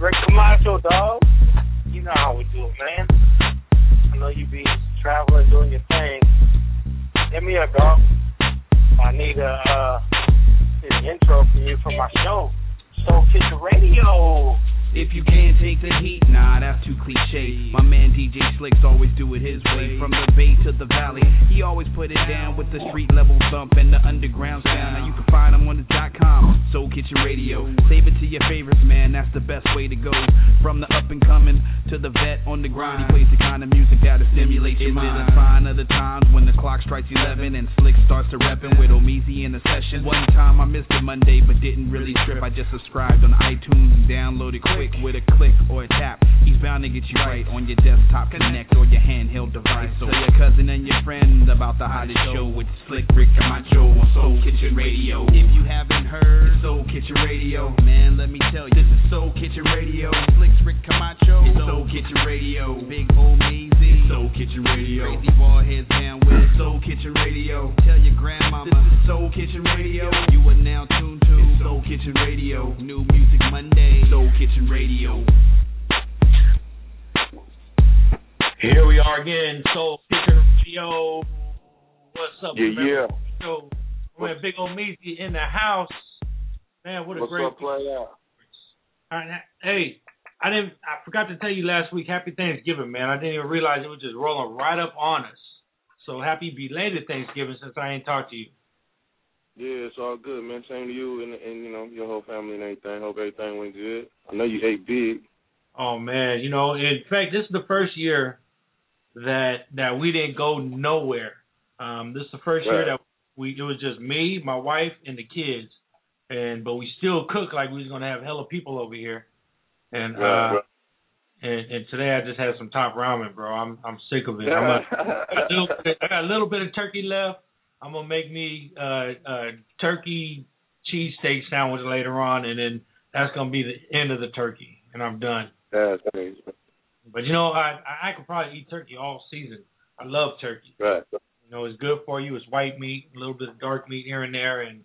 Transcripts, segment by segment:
Rick Camacho, dog. You know how we do it, man. I know you be traveling, doing your thing. Hit me up, dog. I need a uh, an intro for you for my show. Soul Kitchen Radio. If you can't take the heat, nah, that's too cliche. My man DJ Slicks always do it his way. From the bay to the valley, he always put it down with the street level thump and the underground sound. Now you can find him on the dot com, Soul Kitchen Radio. Save it to your favorites, man, that's the best way to go. From the up and coming to the vet on the grind, he plays the kind of music that'll stimulate your mind. Is it a sign of the times when the clock strikes 11 and Slick starts to reppin' with Omeezy in the session? One time I missed a Monday, but didn't really trip. I just subscribed on iTunes and downloaded quick with a click or a tap. He's bound to get you right on your desktop, connect, or your handheld device. So your cousin and your friend about the hottest show with Slick Rick Camacho on Soul Kitchen Radio. If you haven't heard Soul Kitchen Radio, man, let me tell you, this is Soul Kitchen Radio. Slick Rick Camacho, it's Soul Kitchen Radio. Big old Mazy, Soul Kitchen Radio. Crazy ball heads down with Soul Kitchen Radio. Tell your grandmama, this is Soul Kitchen Radio. You are now tuned to Soul Kitchen Radio. New music Monday, Soul Kitchen Radio. Here we are again, Soul Speaker Radio. What's up, Yeah, man? yeah. Yo, man, Big Old Meezy in the house. Man, what a What's great up, play out? All right, hey, I didn't. I forgot to tell you last week. Happy Thanksgiving, man. I didn't even realize it was just rolling right up on us. So happy belated Thanksgiving since I ain't talked to you. Yeah, it's all good, man. Same to you and and you know your whole family and everything. Hope everything went good. I know you ate big. Oh man, you know, in fact, this is the first year that that we didn't go nowhere. Um, this is the first year that we it was just me, my wife, and the kids, and but we still cooked like we was gonna have hella people over here, and uh, Right, right. and and today I just had some top ramen, bro. I'm I'm sick of it. I'm a, I got a little bit- I got a little bit of turkey left. I'm gonna make me uh, a turkey cheesesteak sandwich later on, and then that's gonna be the end of the turkey, and I'm done. That's amazing. But you know, I I could probably eat turkey all season. I love turkey. Right. You know, it's good for you. It's white meat, a little bit of dark meat here and there, and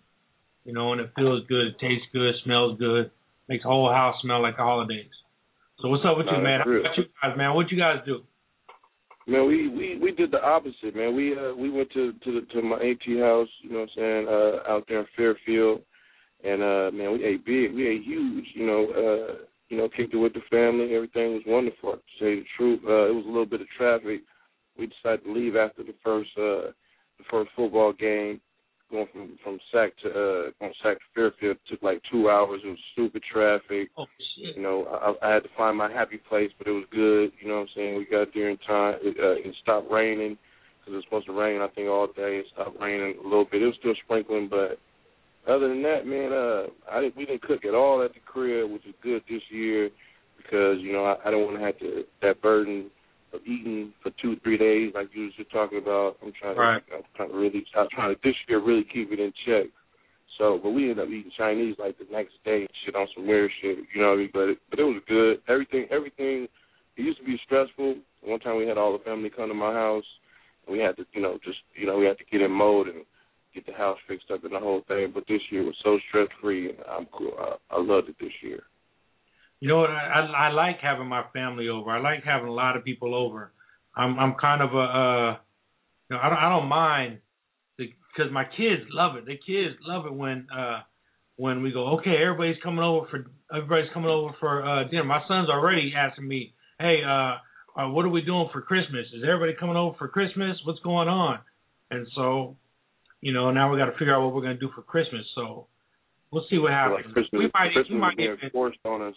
you know, and it feels good, it tastes good, smells good, makes the whole house smell like the holidays. So what's up with you, man? How about you guys, man? What you guys do? Man, we we we did the opposite, man. We uh we went to to the, to my auntie house, you know what I'm saying, uh out there in Fairfield. And uh man, we ate big. We ate huge, you know, uh you know, kicked it with the family. Everything was wonderful. To say the truth, uh it was a little bit of traffic. We decided to leave after the first uh the first football game. Going from from Sac to uh going Sac to Fairfield took like two hours. It was stupid traffic. Oh shit. You know, I, I had to find my happy place, but it was good. You know what I'm saying? We got there in time. It, uh, it stopped raining because it was supposed to rain, I think, all day. It stopped raining a little bit. It was still sprinkling, but other than that, man, uh, I didn't, we didn't cook at all at the crib, which is good this year because you know I, I don't want to have to that burden of eating for two three days like you was just talking about. I'm trying to I'm trying to really I'm trying to this year really keep it in check. So, but we ended up eating Chinese like the next day and shit on some weird shit, you know what I mean? But it, but it was good. Everything, everything. It used to be stressful. One time we had all the family come to my house, and we had to, you know, just you know, we had to get in mode and get the house fixed up and the whole thing. But this year was so stress free, and I'm cool. I, I loved it this year. You know what? I, I like having my family over. I like having a lot of people over. I'm I'm kind of a uh, you know, I don't I don't mind because my kids love it. The kids love it when uh when we go. Okay, everybody's coming over for everybody's coming over for uh dinner. My son's already asking me, hey, uh, uh what are we doing for Christmas? Is everybody coming over for Christmas? What's going on? And so, you know, now we got to figure out what we're gonna do for Christmas. So we'll see what happens. Like Christmas, we might Christmas we might is being even, forced on us.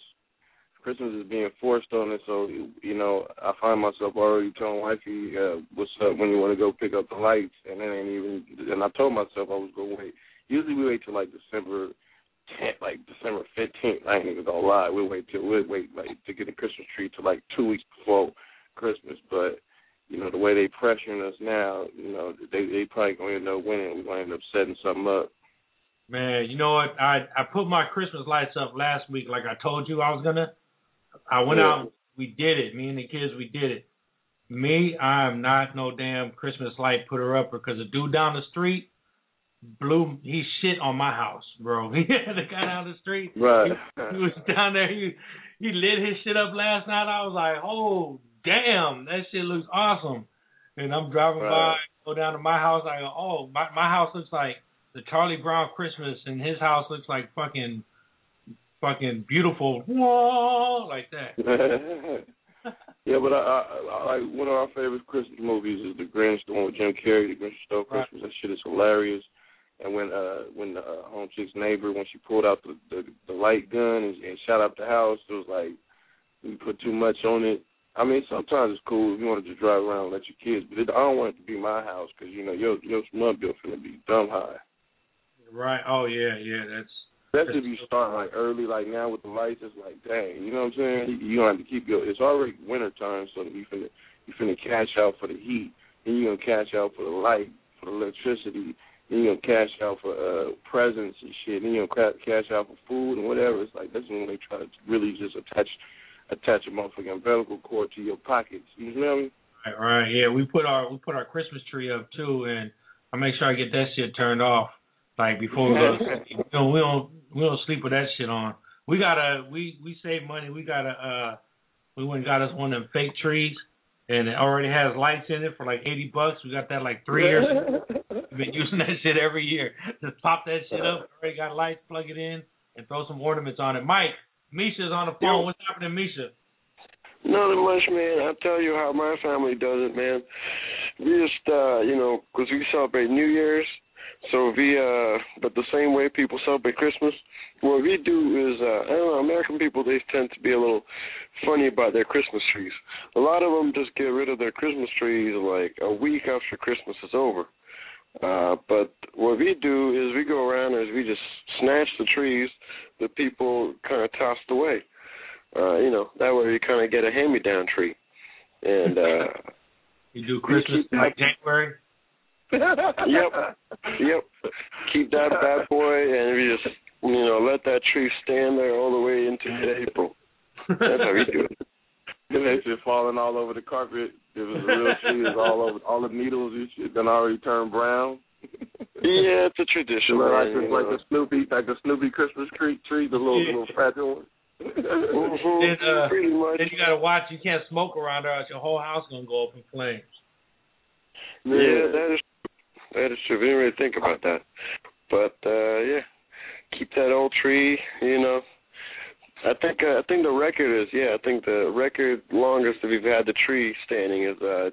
Christmas is being forced on us, so you know I find myself already telling wifey, uh, "What's up when you want to go pick up the lights?" And then ain't even. And I told myself I was gonna wait. Usually we wait till like December 10th, like December 15th. I ain't even gonna lie. We wait till we wait like to get a Christmas tree to like two weeks before Christmas. But you know the way they pressuring us now, you know they they probably gonna end up winning. We're gonna end up setting something up. Man, you know what? I I put my Christmas lights up last week, like I told you I was gonna. I went Yeah. out, we did it. Me and the kids, we did it. Me, I am not no damn Christmas light putter upper because the dude down the street blew he shit on my house, bro. He had the guy down the street. Right. He, he was down there. He he lit his shit up last night. I was like, oh damn, that shit looks awesome. And I'm driving by, go down to my house. I go, oh, my my house looks like the Charlie Brown Christmas, and his house looks like fucking fucking beautiful, whoa, like that. yeah, but I, I, I like one of our favorite Christmas movies is The Grinch, the one with Jim Carrey, The Grinch Stole Right. Christmas. That shit is hilarious. And when uh when the uh, home chick's neighbor when she pulled out the the, the light gun and, and shot up the house, it was like we put too much on it. I mean, sometimes it's cool if you want to just drive around and let your kids, but it, I don't want it to be my house because you know your your smart bill finna be dumb high. Right? Oh yeah, yeah. That's Especially if you start like early, like now with the lights, it's like, dang, you know what I'm saying? You, don't have to keep your. It's already winter time, so you finna you finna cash out for the heat, then you gonna cash out for the light, for the electricity, then you gonna cash out for uh presents and shit, then you gonna cash out for food and whatever. It's like that's when they try to really just attach attach a motherfucking umbilical cord to your pockets. You know what I mean? right. Right. Yeah. We put our we put our Christmas tree up too, and I make sure I get that shit turned off. Like before we go, you know, we don't we don't sleep with that shit on. We gotta we we save money. We gotta uh we went and got us one of them fake trees, and it already has lights in it for like eighty bucks. We got that like three years. We've been using that shit every year. Just pop that shit up. Already got lights. Plug it in and throw some ornaments on it. Mike, Misha's on the phone. What's happening, Misha? Nothing much, man. I'll tell you how my family does it, man. We just, uh, you know, 'cause we celebrate New Year's, so we, uh, but the same way people celebrate Christmas, what we do is, uh, I don't know, American people, they tend to be a little funny about their Christmas trees. A lot of them just get rid of their Christmas trees like a week after Christmas is over. Uh, but what we do is we go around and we just snatch the trees that people kind of tossed away. Uh, you know, that way you kind of get a hand-me-down tree. And, uh, You do Christmas like January? Yep, yep. Keep that bad boy, and we just, you know, let that tree stand there all the way into April. That's how we do it. And that shit falling all over the carpet. It was a real tree. It's all over. All the needles and shit done already turned brown. Yeah, it's a tradition. like, man, the, like know. the Snoopy, like the Snoopy Christmas tree, tree the little Yeah. little fragile one. Mhm, Then, uh, pretty much. Then you gotta watch. You can't smoke around there, else your whole house gonna go up in flames. Yeah, that is that is true. We didn't really think about that, but uh yeah, keep that old tree. You know, I think uh, I think the record is yeah. I think the record longest that we've had the tree standing is uh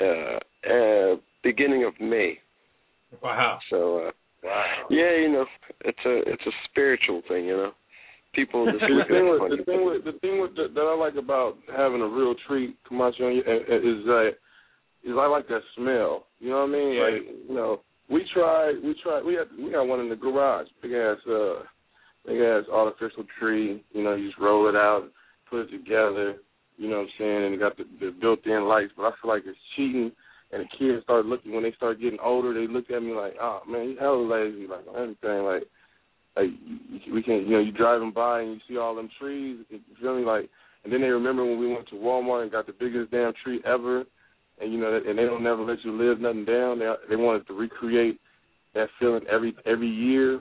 uh, uh beginning of May. Wow. So uh Wow. yeah, you know, it's a it's a spiritual thing. You know, people just the thing with the thing with the thing with the, that I like about having a real tree, Camacho, on you, uh, uh, is that is I like that smell. You know what I mean? Yeah. Like you know, we tried, we tried, we had we got one in the garage, big ass, uh, big ass artificial tree. You know, you just roll it out, put it together. You know what I'm saying? And it got the, the built-in lights, but I feel like it's cheating. And the kids start looking when they start getting older. They look at me like, "Oh man, you hella lazy." Like everything, like like we can't you know you driving by and you see all them trees you feel me like and then they remember when we went to Walmart and got the biggest damn tree ever and you know and they don't never let you live nothing down they they wanted to recreate that feeling every every year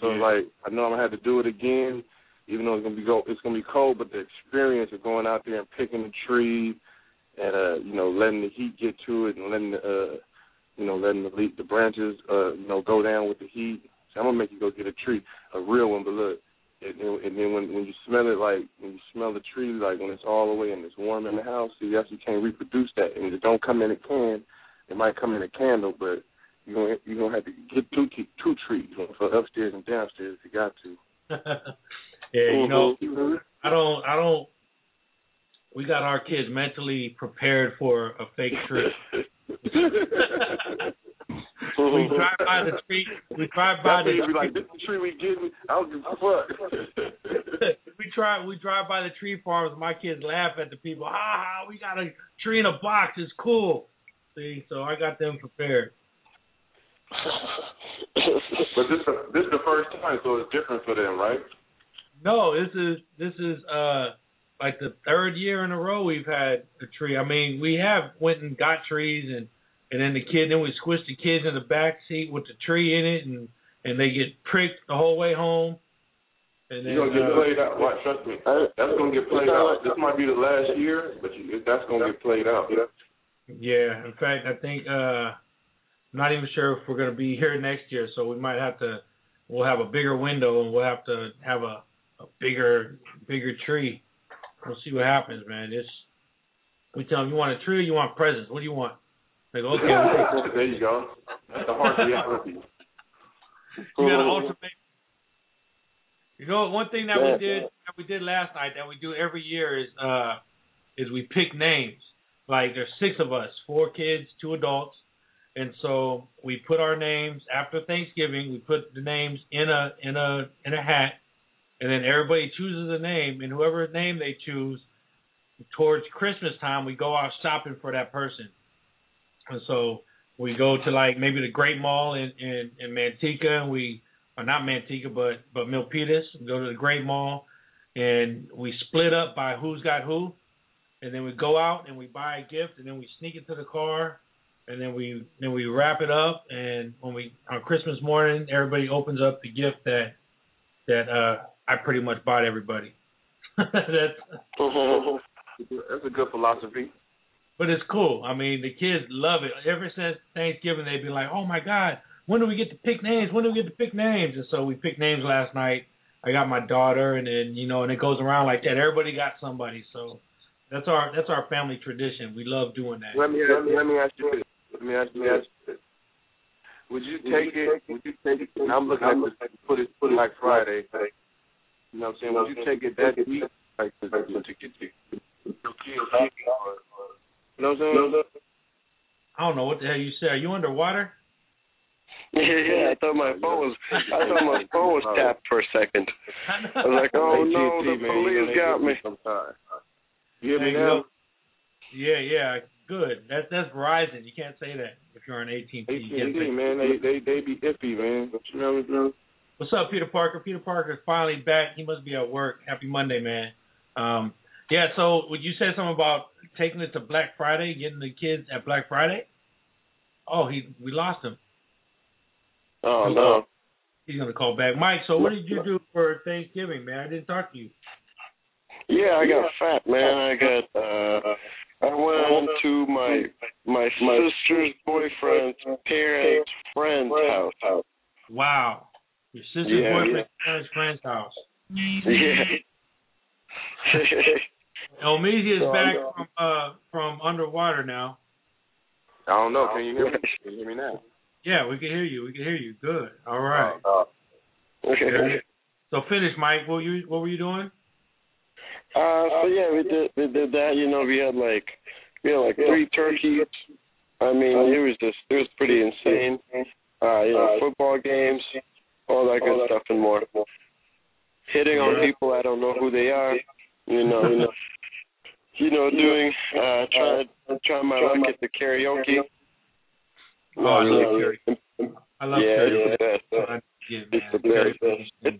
so Yeah. like I know I'm gonna have to do it again even though it's gonna be go it's gonna be cold but the experience of going out there and picking the tree and uh you know letting the heat get to it and letting the uh you know letting the leaf the branches uh you know go down with the heat so I'm gonna make you go get a tree, a real one. But look, and then, and then when when you smell it, like when you smell the tree, like when it's all the way and it's warm in the house, see that's you can't reproduce that, and it don't come in a can. It might come in a candle, but you gonna you gonna have to get two two trees for upstairs and downstairs if you got to. yeah, you know, Mhm. I don't. I don't. We got our kids mentally prepared for a fake trip. we drive by the tree. We drive by the be like, this tree we me. I don't give a fuck. we try we drive by the tree farms. My kids laugh at the people. Ha ha! We got a tree in a box. It's cool. See, so I got them prepared. but this this is the first time, so it's different for them, right? No, this is this is uh like the third year in a row we've had a tree. I mean, we have went and got trees and and then the kid then we squish the kids in the back seat with the tree in it and and they get pricked the whole way home. And then You're gonna get uh, played out. Watch, trust me. That's gonna get played out. This might be the last year, but you, that's gonna get played out. Yeah, in fact, I think uh I'm not even sure if we're going to be here next year, so we might have to we'll have a bigger window and we'll have to have a a bigger bigger tree. We'll see what happens, man. It's we tell them you want a tree or you want presents. What do you want? Go, okay. there you go. The hard reality. you got an ultimate. You know, one thing that we did that we did last night that we do every year is uh is we pick names. Like there's six of us, four kids, two adults, and so we put our names after Thanksgiving. We put the names in a in a in a hat, and then everybody chooses a name, and whoever name they choose, towards Christmas time, we go out shopping for that person. And so we go to like maybe the Great Mall in in, in Manteca, and we or not Manteca, but but Milpitas. We go to the Great Mall, and we split up by who's got who, and then we go out and we buy a gift, and then we sneak into the car, and then we then we wrap it up, and when we on Christmas morning, everybody opens up the gift that that uh I pretty much bought everybody. That's That's a good philosophy. But it's cool. I mean, the kids love it. Ever since Thanksgiving, they've been like, "Oh my God, when do we get to pick names? When do we get to pick names?" And so we picked names last night. I got my daughter, and then you know, and it goes around like that. Everybody got somebody, so that's our that's our family tradition. We love doing that. Let me ask, let me ask you this. Let me ask you this. Would you take it? Would you take it? and I'm looking at this. Put it put it like Friday. You know what I'm saying? Would you take it that week? Like to, to, to get your your kids happy? Or, or, you know what I'm saying? I don't know what the hell you said. Are you underwater? Yeah, yeah. I thought my phone was. I thought my phone was tapped for a second. I was like, oh no, the police got me. Sometimes. You hear me There now? Yeah, yeah, good. That's that's Verizon. You can't say that if you're on AT&T. You get AT&T, man, they they they be iffy, man. You know what I'm saying? What's up, Peter Parker? Peter Parker's finally back. He must be at work. Happy Monday, man. Um, yeah. So, would you say something about taking it to Black Friday, getting the kids at Black Friday? Oh, he we lost him. Oh no. He's gonna call back, Mike. So, what did you do for Thanksgiving, man? I didn't talk to you. Yeah, I got fat, man. I got. uh I went to my my sister's boyfriend's parents' friend's house. Wow. Your sister's Yeah, boyfriend's parents' friend's house. Yeah. Omeezy is So, back from uh from underwater now. I don't know. Can you hear me? Can you hear me now? Yeah, we can hear you. We can hear you. Good. All right. Uh, So finish, Mike. What were you What were you doing? Uh, so yeah, we did we did that. You know, we had like we had like three turkeys. I mean, it was just it was pretty insane. Uh, you know, football games, all that good stuff and more. Hitting on people I don't know who they are. You know, you know, you know, doing uh, trying trying my luck at the karaoke. Oh, I love karaoke. I love yeah, karaoke. it's the best. Yeah, It's the best. It's,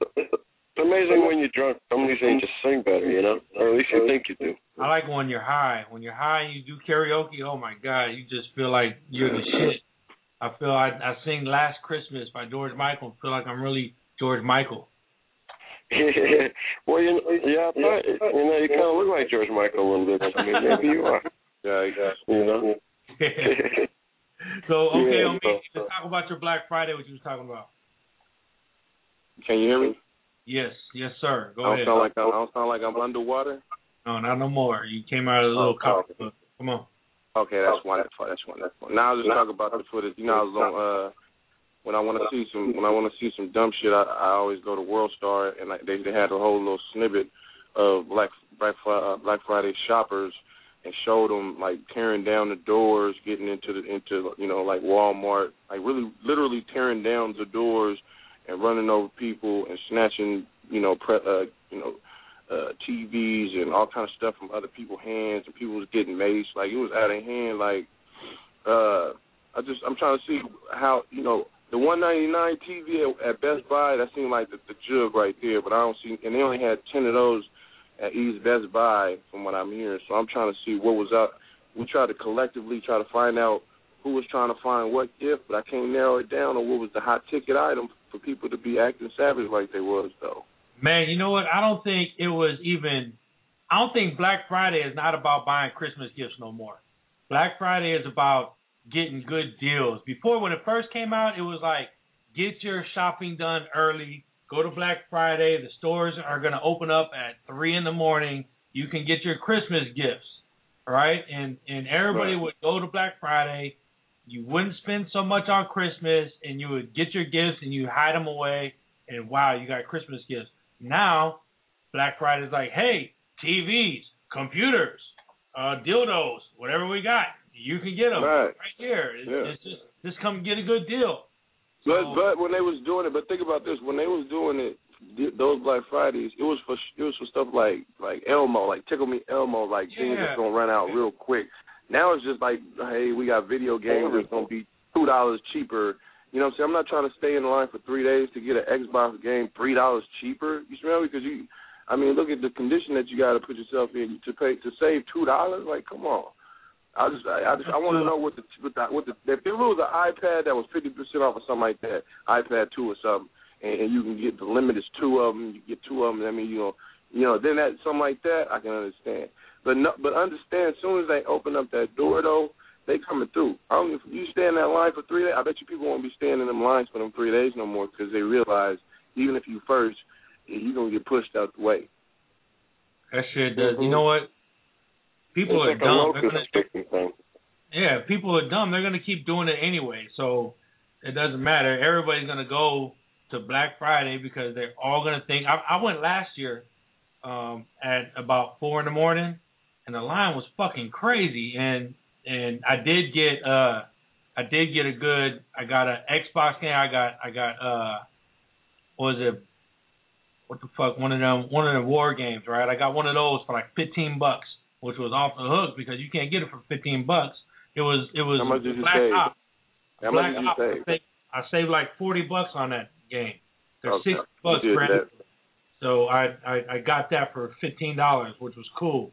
it's amazing when you're drunk. Some of these things just sing better, you know, or at least you think you do. I like when you're high. When you're high and you do karaoke, oh my God, you just feel like you're the shit. I feel I I sing Last Christmas by George Michael. Feel like I'm really George Michael. well, you know, yeah, I thought, you know, you kind of look like George Michael a little bit. I mean, maybe you are. yeah, I guess. You know. so okay, Yeah, Omi, so- let's talk about your Black Friday. What you was talking about? Can you hear me? Yes, yes, sir. Go I don't ahead. sound like I'm, I don't sound like I'm underwater. No, not no more. You came out of the little Oh, comic okay. Come on. Okay, that's wonderful. That's wonderful. Now I'll just talk about the footage. You know, I was on uh when I want to see some when I want to see some dumb shit. I, I always go to World Star and like, they they had a whole little snippet of Black Black, uh, Black Friday shoppers and showed them like tearing down the doors, getting into the into you know like Walmart, like really literally tearing down the doors and running over people and snatching you know pre- uh, you know uh TVs and all kind of stuff from other people's hands and people was getting maced like it was out of hand like uh I just I'm trying to see how you know the 199 TV at, at Best Buy that seemed like the, the jug right there but I don't see and they only had 10 of those at East Best Buy from what I'm hearing so I'm trying to see what was up we tried to collectively try to find out who was trying to find what gift but I can't narrow it down on what was the hot ticket item for people to be acting savage like they was though. Man, you know what? I don't think it was even. I don't think Black Friday is not about buying Christmas gifts no more. Black Friday is about getting good deals. Before, when it first came out, it was like get your shopping done early. Go to Black Friday. The stores are going to open up at three in the morning. You can get your Christmas gifts, right? And and everybody Right. would go to Black Friday. You wouldn't spend so much on Christmas, and you would get your gifts and you hide them away. And wow, you got Christmas gifts. Now, Black Friday is like, hey, TVs, computers, uh, dildos, whatever we got, you can get them Right. right here. It's, Yeah. it's just just come get a good deal. But So- but when they was doing it, but think about this: when they was doing it, th- those Black Fridays, it was for it was for stuff like like Elmo, like Tickle Me Elmo, like things that's gonna run out real quick. Now it's just like, hey, we got video games that's gonna be two dollars cheaper. You know what I'm saying? I'm not trying to stay in line for three days to get an Xbox game three dollars cheaper. You smell me? Because you, I mean, look at the condition that you got to put yourself in to pay to save two dollars. Like, come on. I just, I, I just, I want to know what the, what the, what the, if it was an iPad that was fifty percent off or something like that, iPad two or something, and, and you can get the limit is two of them, you get two of them. I mean, you know, you know, then that something like that, I can understand. But no, but understand, as soon as they open up that door though, they coming through. I don't. If you stay in that line for three days, I bet you people won't be staying in them lines for them three days no more because they realize even if you first, you're gonna get pushed out the way. That shit does. Mhm. You know what? People it's are like dumb. They're gonna, yeah, people are dumb. They're gonna keep doing it anyway. So it doesn't matter. Everybody's gonna go to Black Friday because they're all gonna think. I, I went last year um, at about four in the morning, and the line was fucking crazy. And and I did get uh I did get a good. I got an Xbox game. I got I got uh what was it? What the fuck? One of them one of the war games, right? I got one of those for like fifteen bucks, which was off the hook because you can't get it for fifteen bucks. It was it was How much did you Black save? Ops. How Black much did you Ops. save? I saved, I saved like forty bucks on that game. They're Okay. six bucks, You. So I, I I got that for fifteen dollars, which was cool.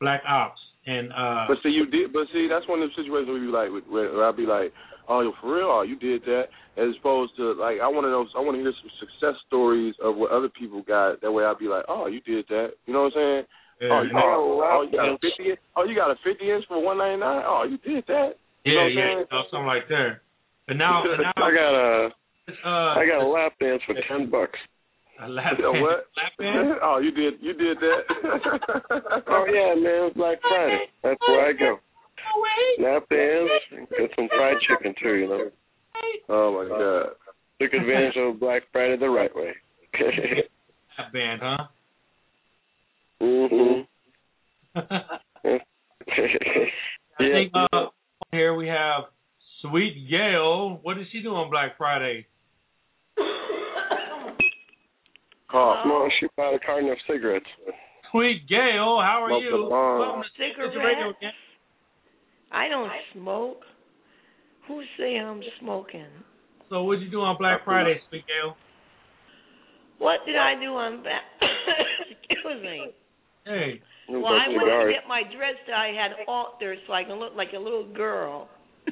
Black Ops and uh But see, you did. But see, that's one of the situations where you like, where, where I'll be like, "Oh, yo, for real? Oh, you did that." As opposed to like, I want to know. I want to hear some success stories of what other people got. That way, I'll be like, "Oh, you did that." You know what I'm saying? Yeah, Oh, you, yeah, oh, oh, you got a fifty. inch- Oh, you got a fifty inch for one ninety nine. Oh, you did that. you know yeah, yeah, you know, something like that. But now, but now I got a uh, I got a lap dance for ten bucks. a lap You know band. what? Lap band? oh, you did. You did that. Oh yeah, man, it's Black Friday. That's where I go. Lap dance, and get some fried chicken too, you know. Oh my god. Took advantage of Black Friday the right way. Lap band, huh? mhm. I yeah. think uh, here we have Sweet Gail. What did she do on Black Friday? Cough. Come on, she bought a carton of cigarettes. Sweet Gail, how are Smoke you? the bomb. Welcome to Cigarette Radio again. I don't smoke. Who say I'm smoking? So what'd you do on Black Friday, Sweet Gail? What did I do on Black? Excuse me. Hey, Well, I went to get my dress that I had altered so I can look like a little girl.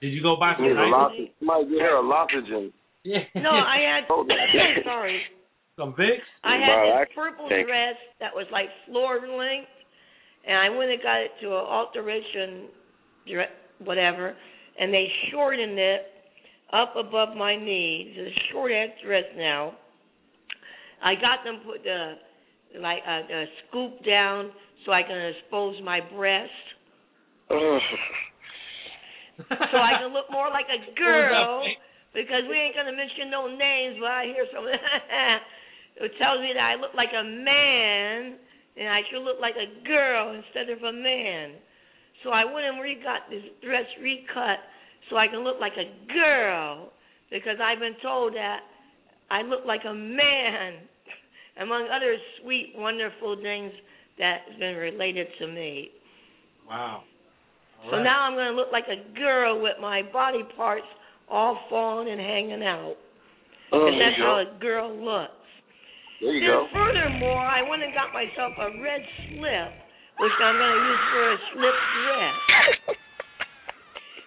did you go buy some Need a ice? lot. Might get her a lozenge. Yeah. no, I had. Sorry. some Vicks. I had I this purple think- dress that was like floor length, and I went and got it to an alteration, dre- whatever, and they shortened it up above my knees. It's a short ass dress now. I got them put the like uh, a, a scoop down so I can expose my breast, Ugh. so I can look more like a girl. Because we ain't gonna mention no names, but I hear some. it tells me that I look like a man and I should look like a girl instead of a man. So I went and re-got this dress recut so I can look like a girl because I've been told that I look like a man, among other sweet, wonderful things that's been related to me. Wow. All So right. now I'm going to look like a girl with my body parts all falling and hanging out. Oh, Because there that's how a girl looks. There you then go. furthermore, I went and got myself a red slip, which I'm going to use for a slip dress.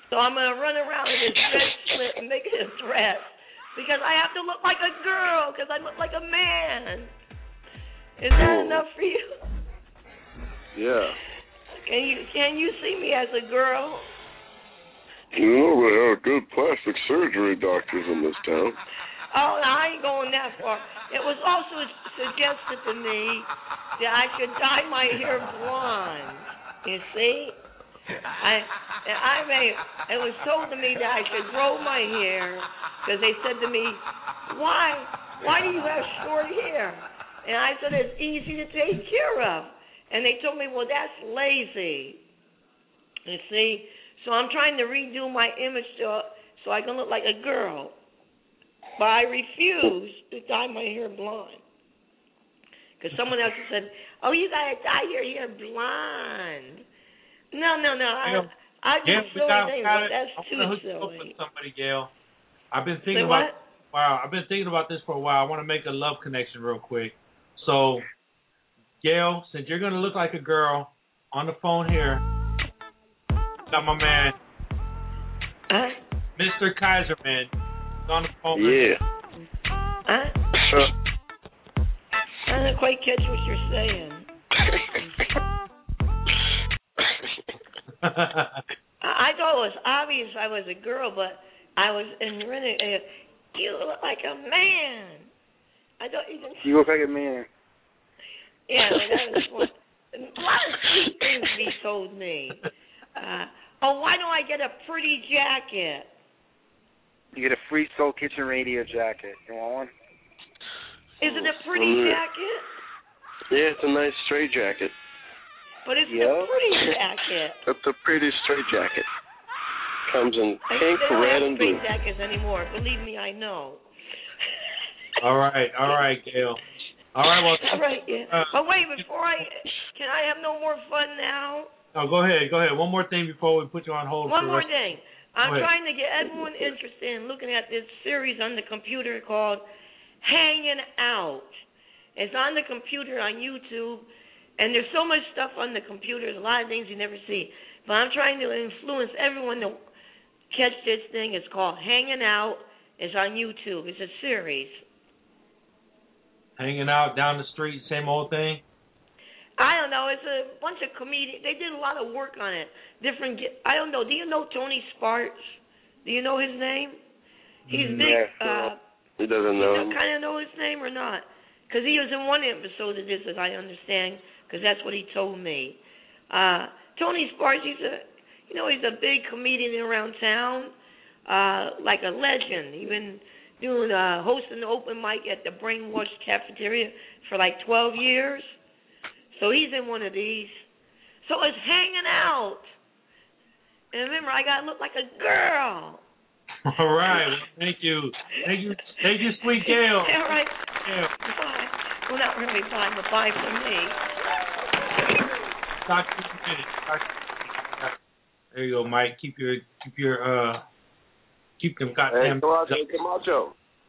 So I'm going to run around in this red slip and make it a dress because I have to look like a girl because I look like a man. Is that enough for you? Yeah. Can you can you see me as a girl? You know they have good plastic surgery doctors in this town. Oh, I ain't going that far. It was also suggested to me that I should dye my hair blonde. You see? I I may. It was told to me that I should grow my hair because they said to me, "Why? Why do you have short hair?" And I said it's easy to take care of. And they told me, "Well, that's lazy." You see? So I'm trying to redo my image so, so I can look like a girl. But I refuse to dye my hair blonde. Because someone else said, oh, you got to dye your hair blonde. No, no, no. I, Gail, I do Gail, we silly got, things, but that's I'm too gonna hook you up silly. with somebody, Gail. I've been Say thinking what? about wow. I've been thinking about this for a while. I want to make a love connection real quick. So, Gail, since you're gonna look like a girl on the phone here, got my man, Huh? Mr. Kaiserman, is on the phone. Yeah. Huh? I don't quite catch what you're saying. I, I thought it was obvious I was a girl, but I was in really. Uh, you look like a man. I thought you can. You look like a man. Yeah, but that was one. A lot of sweet things he told me. Uh, oh, why don't I get a pretty jacket? You get a free Soul Kitchen radio jacket. You want one? Isn't it a pretty Mm. jacket? Yeah, it's a nice straight jacket. But it's Yeah. a pretty jacket. It's a pretty straight jacket. Comes in I pink, they don't red, have and blue. straight jackets anymore. Believe me, I know. all right, all right, Gail. All right, well, All right, yeah. uh, but wait, before I can I have no more fun now? oh, go ahead, go ahead. One more thing before we put you on hold. One more thing. I'm trying to get everyone interested in looking at this series on the computer called Hanging Out. It's on the computer on YouTube, and there's so much stuff on the computer. There's a lot of things you never see. But I'm trying to influence everyone to catch this thing. It's called Hanging Out. It's on YouTube. It's a series. Hanging out down the street, same old thing. I don't know. It's a bunch of comedians. They did a lot of work on it. Different. ge- I don't know. Do you know Tony Sparks? Do you know his name? He's big. Yeah, Uh, He doesn't you know. know, kind of know his name or not? Because he was in one episode of this, as I understand. Because that's what he told me. Uh, Tony Sparks. He's a, you know, he's a big comedian around town. Uh, like a legend. He's been doing uh, hosting the open mic at the Brainwash Cafeteria for like 12 years. So he's in one of these. So it's hanging out. And remember, I gotta look like a girl. All right, well, thank you, thank you, thank you, sweet Gail. All right. Gail. Bye. Well, not really bye, but bye for me. Talk to you in a minute. Talk to you in a minute. There you go, Mike. Keep your keep your uh keep them Hey, goddamn. Camacho, Camacho.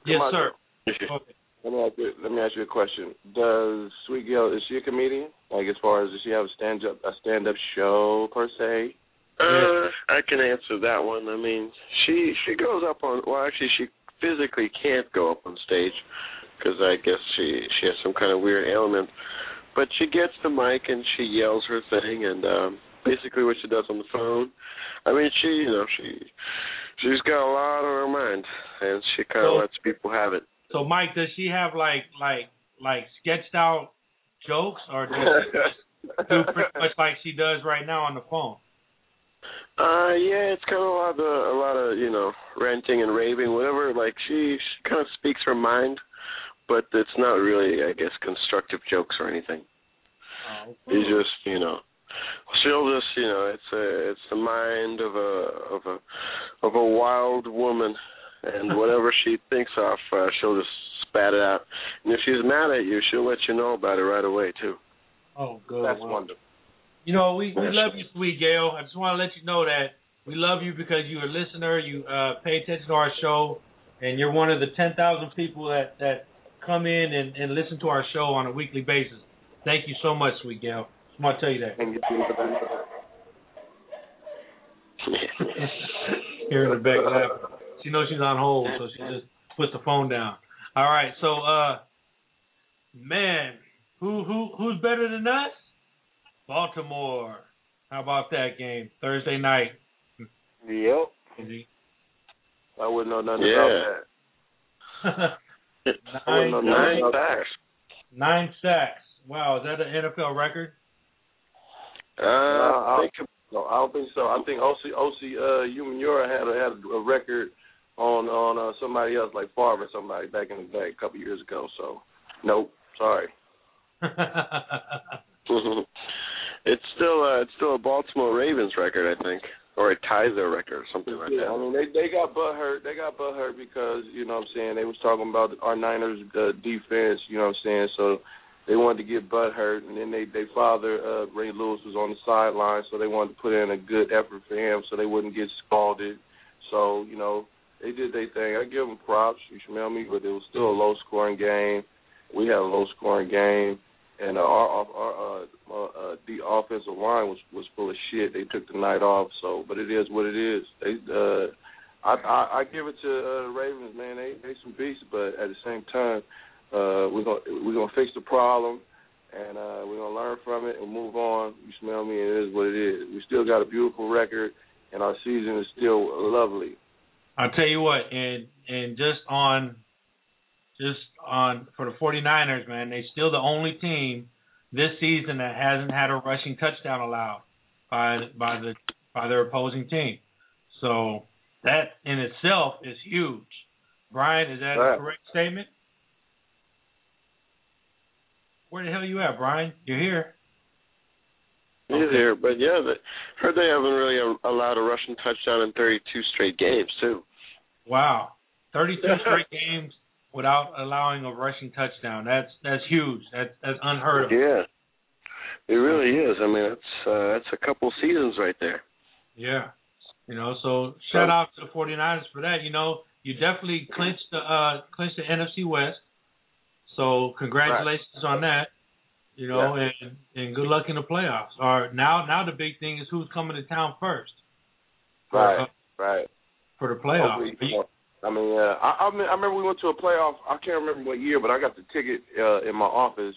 yes, Camacho. sir. Okay. Let me ask you. Let me ask you a question. Does Sweet Gail is she a comedian? Like as far as does she have a stand up a stand up show per se? Uh, I can answer that one. I mean, she she goes up on. Well, actually, she physically can't go up on stage because I guess she she has some kind of weird ailment. But she gets the mic and she yells her thing, and um, basically what she does on the phone. I mean, she you know she she's got a lot on her mind, and she kind of So- lets people have it. So, Mike, does she have like like like sketched out jokes, or does she do pretty much like she does right now on the phone? Uh, yeah, it's kind of a lot of a lot of you know ranting and raving, whatever. Like she, she kind of speaks her mind, but it's not really, I guess, constructive jokes or anything. Oh, He's just, you know, she'll just, you know, it's a, it's the mind of a, of a, of a wild woman, and whatever she thinks of, uh, she'll just spat it out. And if she's mad at you, she'll let you know about it right away too. Oh, good. That's Well, wonderful. You know, we, we love you, sweet Gail. I just want to let you know that we love you because you're a listener. You uh, pay attention to our show, and you're one of the 10,000 people that, that come in and, and listen to our show on a weekly basis. Thank you so much, sweet Gail. Just want to tell you that. And you think about Here in the back laughing. She knows she's on hold, so she just puts the phone down. All right, so uh, man, who who who's better than us? Baltimore. How about that game Thursday night? Yep. I wouldn't know nothing Yeah. about that. I nine, wouldn't know nothing Nine sacks. nine sacks. Wow, is that an NFL record? Uh, I I think No, I don't think so. I think Osi Osi uh Umenyiora had a had a record on on uh, somebody else like Favre or somebody back in the day a couple years ago. So nope, sorry. it's still uh, it's still a Baltimore Ravens record, I think, or it ties their record or something like Yeah, I mean they they got butt hurt. They got butt hurt because you know what I'm saying they was talking about our Niners uh, defense. You know what I'm saying so. They wanted to get butt hurt, and then they they father uh, Ray Lewis was on the sideline, so they wanted to put in a good effort for him, so they wouldn't get scalded. So you know they did their thing. I give them props. You smell me, but it was still a low scoring game. We had a low scoring game, and uh, our our uh, uh, uh, the offensive line was was full of shit. They took the night off. So, but it is what it is. They uh, I, I I give it to uh, the Ravens, man. They they some beasts, but at the same time, uh, we're gonna we're gonna fix the problem, and uh, we're gonna learn from it and move on. You smell me? It is what it is. We still got a beautiful record, and our season is still lovely. I'll tell you what, and and just on just on for the 49ers, man, they're still the only team this season that hasn't had a rushing touchdown allowed by by the by their opposing team. So that in itself is huge. Brian, is that a correct statement? Where the hell you at, Brian? You're here. He's here, but yeah, the, heard they haven't really allowed a rushing touchdown in 32 straight games too. Wow. 32 straight games without allowing a rushing touchdown. That's that's huge. That's that's unheard of. Yeah, it really is. I mean, that's uh, that's a couple seasons right there. Yeah. You know, so shout out to the 49ers for that. You know, you definitely clinched the uh clinched the NFC West. So congratulations on that. You know, and and good luck in the playoffs. Or now now the big thing is who's coming to town first for, Right, uh, right. for the playoffs. I mean, uh, I, I, mean, I remember we went to a playoff. I can't remember what year, but I got the ticket uh, in my office.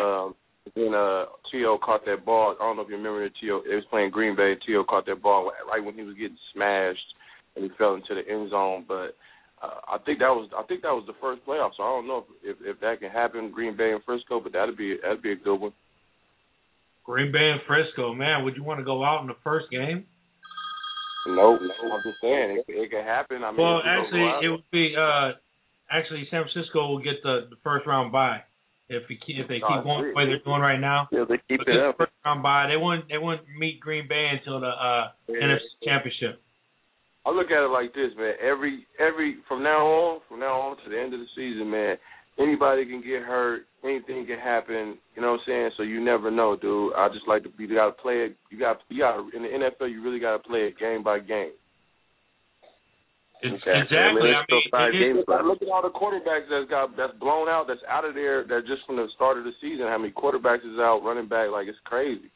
Um, then uh, T.O. caught that ball. I don't know if you remember the T.O. It was playing Green Bay. T.O. caught that ball right when he was getting smashed, and he fell into the end zone. But uh, I think that was I think that was the first playoff. So I don't know if, if if that can happen, Green Bay and Frisco, but that'd be that'd be a good one. Green Bay and Frisco, man, would you want to go out in the first game? No, no, I'm just saying it, it can happen. I mean, well, if we don't actually, it would be uh, actually San Francisco will get the, the first round bye if we keep, if they keep going the way they're doing right now. Yeah, they keep it up. first round bye, they won't they won't meet Green Bay until the uh, Yeah. NFC Championship. I look at it like this, man. Every every from now on, from now on to the end of the season, man. Anybody can get hurt. Anything can happen. You know what I'm saying? So you never know, dude. I just like to be. You got to play it. You got. You got in the NFL. You really got to play it game by game. It's, Okay. Exactly. I mean, I it's still mean, five it is- games left. Look at all the quarterbacks that's got that's blown out. That's out of there. That just from the start of the season. How many quarterbacks is out? Running back like it's crazy.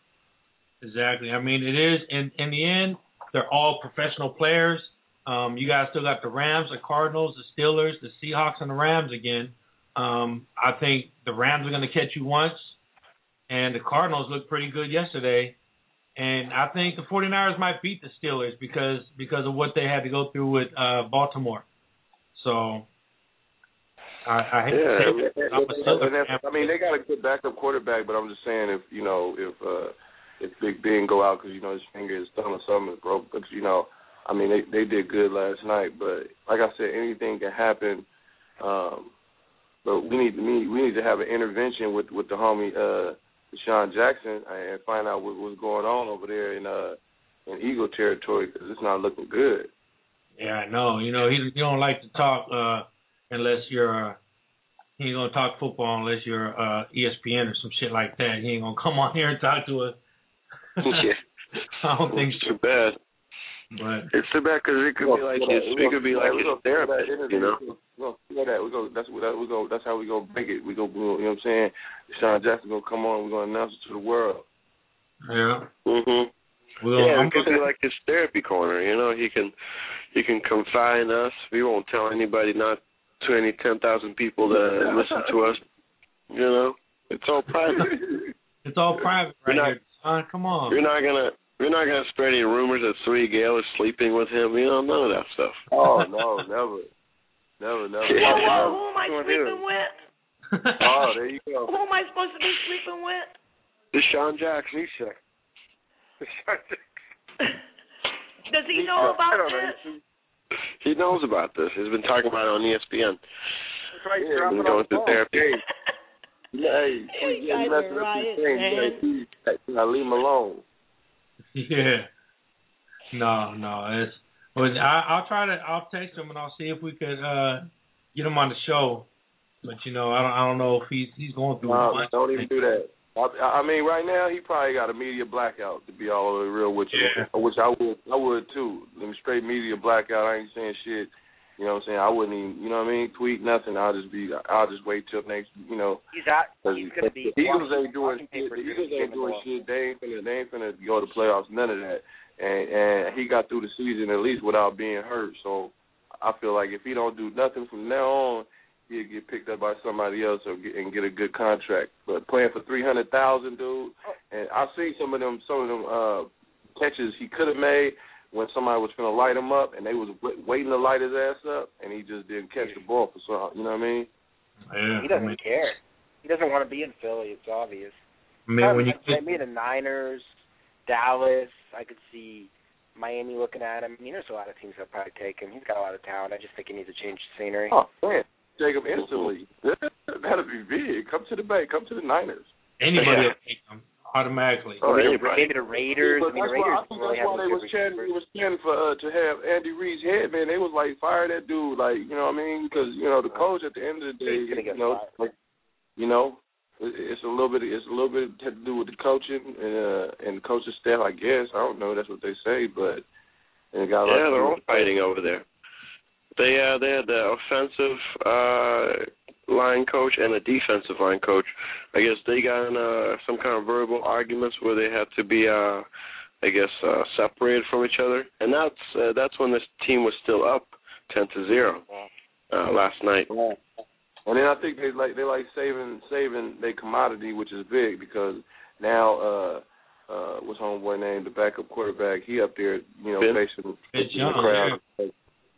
Exactly. I mean, it is in in the end, they're all professional players. Um, you guys still got the Rams, the Cardinals, the Steelers, the Seahawks, and the Rams again. Um, I think the Rams are going to catch you once, and the Cardinals looked pretty good yesterday. And I think the 49ers might beat the Steelers because because of what they had to go through with uh, Baltimore. So I, I hate Yeah, to say it, I'm a Steelers fan. I mean, they got a good backup quarterback, but I'm just saying if you know if uh if Big Ben go out because you know his finger, his thumb, or something is broke, but you know, I mean they they did good last night, but like I said, anything can happen. Um, but we need to we, we need to have an intervention with with the homie uh DeSean Jackson and find out what, what's going on over there in uh in Eagle territory because it's not looking good. Yeah, I know. You know, he he don't like to talk uh unless you're uh he ain't gonna talk football unless you're uh ESPN or some shit like that. He ain't gonna come on here and talk to us. yeah. I don't think it's too bad. But It's too bad because it could be like his, it could be like his therapist, you know. We're gonna that. We go. That's what that. We go. That's how we gonna make it. We go. You know what I'm saying? DeSean Jackson gonna come on. We're gonna announce it to the world. yeah. Mhm. Well, yeah, I'm it could be like his therapy corner. You know, he can he can confide in us. We won't tell anybody, not to any ten thousand people that listen to us. You know, it's all private. it's all private right You're not- here. Son, come on. You're not gonna we're not gonna spread any rumors that Sweet Gale is sleeping with him. You know, none of that stuff. Oh no, never, never, never. Whoa, Yeah. whoa, who am I Come on, sleeping with? Oh, there you go. Who am I supposed to be sleeping with? DeSean Jackson. He's sick. DeSean Jackson. Does he know I about don't know. this? He knows about this. He's been talking about it on ESPN. That's right. Yeah, He's going through therapy. Hey, You yeah, guys messing are up his riot, thing. man. You gotta- you gotta leave him alone. Yeah. No, no. It's I, I'll try to. I'll text him and I'll see if we could uh get him on the show. But you know, I don't. I don't know if he's he's going through. No, don't even do that. I, I mean, right now he probably got a media blackout. To be all the real with you, Yeah. which I would, I would too. Let me straight media blackout. I ain't saying shit. You know what I'm saying? I wouldn't even, you know what I mean? Tweet nothing. I'll just be, I'll just wait till next, you know. He's out. He's gonna be. the Eagles ain't doing shit. The Eagles ain't doing shit. They ain't finna, they ain't finna go to playoffs. None of that. And and he got through the season at least without being hurt. So I feel like if he don't do nothing from now on, he'll get picked up by somebody else or get, and get a good contract. But playing for three hundred thousand, dude. And I've seen some of them, some of them uh catches he could have made when somebody was gonna light him up, and they was w- waiting to light his ass up, and he just didn't catch the ball for some. You know what I mean? Yeah. He doesn't mean, care. He doesn't want to be in Philly. It's obvious. I mean, when you maybe the Niners, Dallas. I could see Miami looking at him. I mean, there's a lot of teams that probably take him. He's got a lot of talent. I just think he needs to change the scenery. Oh man, take him instantly. That'd be big. Come to the Bay. Come to the Niners. anybody will take him automatically. Oh, maybe, anybody. maybe the Raiders. I But mean, the that's why, I think really that's have why a they was chanting, receiver. was chanting for uh, to have Andy Reid's head, man. They was like, fire that dude, like you know what I mean? Because you know the coach at the end of the day, He's gonna get you know, like, you know, it's a little bit, it's a little bit had to do with the coaching and uh, and the coaching staff, I guess. I don't know. That's what they say, but and it got Yeah, to they're all fighting over there. They uh they had the offensive uh line coach and a defensive line coach. I guess they got in uh some kind of verbal arguments where they had to be uh I guess uh separated from each other. And that's uh, that's when this team was still up ten to zero uh last night. And then I think they like they like saving saving their commodity, which is big because now uh uh what's homeboy name, the backup quarterback, he up there, you know, Vince? facing Vince the Young, crowd.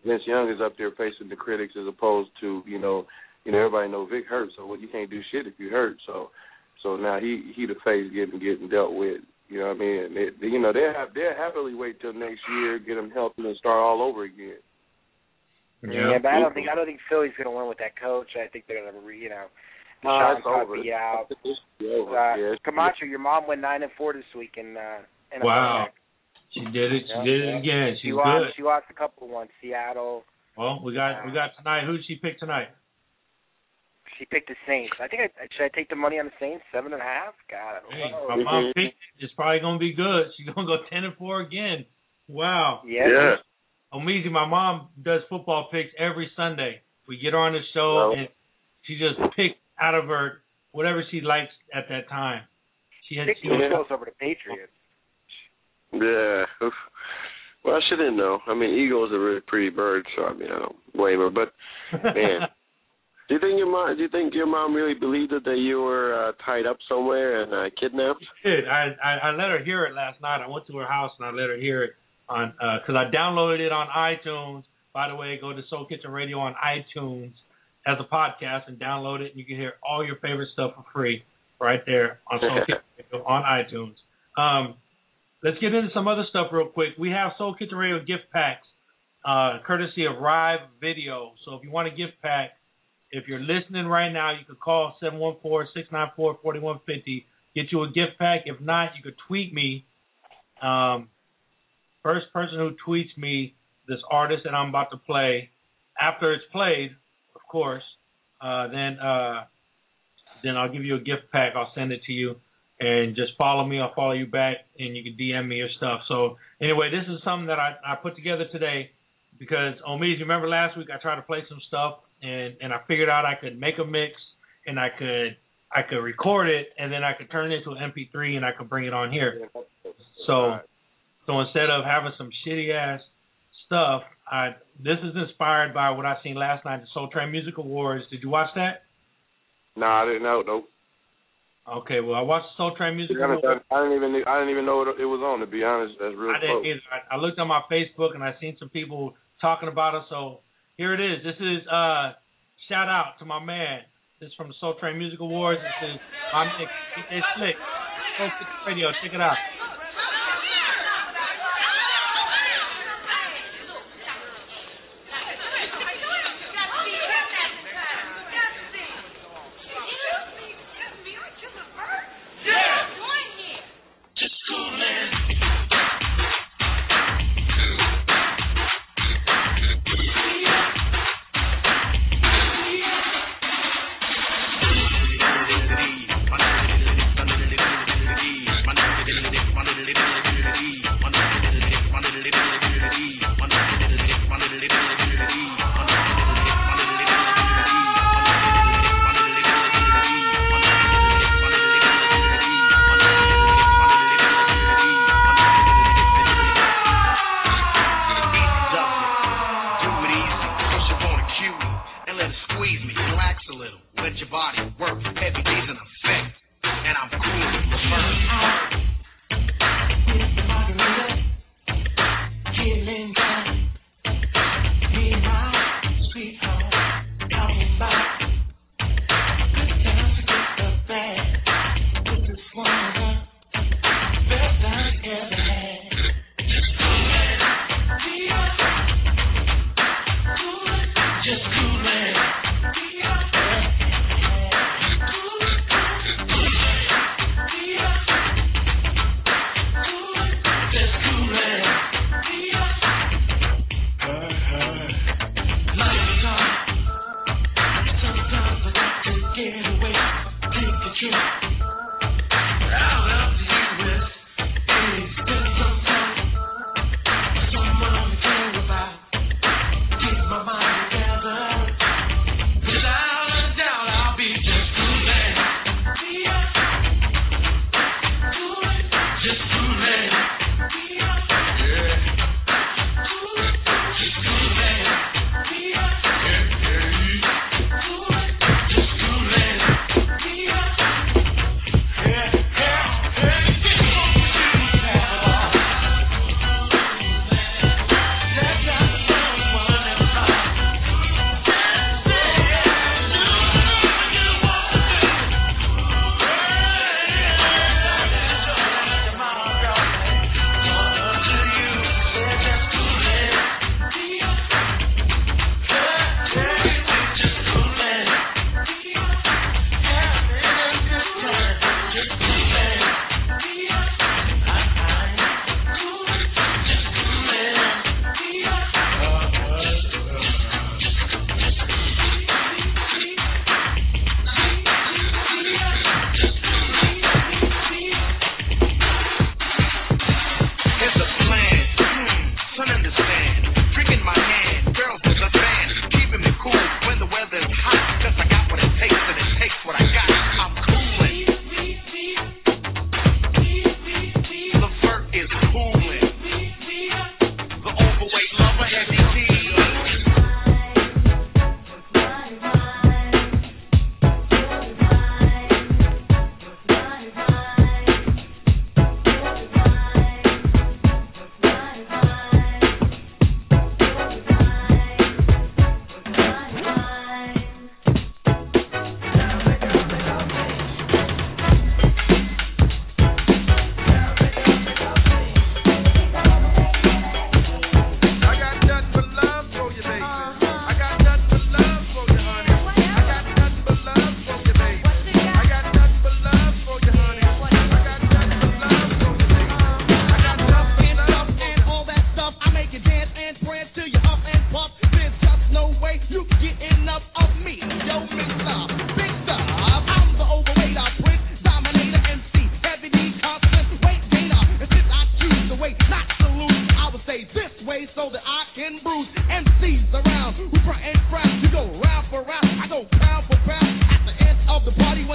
Vince Young is up there facing the critics as opposed to, you know, you know, everybody know Vic hurt, so what you can't do shit if you hurt. So so now he he the face getting getting dealt with. You know what I mean? And they, you know, they'll have they'll happily wait till next year, get him healthy and start all over again. Yeah, but I don't think I don't think Philly's going to win with that coach. I think they're going to, you know, Nah, DeSean it's probably be out. It's. Uh, yeah, Camacho, your mom went nine and four this week in uh, NFL. Wow. She did it. She Yeah, did it yeah. again. She lost. good. She lost a couple of ones. Seattle. Well, we got we got tonight. Who did she pick tonight? She picked the Saints. I think I should I take the money on the Saints seven and a half. God, I Hey, my mom picked it. It's probably gonna be good. She's gonna go ten and four again. Wow. Yeah. Yeah. Amazing. My mom does football picks every Sunday. We get her on the show Well- and she just picks out of her whatever she likes at that time. She had she the was, Eagles over the Patriots. Yeah. Well, she didn't know. I mean, Eagles are really pretty birds, so I mean, I don't blame her. But man, do you think your mom? Do you think your mom really believed it that you were uh, tied up somewhere and uh, kidnapped? did. I, I I let her hear it last night. I went to her house and I let her hear it on because I downloaded it on iTunes. By the way, go to Soul Kitchen Radio on iTunes as a podcast and download it, and you can hear all your favorite stuff for free right there on Soul Kitchen Radio on iTunes. Um, let's get into some other stuff real quick. We have Soul Kitchen Radio gift packs, uh, courtesy of Rive Video. So if you want a gift pack, if you're listening right now, you could call 714-694-4150. Get you a gift pack. If not, you could tweet me. Um, first person who tweets me this artist that I'm about to play, after it's played, of course, uh, then uh, then I'll give you a gift pack. I'll send it to you, and just follow me. I'll follow you back, and you can DM me your stuff. So anyway, this is something that I, I put together today because you remember last week I tried to play some stuff, and and I figured out I could make a mix, and I could I could record it, and then I could turn it into an MP3, and I could bring it on here. So so instead of having some shitty ass stuff, I this is inspired by what I seen last night, the Soul Train Music Awards. Did you watch that? Nah, I didn't know. Nope. Okay, well I watched the Soul Train Music honest, Awards. I, I didn't even I didn't even know it, it was on. To be honest, that's real I didn't close. either. I, I looked on my Facebook and I seen some people talking about it. So here it is. This is uh shout out to my man. This is from the Soul Train Music Awards. This is my mix. DJ Slick. Soul Slick Radio. Check it out.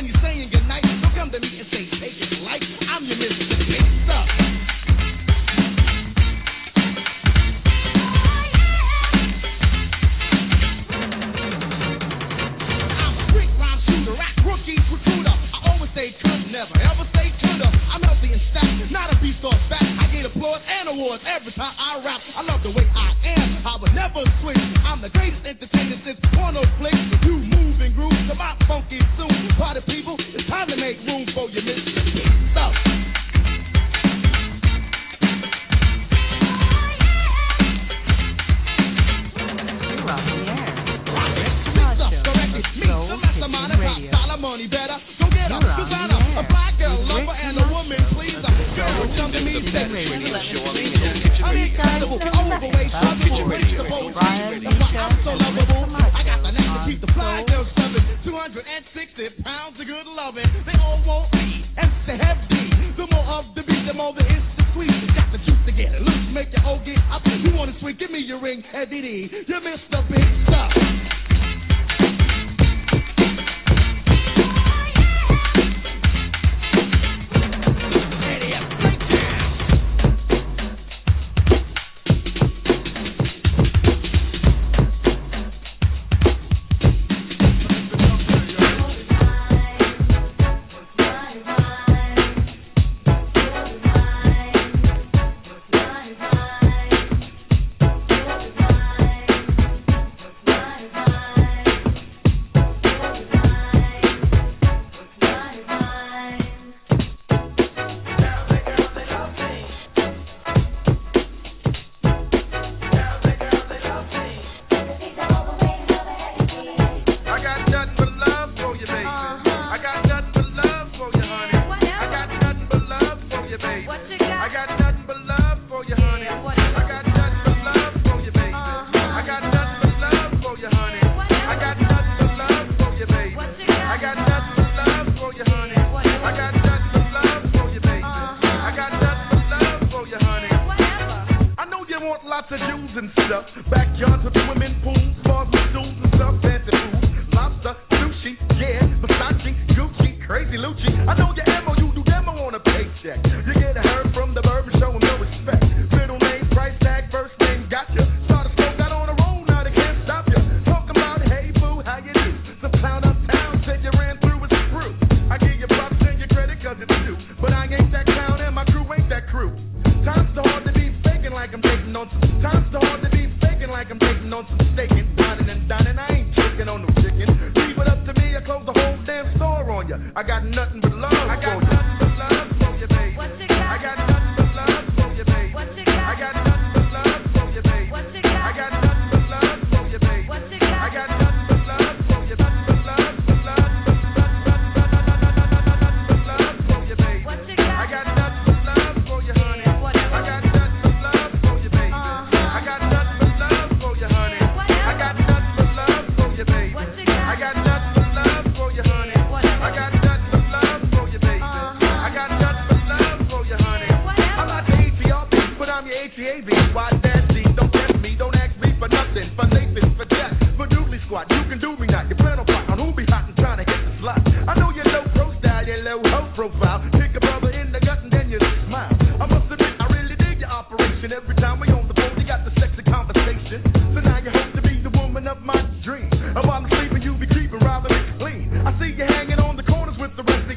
you saying goodnight. so come to me and say, take it light. I'm your Mississippi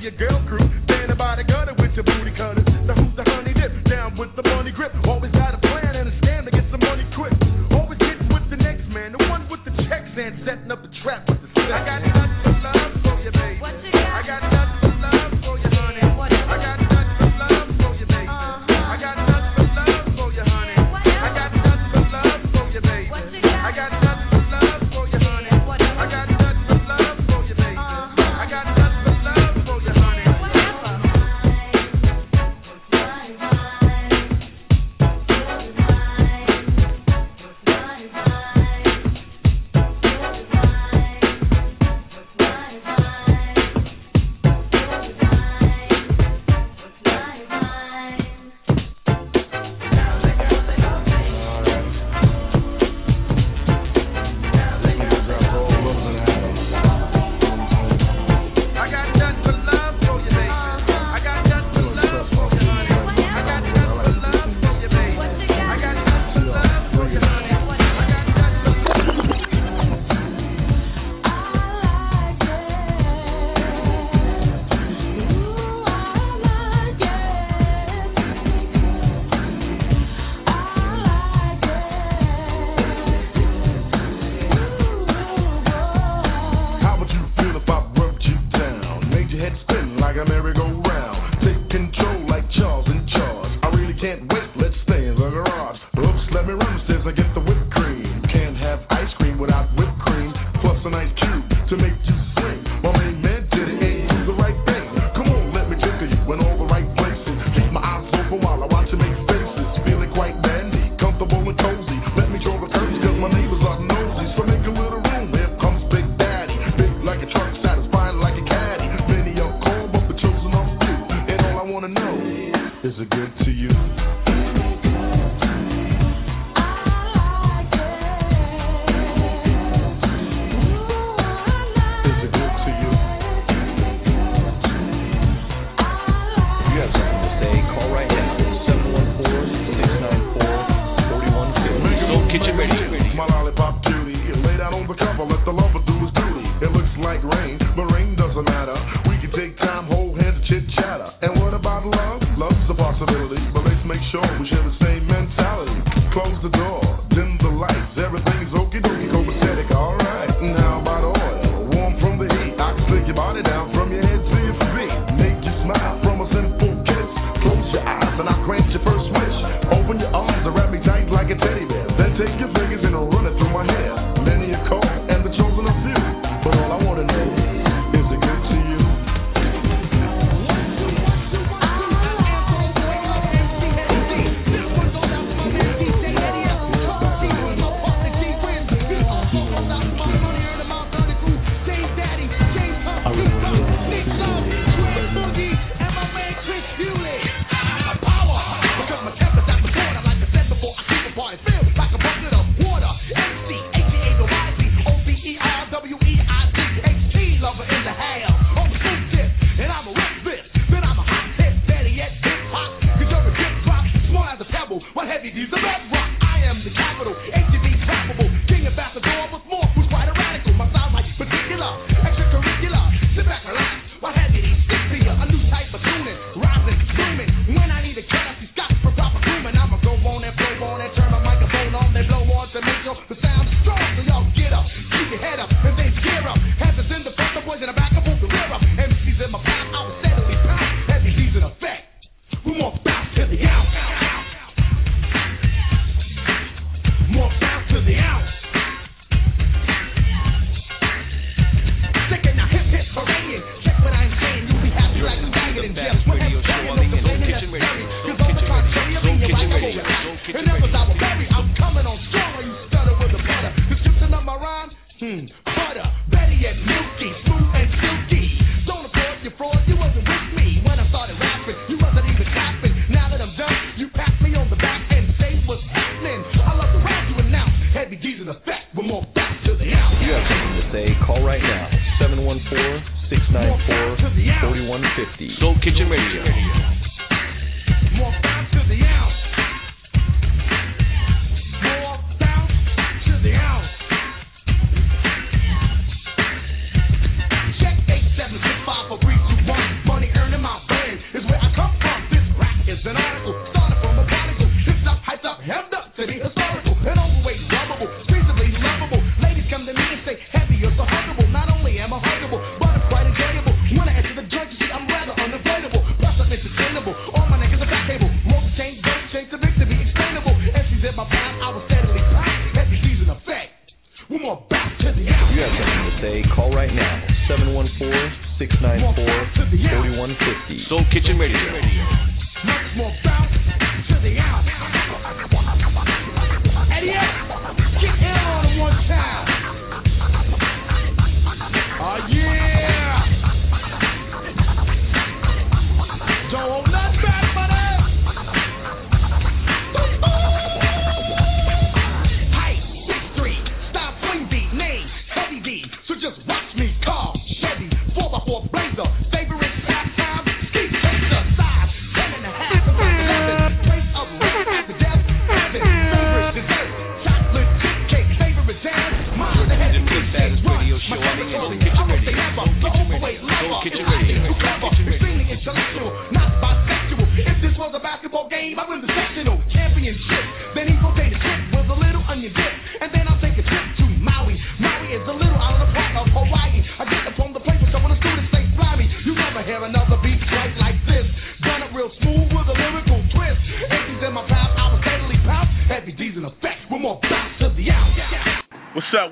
your girl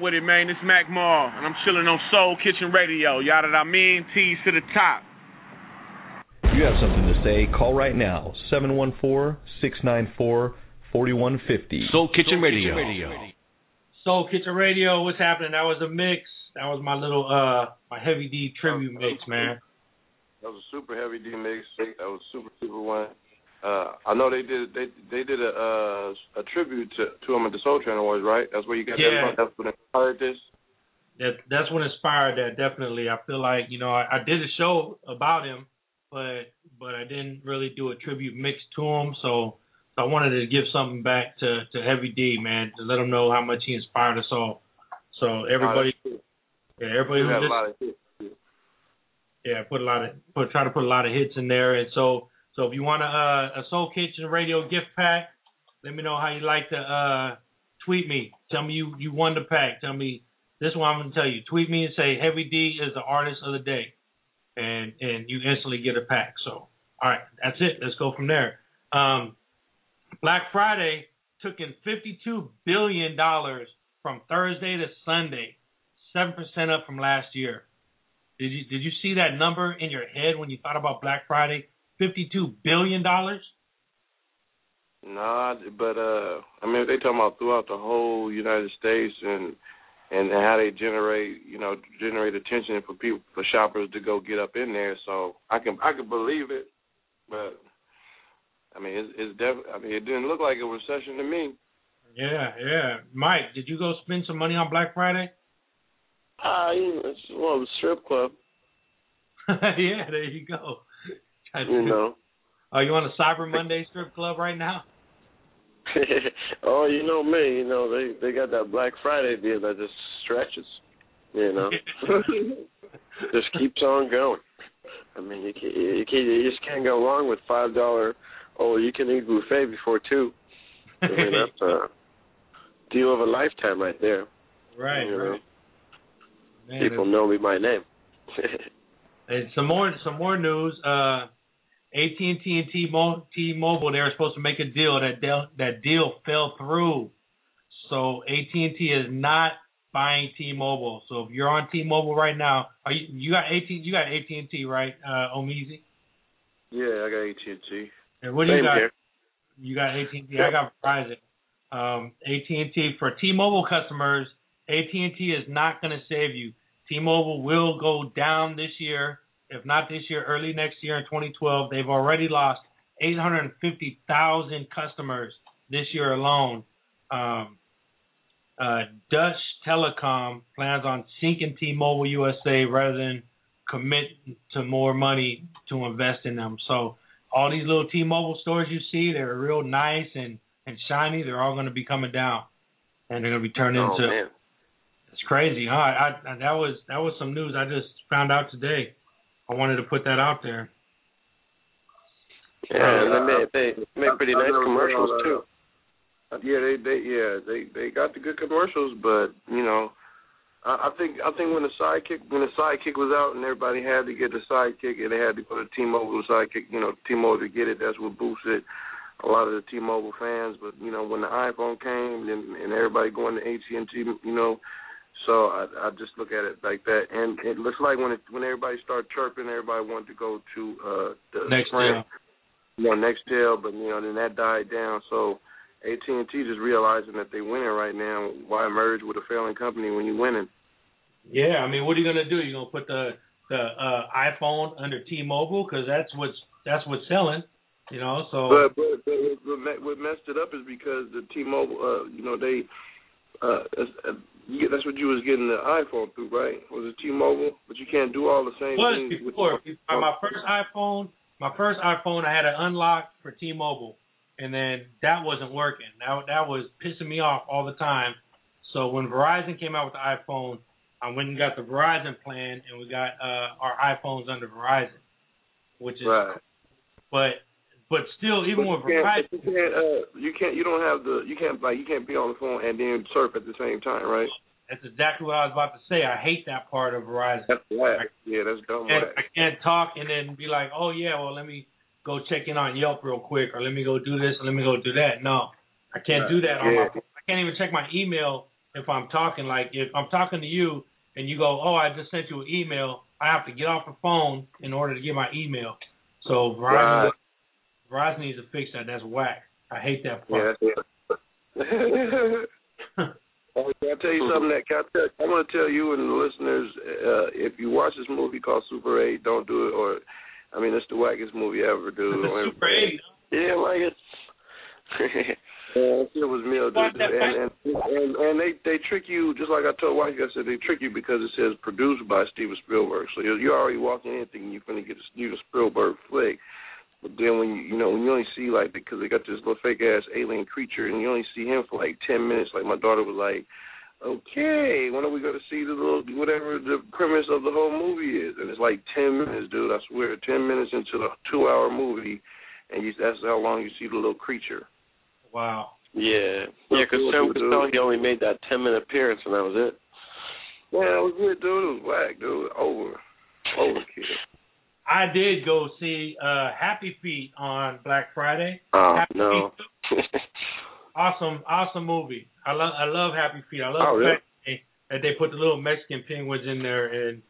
with it, man? It's Mac Maul, and I'm chilling on Soul Kitchen Radio. Y'all that I mean, T's to the top. You have something to say, call right now. 714-694-4150. Soul Kitchen Radio. Soul Kitchen Radio, what's happening? That was a mix. That was my little uh my heavy D tribute mix, man. That was a super heavy D mix. That was super super one. Uh, I know they did they they did a uh, a tribute to to him at the Soul Train Awards, right? That's where you got Yeah. that. That's what inspired this. That that's what inspired that definitely. I feel like you know I, I did a show about him, but but I didn't really do a tribute mix to him. So, so I wanted to give something back to to Heavy D, man, to let him know how much he inspired us all. So everybody, yeah, everybody who had a lot of hits. yeah, put a lot of put try to put a lot of hits in there. And so so if you want a a Soul Kitchen Radio gift pack, let me know how you like to uh tweet me. Tell me you you won the pack. Tell me this one I'm gonna tell you. Tweet me and say Heavy D is the artist of the day, and and you instantly get a pack. So all right, that's it. Let's go from there. Um, Black Friday took in fifty-two billion dollars from Thursday to Sunday, seven percent up from last year. Did you did you see that number in your head when you thought about Black Friday? Fifty-two billion dollars. Nah, but uh, I mean, they talking about throughout the whole United States and and how they generate, you know, generate attention for people for shoppers to go get up in there. So I can I can believe it, but I mean, it's, it's def- I mean, it didn't look like a recession to me. Yeah, yeah. Mike, did you go spend some money on Black Friday? Ah, you know, it's well, the strip club. yeah, there you go. You know. Are you on a Cyber Monday strip club right now? oh, you know me. You know they they got that Black Friday deal that just stretches. You know, just keeps on going. I mean, you can you can you just can't go wrong with five dollar. Oh, you can eat buffet before two. I mean, that's a deal of a lifetime right there. Right, you know? right. Man, People know me by name. And some more some more news. Uh, AT&T and T-Mo- T-Mobile they were supposed to make a deal. That deal that deal fell through. So AT&T is not buying T-Mobile. So if you're on T-Mobile right now, are you you got AT you got AT&T right, uh, Omeezy? Yeah, I got AT and what do you Same got? here. You got AT&T. I got Verizon. Um, AT&T for T-Mobile customers, AT&T is not going to save you. T-Mobile will go down this year, if not this year, early next year in 2012. They've already lost 850,000 customers this year alone. Um, uh, Dutch Telecom plans on sinking T-Mobile USA rather than commit to more money to invest in them. So all these little T-Mobile stores you see, they're real nice and and shiny. They're all going to be coming down, and they're going to be turned oh into. man. It's crazy, huh? I, I that was that was some news I just found out today. I wanted to put that out there. Yeah, and they make they make pretty nice commercials too. Uh, Yeah, they they yeah they they got the good commercials, but you know, I, I think I think when the sidekick when the sidekick was out and everybody had to get the sidekick and they had to go to T-Mobile sidekick, you know, T-Mobile to get it. That's what boosted a lot of the T-Mobile fans. But you know, when the iPhone came and and everybody going to AT&T, you know. So I, I just look at it like that, and it looks like when it, when everybody started chirping, everybody wanted to go to uh, the Next Sprint, you know, Nextel, but you know, then that died down. So AT and T just realizing that they're winning right now. Why merge with a failing company when you're winning? Yeah, I mean, what are you gonna do? You gonna put the the uh, iPhone under T-Mobile because that's what's that's what's selling, you know. So But but, but what messed it up is because the T-Mobile, uh, you know, they uh, it's- you get- that's what you was getting the iPhone through, right? Was it T-Mobile? But you can't do all the same was things. with- before my, my first iPhone. My first iPhone, I had to unlock for T-Mobile, and then that wasn't working. That that was pissing me off all the time. So when Verizon came out with the iPhone, I went and got the Verizon plan, and we got uh, our iPhones under Verizon, which is. Right. But but still, even But with you Verizon, can't, you can't, uh, you can't, you don't have the, you can't like, you can't be on the phone and then surf at the same time, right? that's exactly what I was about to say. I hate that part of Verizon. That's whack. Yeah, that's dumb. can't, whack. I can't talk and then be like, oh yeah, well let me go check in on Yelp real quick, or let me go do this, or let me go do that. No, I can't do that on Yeah. my. I can't even check my email if I'm talking. Like if I'm talking to you and you go, oh, I just sent you an email, I have to get off the phone in order to get my email. So Verizon, Right. Verizon needs to fix that. That's whack. I hate that part. it. Oh, can I tell you something that can I, tell, I want to tell you and the listeners, uh, if you watch this movie called Super 8, don't do it. Or, I mean, it's the wackest movie ever, dude. Super eight. Yeah, like it's. Yeah, shit was meal, Watch dude. that And, and and and they they trick you just like I told White. I said they trick you because it says produced by Steven Spielberg. So you you already walking in thinking you're gonna get a, a Spielberg flick. But then when you you know when you only see like because they got this little fake ass alien creature and you only see him for like ten minutes. Like my daughter was like, okay, when are we gonna see the little whatever the premise of the whole movie is? And it's like ten minutes, dude. I swear, ten minutes into the two hour movie, and you, that's how long you see the little creature. Wow. Yeah, yeah, because Sam Cassell, he only made that ten minute appearance and that was it. Yeah, it was good, dude. It was whack, dude. Over, overkill. I did go see uh Happy Feet on Black Friday. Oh Happy no. Awesome, awesome movie. I love, I love Happy Feet. I love Oh, the really? fact that they, that they put the little Mexican penguins in there, and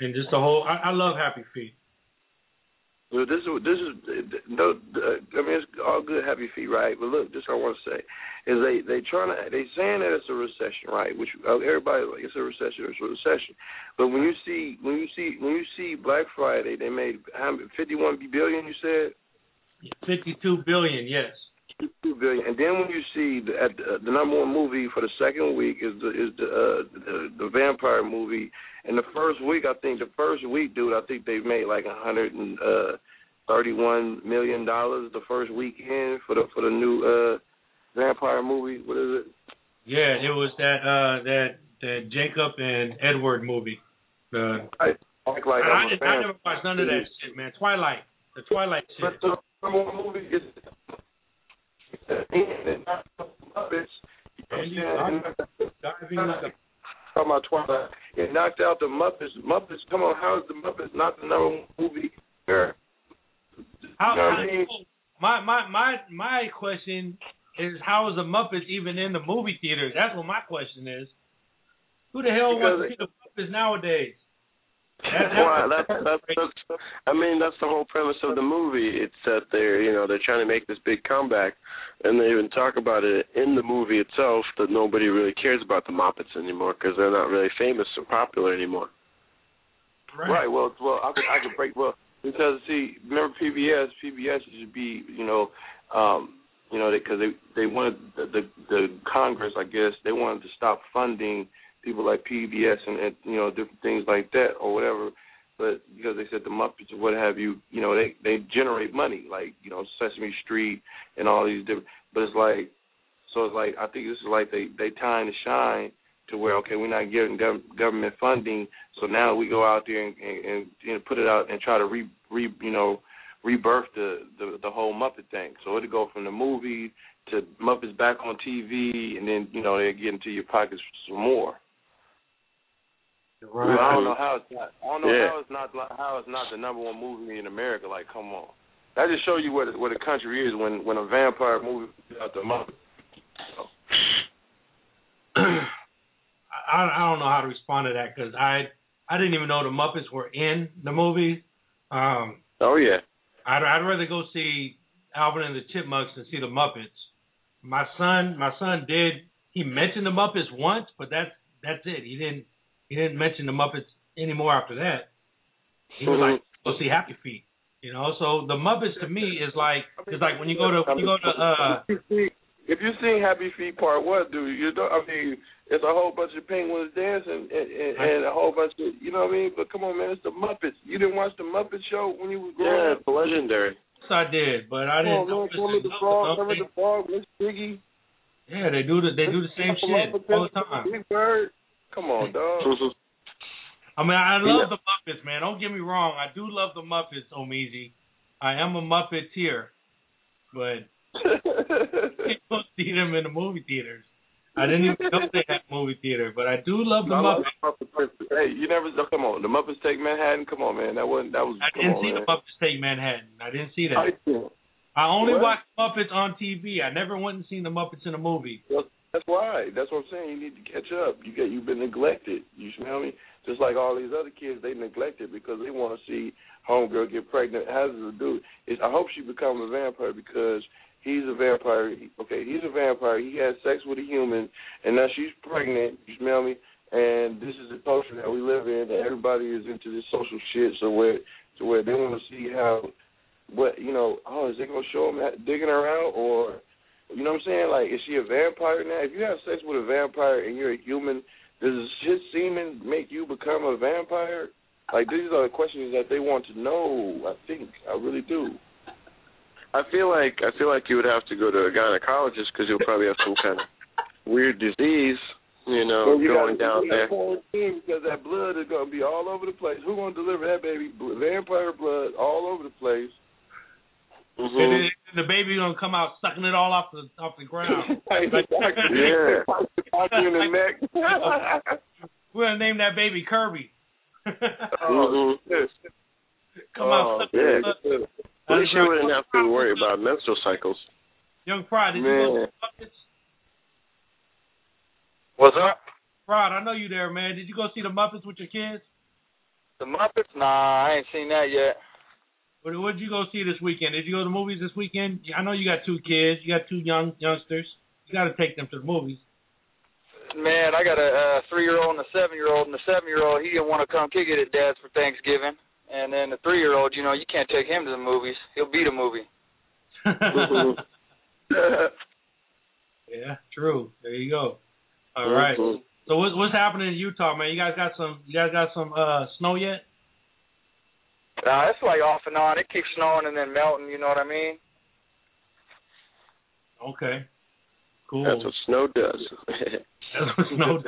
and just the whole. I, I love Happy Feet. Well, this is this is no. I mean, it's all good, happy feet, right? But look, this I want to say is they they trying to they saying that it's a recession, right? Which uh, everybody like it's a recession, it's a recession. But when you see when you see when you see Black Friday, they made how 51 billion. You said Fifty-two billion, yes. 52 billion. And then when you see the, at the, the number one movie for the second week is the is the, uh, the the vampire movie. And the first week, I think the first week, dude, I think they made like a hundred and uh, thirty-one million dollars the first weekend for the for the new uh vampire movie. What is it? Yeah, it was that uh that that Jacob and Edward movie. The I like I, didn't- I never watched none of that shit, man. Twilight, the Twilight shit. But the number one movie is. Muppets. Diving like a Talking about Twilight. It knocked out the Muppets. Muppets, come on, how is the Muppets not the number one movie? Here? How, You know I mean? my my my my question is how is the Muppets even in the movie theaters? That's what my question is. Who the hell wants to see the Muppets nowadays? Well, that's, that's, that's, I mean, that's the whole premise of the movie. It's that they're, you know, they're trying to make this big comeback, and they even talk about it in the movie itself that nobody really cares about the Muppets anymore because they're not really famous or popular anymore. Right. Well, well, I could, I could break. Well, because see, remember PBS? PBS should be, you know, um, you know, because they they wanted the, the the Congress, I guess, they wanted to stop funding people like PBS and, and you know different things like that or whatever. But because they said the Muppets or what have you, you know, they they generate money like you know Sesame Street and all these different. But it's like, so it's like I think this is like they they time to shine to where okay we're not getting gov- government funding, so now we go out there and, and, and you know, put it out and try to re, re you know rebirth the, the the whole Muppet thing. So it'll go from the movie to Muppets back on TV, and then you know they get into your pockets some more. Right. I don't know how it's not. I don't know Yeah. how it's not how it's not the number one movie in America. Like, come on, that just show you the, where the country is when when a vampire movie out the Muppet. I, I don't know how to respond to that because I I didn't even know the Muppets were in the movie. Um, Oh yeah. I'd, I'd rather go see Alvin and the Chipmunks than see the Muppets. My son, my son did. He mentioned the Muppets once, but that's that's it. He didn't he didn't mention the Muppets anymore after that. He was like, "Go see Happy Feet," you know. So the Muppets to me is like it's like when you go to when you go to uh If you see- seen Happy Feet Part One, dude, you don't. I mean, it's a whole bunch of penguins dancing and, and, and a whole bunch of you know what I mean. But come on, man, it's the Muppets. You didn't watch the Muppet Show when you were growing Yeah, up? it's legendary. yes, I did, but I Come on, didn't know man, Kermit the Frog, Kermit the Frog, Miss Piggy. Yeah, they do the they do the same shit all the time. Big Bird. Come on, dog. I mean, I love the Muppets, man. Don't get me wrong. I do love the Muppets, Omeezy. I am a Muppeteer, but you don't see them in the movie theaters. I didn't even know they had movie theater, but I do love the I love Muppets. the Muppets. Hey, you never oh, come on. The Muppets Take Manhattan. Come on, man. That wasn't. That was. I come didn't on, see man. the Muppets Take Manhattan. I didn't see that. I. I only What? watched Muppets on TV. I never went and seen the Muppets in a movie. Well, that's why. That's what I'm saying. You need to catch up. You get. You've been neglected. You smell me? Just like all these other kids, they neglected because they want to see homegirl get pregnant. How does it do? Is I hope she becomes a vampire because he's a vampire. Okay, he's a vampire. He had sex with a human, and now she's pregnant. You smell me? And this is the culture that we live in. That everybody is into this social shit. So where, to where they want to see how, what you know? Oh, is they gonna show them digging her out or? You know what I'm saying? Like, is she a vampire now? If you have sex with a vampire and you're a human, does his semen make you become a vampire? Like, these are the questions that they want to know. I think I really do. I feel like I feel like you would have to go to a gynecologist because you'll probably have some kind of weird disease, you know, Well, you going gotta- down there. because that blood is gonna be all over the place. Who's gonna deliver that baby? Vampire blood all over the place. And Mm-hmm. then the baby gonna come out sucking it all off the off the ground. yeah. Pop you in the neck. We're gonna name that baby Kirby. oh, yes. Come oh, out sucking yeah. the blood. At least you wouldn't have to worry about menstrual cycles. Young Fry, did you go see Muppets? What's up? Rod, I know you there, man. Did you go see the Muppets with your kids? The Muppets? Nah, I ain't seen that yet. What what did you go see this weekend? Did you go to the movies this weekend? I know you got two kids. You got two young youngsters. You got to take them to the movies. Man, I got a, uh three-year-old and a seven-year-old, and the seven-year-old he didn't want to come kick it at Dad's for Thanksgiving, and then the three-year-old, you know, you can't take him to the movies. He'll beat a movie. yeah, true. There you go. All right. So what's what's happening in Utah, man? You guys got some you guys got some uh snow yet? Uh, it's like off and on. It keeps snowing and then melting. You know what I mean? Okay. Cool. That's what snow does. That's what snow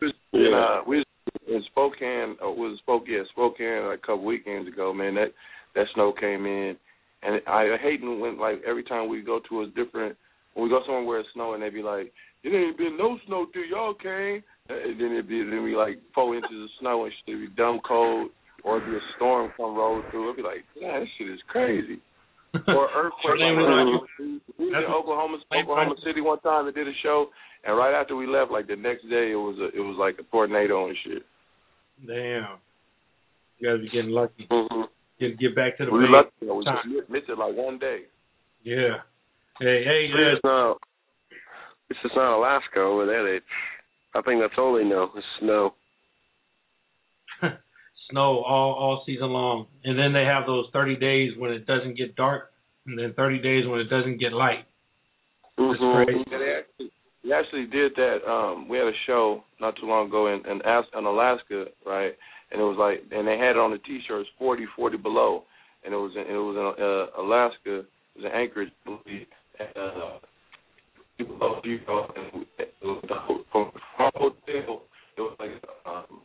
does. Yeah, uh, we in Spokane. Uh, was spoke yeah Spokane like a couple weekends ago. Man, that that snow came in, and I hate when like every time we go to a different when we go somewhere where it's snowing, they be like, "It ain't been no snow till y'all came." And then it'd be then be like four inches of snow and shit. It'd be dumb cold, or be a storm come roll through. It'd be like, "Yeah, this shit is crazy." or earthquake. We was in Oklahoma, Oklahoma City one time and did a show, and right after we left, like the next day, it was a, it was like a tornado and shit. Damn. You guys be getting lucky. Mm-hmm. Get get back to the We lucky. though. We time. just missed it like one day. Yeah. Hey, hey, It's not. It's just not Alaska over there. They, I think that's all they know is snow. Snow all all season long, and then they have those 30 days when it doesn't get dark, and then 30 days when it doesn't get light. Yeah, they actually, we actually did that. Um, we had a show not too long ago in in, As- in Alaska, right? And it was like, and they had it on the T-shirts, 40, 40 below, and it was in, it was in uh, Alaska, it was in Anchorage, I believe. And, uh, below zero, and it was the ho- from our hotel, it was like um,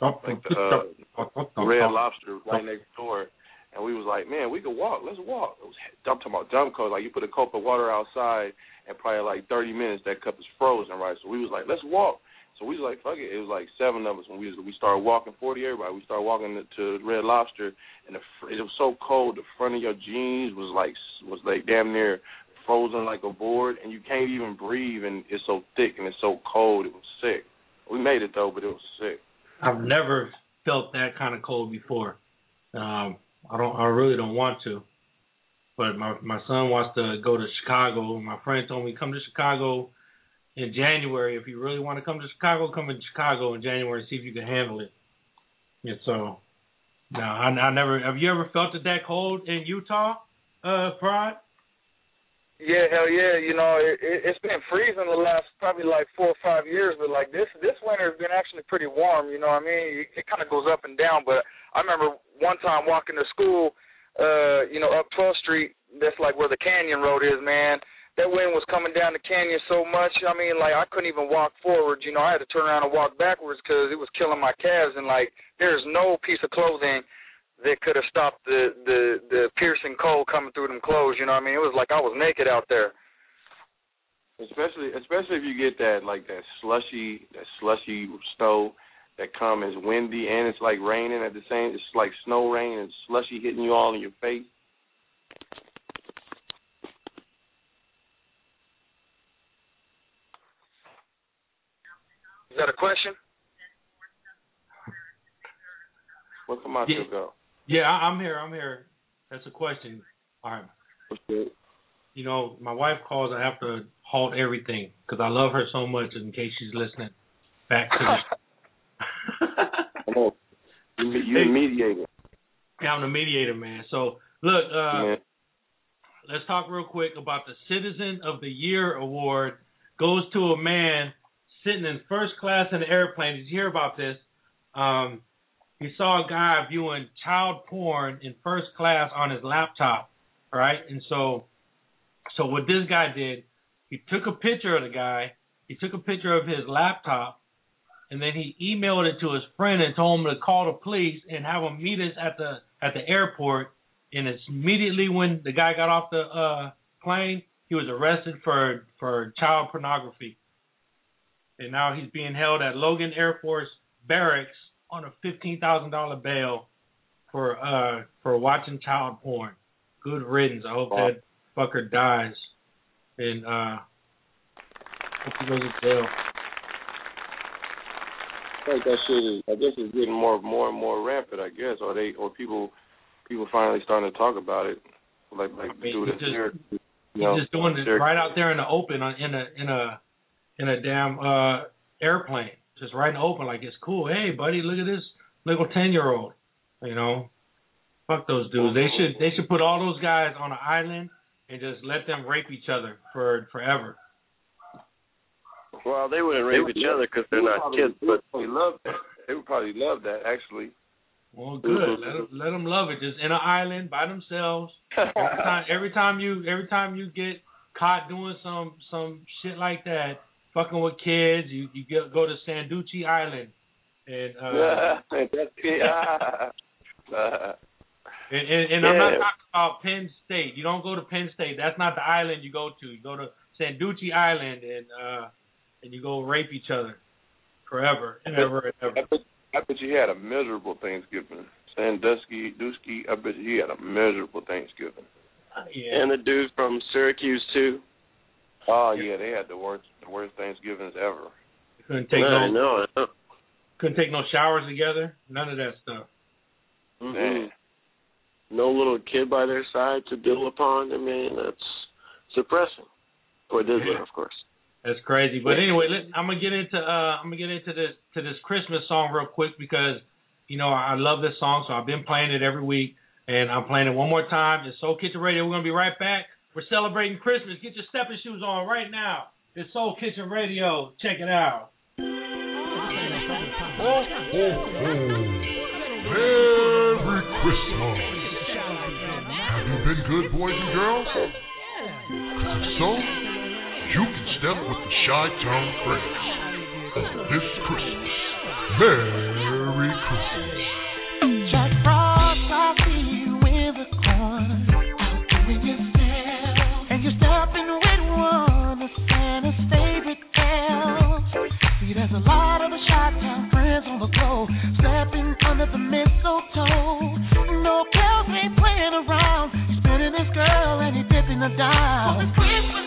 like the uh, Red Lobster right next door. And we was like, man, we could walk. Let's walk. It was, I'm talking about dumb cold. Like you put a cup of water outside, and probably like 30 minutes that cup is frozen, right? So we was like, let's walk. So we was like, fuck it. It was like seven of us when we was, we started walking. 40 everybody. We started walking to, to Red Lobster, and the, it was so cold. The front of your jeans was like was like damn near frozen like a board, and you can't even breathe, and it's so thick and it's so cold. It was sick. We made it though, but it was sick. I've never felt that kind of cold before. Um, I don't. I really don't want to. But my my son wants to go to Chicago. My friend told me come to Chicago in January. If you really want to come to Chicago, come in Chicago in January and see if you can handle it. And so, now I, I never. Have you ever felt it that cold in Utah, uh, Prod? Yeah, hell yeah. You know, it, it, it's been freezing the last probably like four or five years, but like this this winter has been actually pretty warm. You know what I mean? It, it kind of goes up and down. But I remember one time walking to school, uh, you know, up 12th Street. That's like where the Canyon Road is, man. That wind was coming down the canyon so much. I mean, like I couldn't even walk forward. You know, I had to turn around and walk backwards because it was killing my calves. And like, there's no piece of clothing that could have stopped the the the piercing cold coming through them clothes. You know what I mean? It was like I was naked out there. Especially, especially if you get that like that slushy, that slushy snow that come is windy and it's like raining at the same. It's like snow rain and slushy hitting you all in your face. Is that a question? Where come I Yeah. go? Yeah, I'm here. I'm here. That's a question. All right. You know, my wife calls. I have to halt everything because I love her so much. In case she's listening, back to the. Come on. You, you a mediator. Yeah, I'm the mediator, man. So look, uh, Yeah. let's talk real quick about the Citizen of the Year award goes to a man sitting in first class in an airplane. Did you hear about this? Um, he saw a guy viewing child porn in first class on his laptop, right? And so, so what this guy did, he took a picture of the guy. He took a picture of his laptop, and then he emailed it to his friend and told him to call the police and have him meet us at the at the airport. And it's immediately when the guy got off the uh, plane, he was arrested for for child pornography. And now he's being held at Logan Air Force Barracks on a fifteen thousand dollar bail for uh for watching child porn. Good riddance. I hope that fucker dies. And uh hope he goes to jail. like that shit is. I guess it's getting more, more and more rampant. I guess, or they, or people, people finally starting to talk about it. Like, like I mean, do it's just- here. You He's know, just doing it right out there in the open on in a in a in a damn uh airplane. Just right in the open, like it's cool. Hey buddy, look at this little ten year old. You know. Fuck those dudes. They should they should put all those guys on an island and just let them rape each other for forever. Well, they wouldn't rape each other because they're not kids, but They love that. They would probably love that actually. Well, good. Let them, let them love it. Just in an island by themselves. Every time, every time you, every time you get caught doing some some shit like that, fucking with kids, you you get, go to Sandusky Island, and uh, That's yeah. and, and, and I'm not talking about Penn State. You don't go to Penn State. That's not the island you go to. You go to Sandusky Island, and uh, and you go rape each other forever and ever and ever. I bet, I bet you had a miserable Thanksgiving. Sandusky, Dusky, I bet you had a miserable Thanksgiving. Yeah. and the dude from Syracuse too. Oh yeah, they had the worst, the worst Thanksgivings ever. Couldn't take No, no, I know. I know. couldn't take no showers together. None of that stuff. Mhm. No little kid by their side to build upon. I mean, that's suppressing. For Dizzler, of course. That's crazy. But anyway, let, I'm gonna get into uh, I'm gonna get into this to this Christmas song real quick because you know I love this song, so I've been playing it every week, and I'm playing it one more time. It's Soul Kitchen Radio. We're gonna be right back. We're celebrating Christmas. Get your stepping shoes on right now. It's Soul Kitchen Radio. Check it out. Oh, oh, Merry Christmas. Have you been good, boys and girls? so, you can step with the Chi-Town Craze on this Christmas. Merry Christmas. Go, stepping under the mistletoe. No Kells ain't playing around. He's spinning his girl and he's dipping her down. For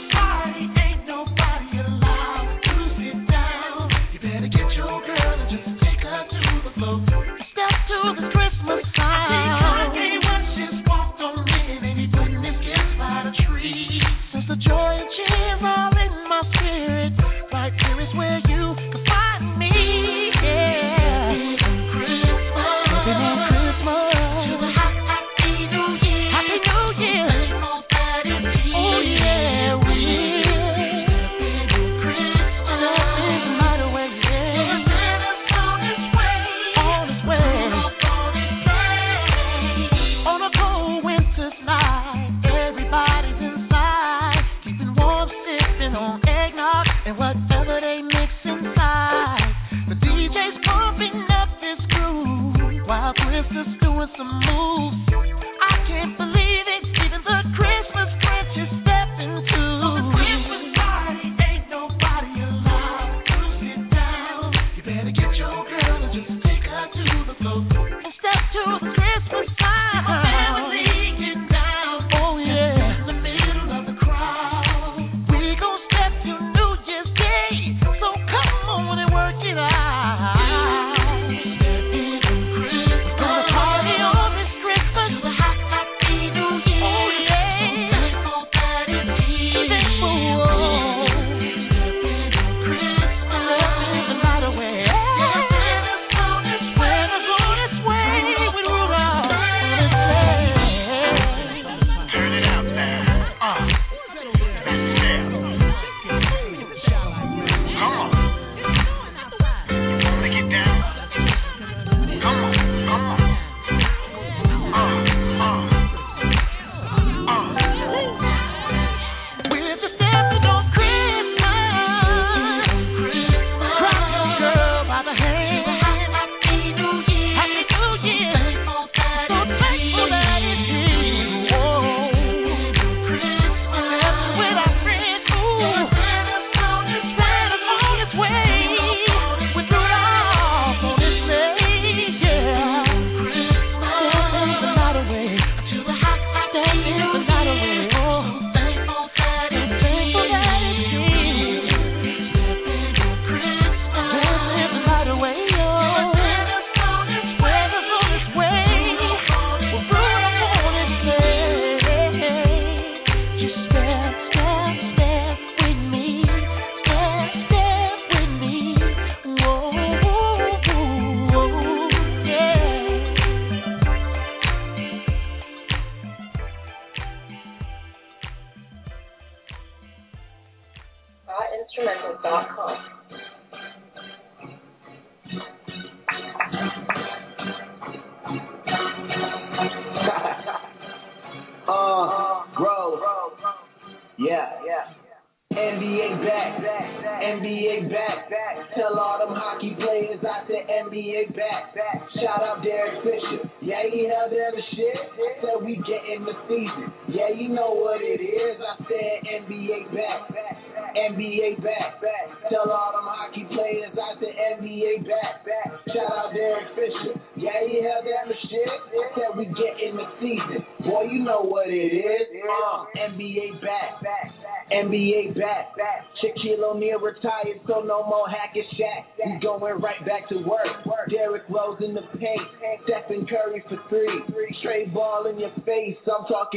instrumentals.com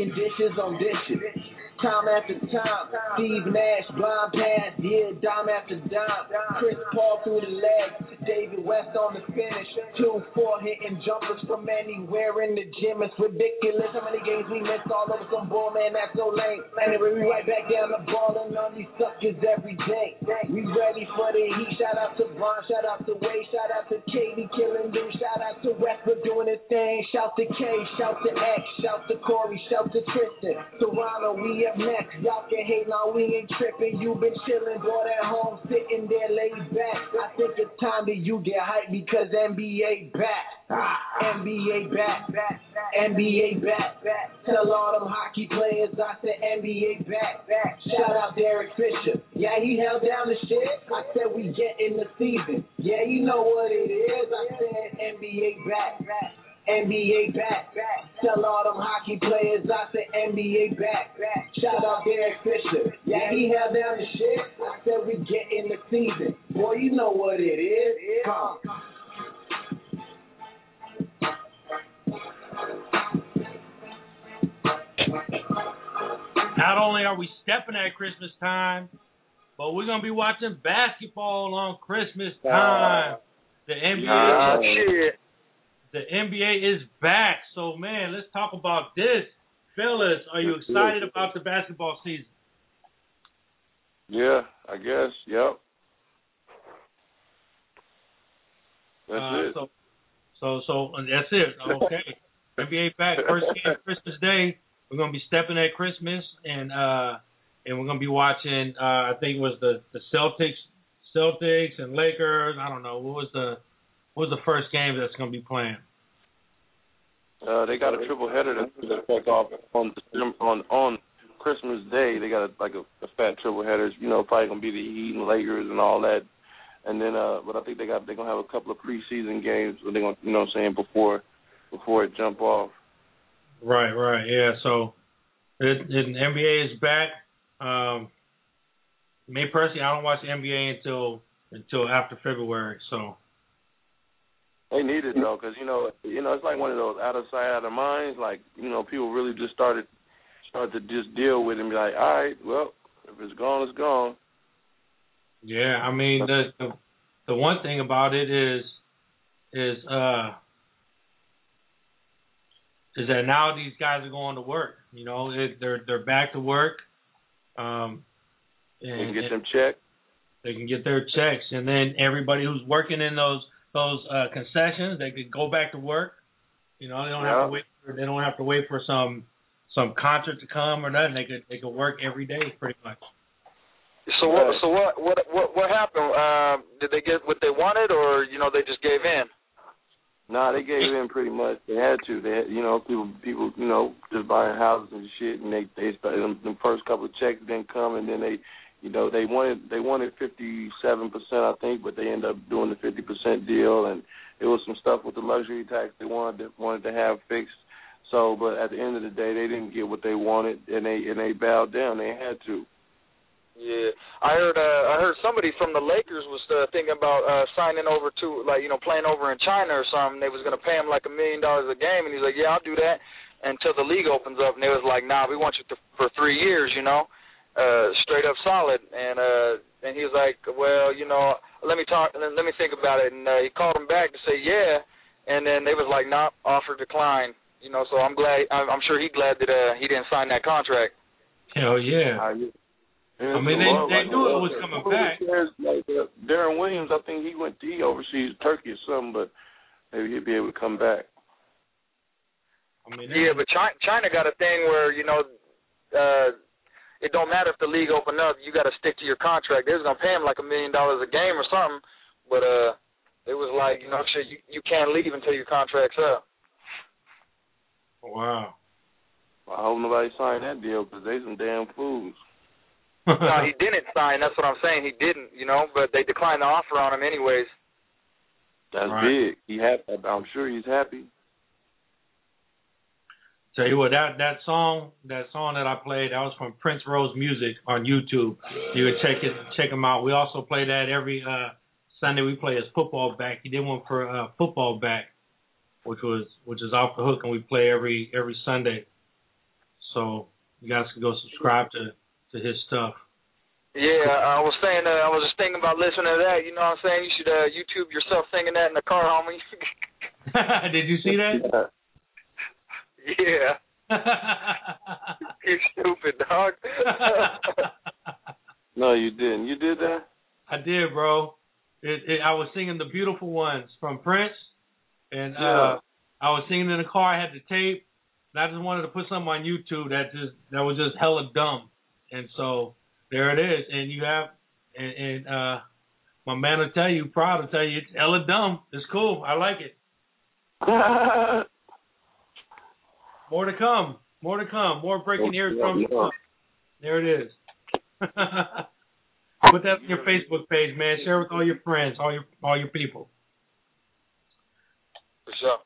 I'm dishes on dishes. Time after time, Steve Nash, blind pass, yeah, dime after dime. Chris Paul through the legs, David West on the finish. Two, four hitting jumpers from anywhere in the gym. It's ridiculous how many games we missed all over some ball, man, that's so lame. And we right back down the ball and on these suckers every day. We ready for the heat. Shout out thing. Shout to K, shout to X, shout to Corey, shout to Tristan. Toronto, we up next. Y'all can hate, now we ain't tripping. You been chilling, boy, at home, sitting there laid back. I think it's time that you get hyped because NBA back. Ah, NBA back. NBA back. Back. Tell all them hockey players I said NBA back. Back. Shout out Derek Fisher. Yeah, he held down the shit. I said we get in the season. Yeah, you know what it is. I said NBA back, back. NBA back. Back. Tell all them hockey players I said NBA back. back. Shout out Derek Fisher. Yeah, he held down the shit. I said we get in the season. Boy, you know what it is. Come. Not only are we stepping at Christmas time, but we're gonna be watching basketball on Christmas time. The NBA, Ah, shit. The NBA is back. So man, let's talk about this, fellas. Are you excited about the basketball season? Yeah, I guess. Yep. That's Uh, it. So, so, so that's it. Okay. NBA back first game Christmas Day. We're gonna be stepping at Christmas, and uh, and we're gonna be watching. Uh, I think it was the the Celtics, Celtics and Lakers. I don't know what was the what was the first game that's gonna be playing. Uh, they got a triple header that's gonna kick off on on on Christmas Day. They got a, like a, a fat triple headers. You know, probably gonna be the Heat and Lakers and all that. And then, uh, but I think they got they're gonna have a couple of preseason games. Where they're gonna, you know, what I'm saying before before it jump off. Right, right, yeah. So, it, it, NBA is back. Um, me personally, I don't watch the NBA until until after February. So, They need it though, because you know, you know, it's like one of those out of sight, out of mind. Like you know, people really just started started to just deal with it and be like, all right, well, if it's gone, it's gone. Yeah, I mean the the, the one thing about it is is uh is that now these guys are going to work. You know, it, they're they're back to work. Um, and, They can get and them checked. they can get their checks, and then everybody who's working in those those uh, concessions, they could go back to work. You know, they don't have to wait. For, they don't have to wait for some some concert to come or nothing. They could they could work every day pretty much. So what? So what? What? What? What happened? Um, did they get what they wanted, or you know they just gave in? Nah, they gave in pretty much. They had to. They had, you know, people, people, you know, just buying houses and shit, and they, they started them, them first couple of checks didn't come, and then they, you know, they wanted, they wanted fifty seven percent, I think, but they ended up doing the fifty percent deal, and it was some stuff with the luxury tax they wanted to, wanted to have fixed. So, but at the end of the day, they didn't get what they wanted, and they and they bowed down. They had to. Yeah, I heard. Uh, I heard somebody from the Lakers was uh, thinking about uh, signing over to, like, you know, playing over in China or something. They was gonna pay him like a million dollars a game, and he's like, "Yeah, I'll do that." Until the league opens up, and they was like, "Nah, we want you to, for three years, you know, uh, straight up solid." And uh, and he was like, "Well, you know, let me talk. Let me think about it." And uh, he called him back to say, "Yeah," and then they was like, "Nah, offer declined." You know, so I'm glad. I'm, I'm sure he glad that uh, he didn't sign that contract. Hell yeah. And I mean, it's they- a lot, they knew it was coming some back. players, Like uh, Deron Williams, I think he went he overseas Turkey or something, but maybe he'll be able to come back. I mean, Yeah, but China, China got a thing where you know, uh, it don't matter if the league open up, you got to stick to your contract. They're gonna pay him like a million dollars a game or something, but uh, it was like you know shit. You you can't leave until your contract's up. Wow. Well, I hope nobody signed that deal because they some damn fools. no, he didn't sign. That's what I'm saying. He didn't, you know, but they declined the offer on him anyways. That's Right. big. He happy. I'm sure he's happy. Tell you what, that that song, that song that I played, that was from Prince Rose Music on YouTube. You can check it, check him out. We also play that every uh Sunday. We play his football back. He did one for uh football back, which was which is off the hook, and we play every every Sunday. So you guys can go subscribe to to his stuff. Yeah, I was saying. Uh, I was just thinking about listening to that. You know what I'm saying? You should uh, YouTube yourself singing that in the car, homie. did you see that? Yeah. you stupid dog. No, you didn't. You did that? I did, bro. It, it, I was singing the beautiful ones from Prince, and Yeah. uh, I was singing in the car. I had the tape, and I just wanted to put something on YouTube that just that was just hella dumb, and so there it is. And you have, and, and uh, my man will tell you, proud to tell you, it's hella dumb. It's cool. I like it. More to come. More to come. More breaking ears from. There it is. Put that on your Facebook page, man. Share with all your friends, all your all your people. For sure.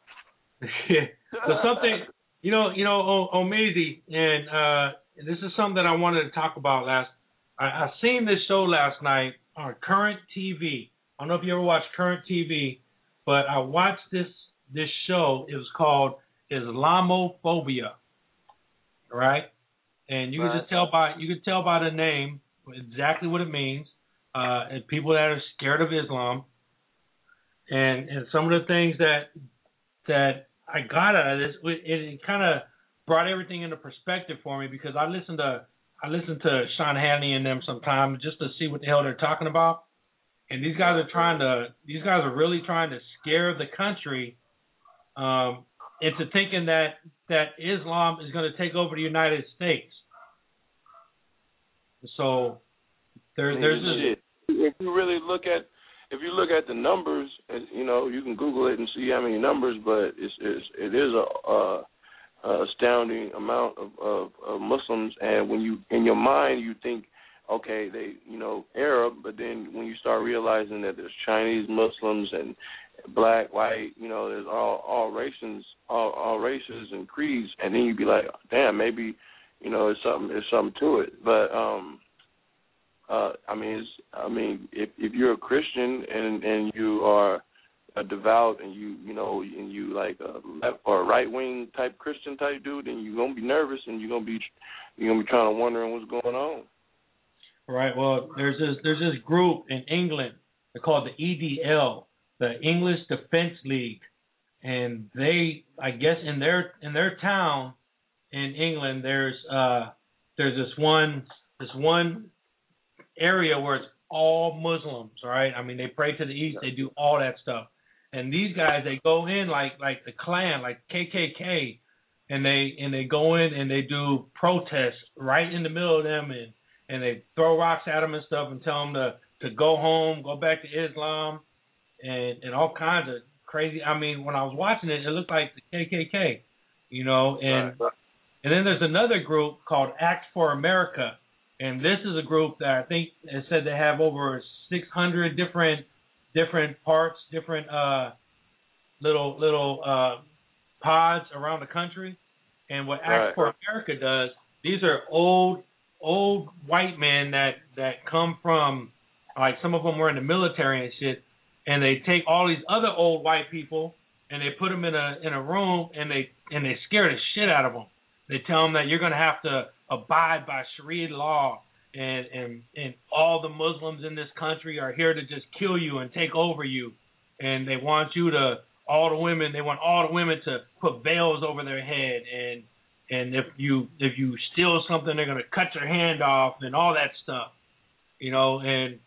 so something, you know, you know, O- Omeezy, and uh, this is something that I wanted to talk about last. I, I seen this show last night on Current TV. I don't know if you ever watched Current TV, but I watched this this show. It was called Islamophobia, right? And you can just tell by you can tell by the name exactly what it means. Uh, and people that are scared of Islam, and and some of the things that that I got out of this, it, it kind of brought everything into perspective for me because I listened to I listened to Sean Hannity and them sometimes just to see what the hell they're talking about. And these guys are trying to these guys are really trying to scare the country um, into thinking that that Islam is going to take over the United States. So there, there's this, If you really look at if you look at the numbers, and you know, you can Google it and see how many numbers, but it's, it's it is a, a, a astounding amount of, of, of Muslims. And when you in your mind you think, okay, they you know Arab, but then when you start realizing that there's Chinese Muslims and black, white, you know, there's all all races, all all races and creeds, and then you'd be like, damn, maybe you know, it's something there's something to it. But um uh I mean it's I mean if if you're a Christian and and you are a devout and you you know and you like a left or right wing type Christian type dude, then you're gonna be nervous and you're gonna be you're gonna be trying to wondering what's going on. Right. Well, there's this there's this group in England. They're called the EDL, the English Defense League, and they, I guess, in their in their town in England, there's uh there's this one this one area where it's all Muslims. Right. I mean, they pray to the east. They do all that stuff. And these guys, they go in like like the Klan, like KKK, and they and they go in and they do protests right in the middle of them and and they throw rocks at them and stuff and tell them to to go home, go back to Islam, and and all kinds of crazy. I mean, when I was watching it, it looked like the KKK, you know. And and then there's another group called Act for America, and this is a group that I think is said to have over 600 different different parts, different uh little little uh pods around the country. And what Act Right. for America does, these are old old white men that that come from like some of them were in the military and shit, and they take all these other old white people and they put them in a in a room and they and they scare the shit out of them. They tell them that you're gonna have to abide by Sharia law and and and all the Muslims in this country are here to just kill you and take over you, and they want you to all the women they want all the women to put veils over their head and and if you if you steal something they're gonna cut your hand off and all that stuff, you know and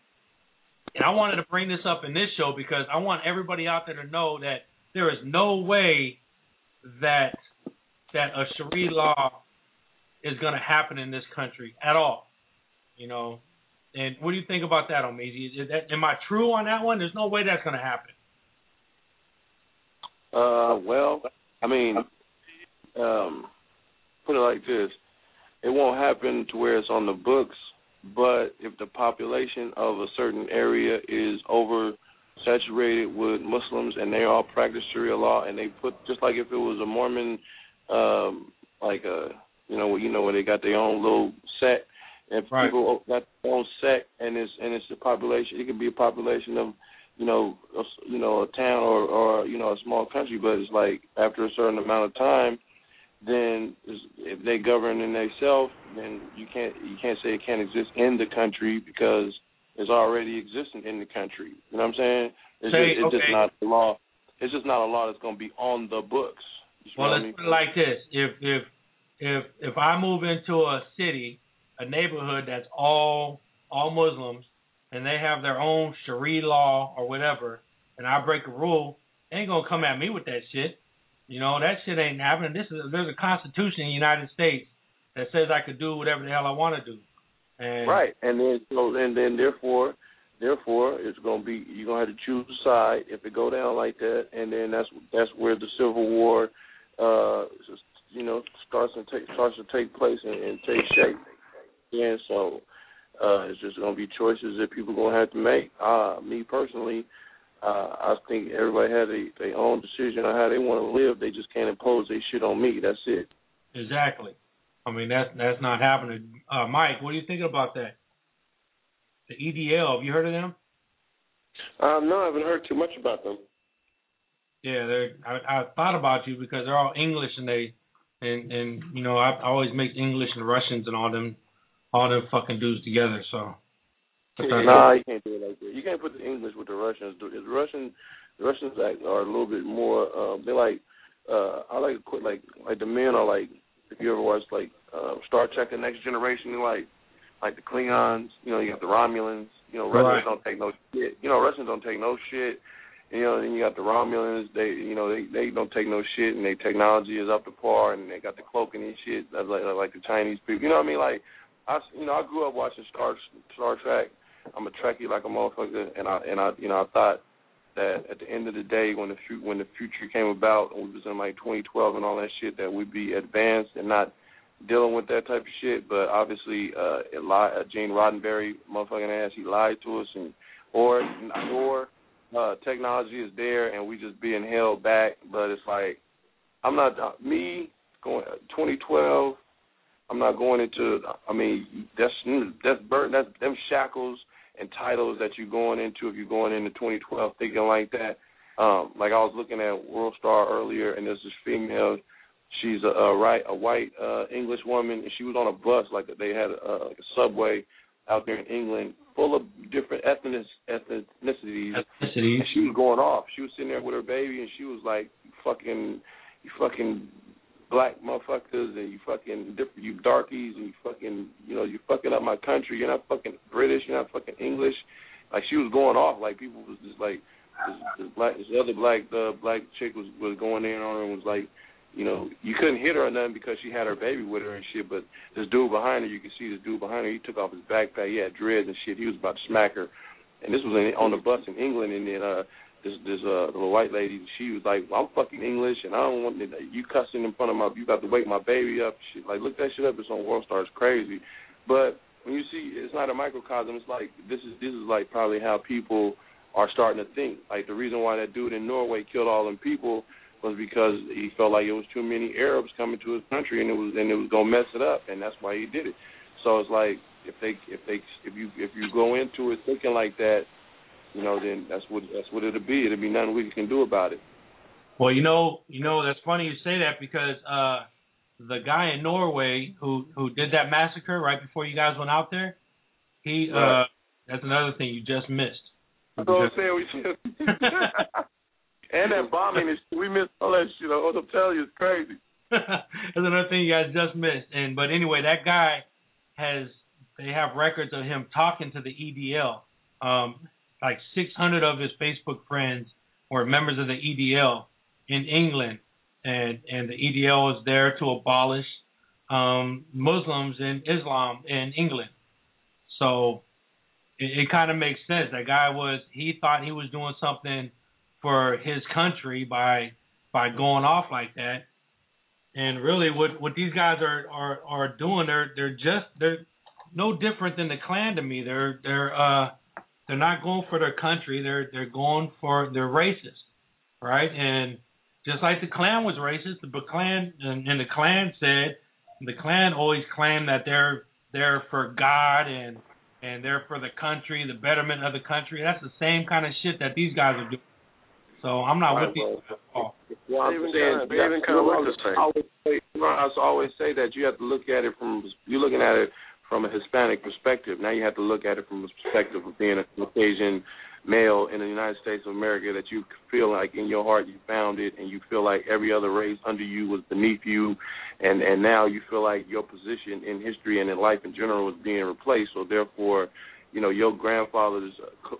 and I wanted to bring this up in this show because I want everybody out there to know that there is no way that that a Sharia law is going to happen in this country at all. You know, And what do you think about that, Omeezy? Is that am I true on that one? There's no way that's gonna happen. Uh, well, I mean, um, put it like this: it won't happen to where it's on the books, but if the population of a certain area is over saturated with Muslims and they all practice Sharia law, and they put just like if it was a Mormon, um, like a you know you know where they got their own little sect, and Right. people got their own sect, and it's and it's a population. It could be a population of you know, a, you know, a town or or you know a small country, but it's like after a certain amount of time, then if they govern in themselves, then you can't you can't say it can't exist in the country because it's already existing in the country. You know what I'm saying? It's Say, just it's just not a law. It's just not a law that's going to be on the books. Well, let's me? put it like this: if if if if I move into a city, a neighborhood that's all all Muslims, and they have their own Sharia law or whatever, and I break a rule, they ain't gonna come at me with that shit. You know that shit ain't happening. This is there's a constitution in the United States that says I could do whatever the hell I want to do. And Right, and then so and then therefore, therefore it's gonna be you're gonna have to choose a side if it go down like that, and then that's that's where the civil war, uh, you know, starts and take starts to take place and, and take shape. And so, uh, it's just gonna be choices that people gonna have to make. Uh, me personally, uh, I think everybody has a their own decision on how they want to live. They just can't impose their shit on me. That's it. Exactly. I mean that's that's not happening. Uh, Mike, what do you think about that? The EDL, have you heard of them? Um, no, I haven't heard too much about them. Yeah, they're. I, I thought about you because they're all English and they, and and you know I, I always mix English and Russians and all them, all them fucking dudes together. So. They're- Nah, you can't do it like that. You can't put the English with the Russians. The the Russian, the Russians like are a little bit more. Um, they like. Uh, I like to quit like like the men are like. If you ever watch like uh, Star Trek: The Next Generation, you like like the Klingons. You know, you got the Romulans. You know, Russians Right. don't take no shit. You know, Russians don't take no shit. You know, then you got the Romulans. They, you know, they they don't take no shit, and their technology is up to par, and they got the cloaking and shit. That's like like the Chinese people. You know what I mean? Like, I, you know, I grew up watching Star Star Trek. I'm a Trekkie like a motherfucker, and I and I, you know, I thought that at the end of the day, when the fu- when the future came about, and we was in like 2012 and all that shit, that we'd be advanced and not dealing with that type of shit. But obviously, uh, it uh, Gene Roddenberry, motherfucking ass, he lied to us, and or or uh, technology is there and we just being held back. But it's like I'm not uh, me going 2012. I'm not going into. I mean, that's that's burden. That's them shackles and titles that you're going into if you're going into 2012 thinking like that. Um, like I was looking at World Star earlier, and there's this female. She's a, a right a white uh, English woman, and she was on a bus like they had a, like a subway out there in England, full of different ethnic ethnicities. Ethnicities. And she was going off. She was sitting there with her baby, and she was like, "Fucking, you fucking black motherfuckers, and you fucking different, you darkies, and you fucking, you know, you fucking up my country. You're not fucking British. You're not fucking English." Like she was going off. Like people was just like, this, this black, this other black, uh, black chick was was going in on her and was like. You know, you couldn't hit her or nothing because she had her baby with her and shit. But this dude behind her, you could see this dude behind her. He took off his backpack. He had dreads and shit. He was about to smack her and this was in, on the bus in England, and then uh, this this uh little white lady, she was like, well, "I'm fucking English, and I don't want you cussing in front of my, you got to wake my baby up." Shit, like look that shit up. It's on World Star. Crazy, but when you see, it's not a microcosm. It's like this is this is like probably how people are starting to think. Like the reason why that dude in Norway killed all them people was because he felt like it was too many Arabs coming to his country, and it was and it was gonna mess it up, and that's why he did it. So it's like if they if they if you if you go into it thinking like that, you know, then that's what that's what it'll be. It'll be nothing we can do about it. Well, you know, you know that's funny you say that because uh the guy in Norway who who did that massacre right before you guys went out there, he Right. uh that's another thing you just missed. That's what I'm saying. We just and that bombing is we missed all that shit. What I'm telling you, it's crazy. That's another thing you guys just missed. And but anyway, that guy has they have records of him talking to the EDL. Um, like 600 of his Facebook friends were members of the EDL in England, and and the EDL is there to abolish um, Muslims and Islam in England. So it, it kind of makes sense. That guy was he thought he was doing something for his country by by going off like that. And really, what what these guys are are are doing, they're they're just they're no different than the Klan to me. They're they're uh they're not going for their country. They're they're going for they're racist, right? And just like the Klan was racist, the Klan and, and the Klan said the Klan always claimed that they're they're for God and and they're for the country, the betterment of the country. That's the same kind of shit that these guys are doing. So I'm not with these. Well, I'm Even saying, even kinda look the same. I always say, you know, I also always say that you have to look at it from you're looking at it from a Hispanic perspective. Now you have to look at it from the perspective of being a Caucasian male in the United States of America that you feel like in your heart you found it and you feel like every other race under you was beneath you. And and now you feel like your position in history and in life in general is being replaced. So therefore you know your grandfather's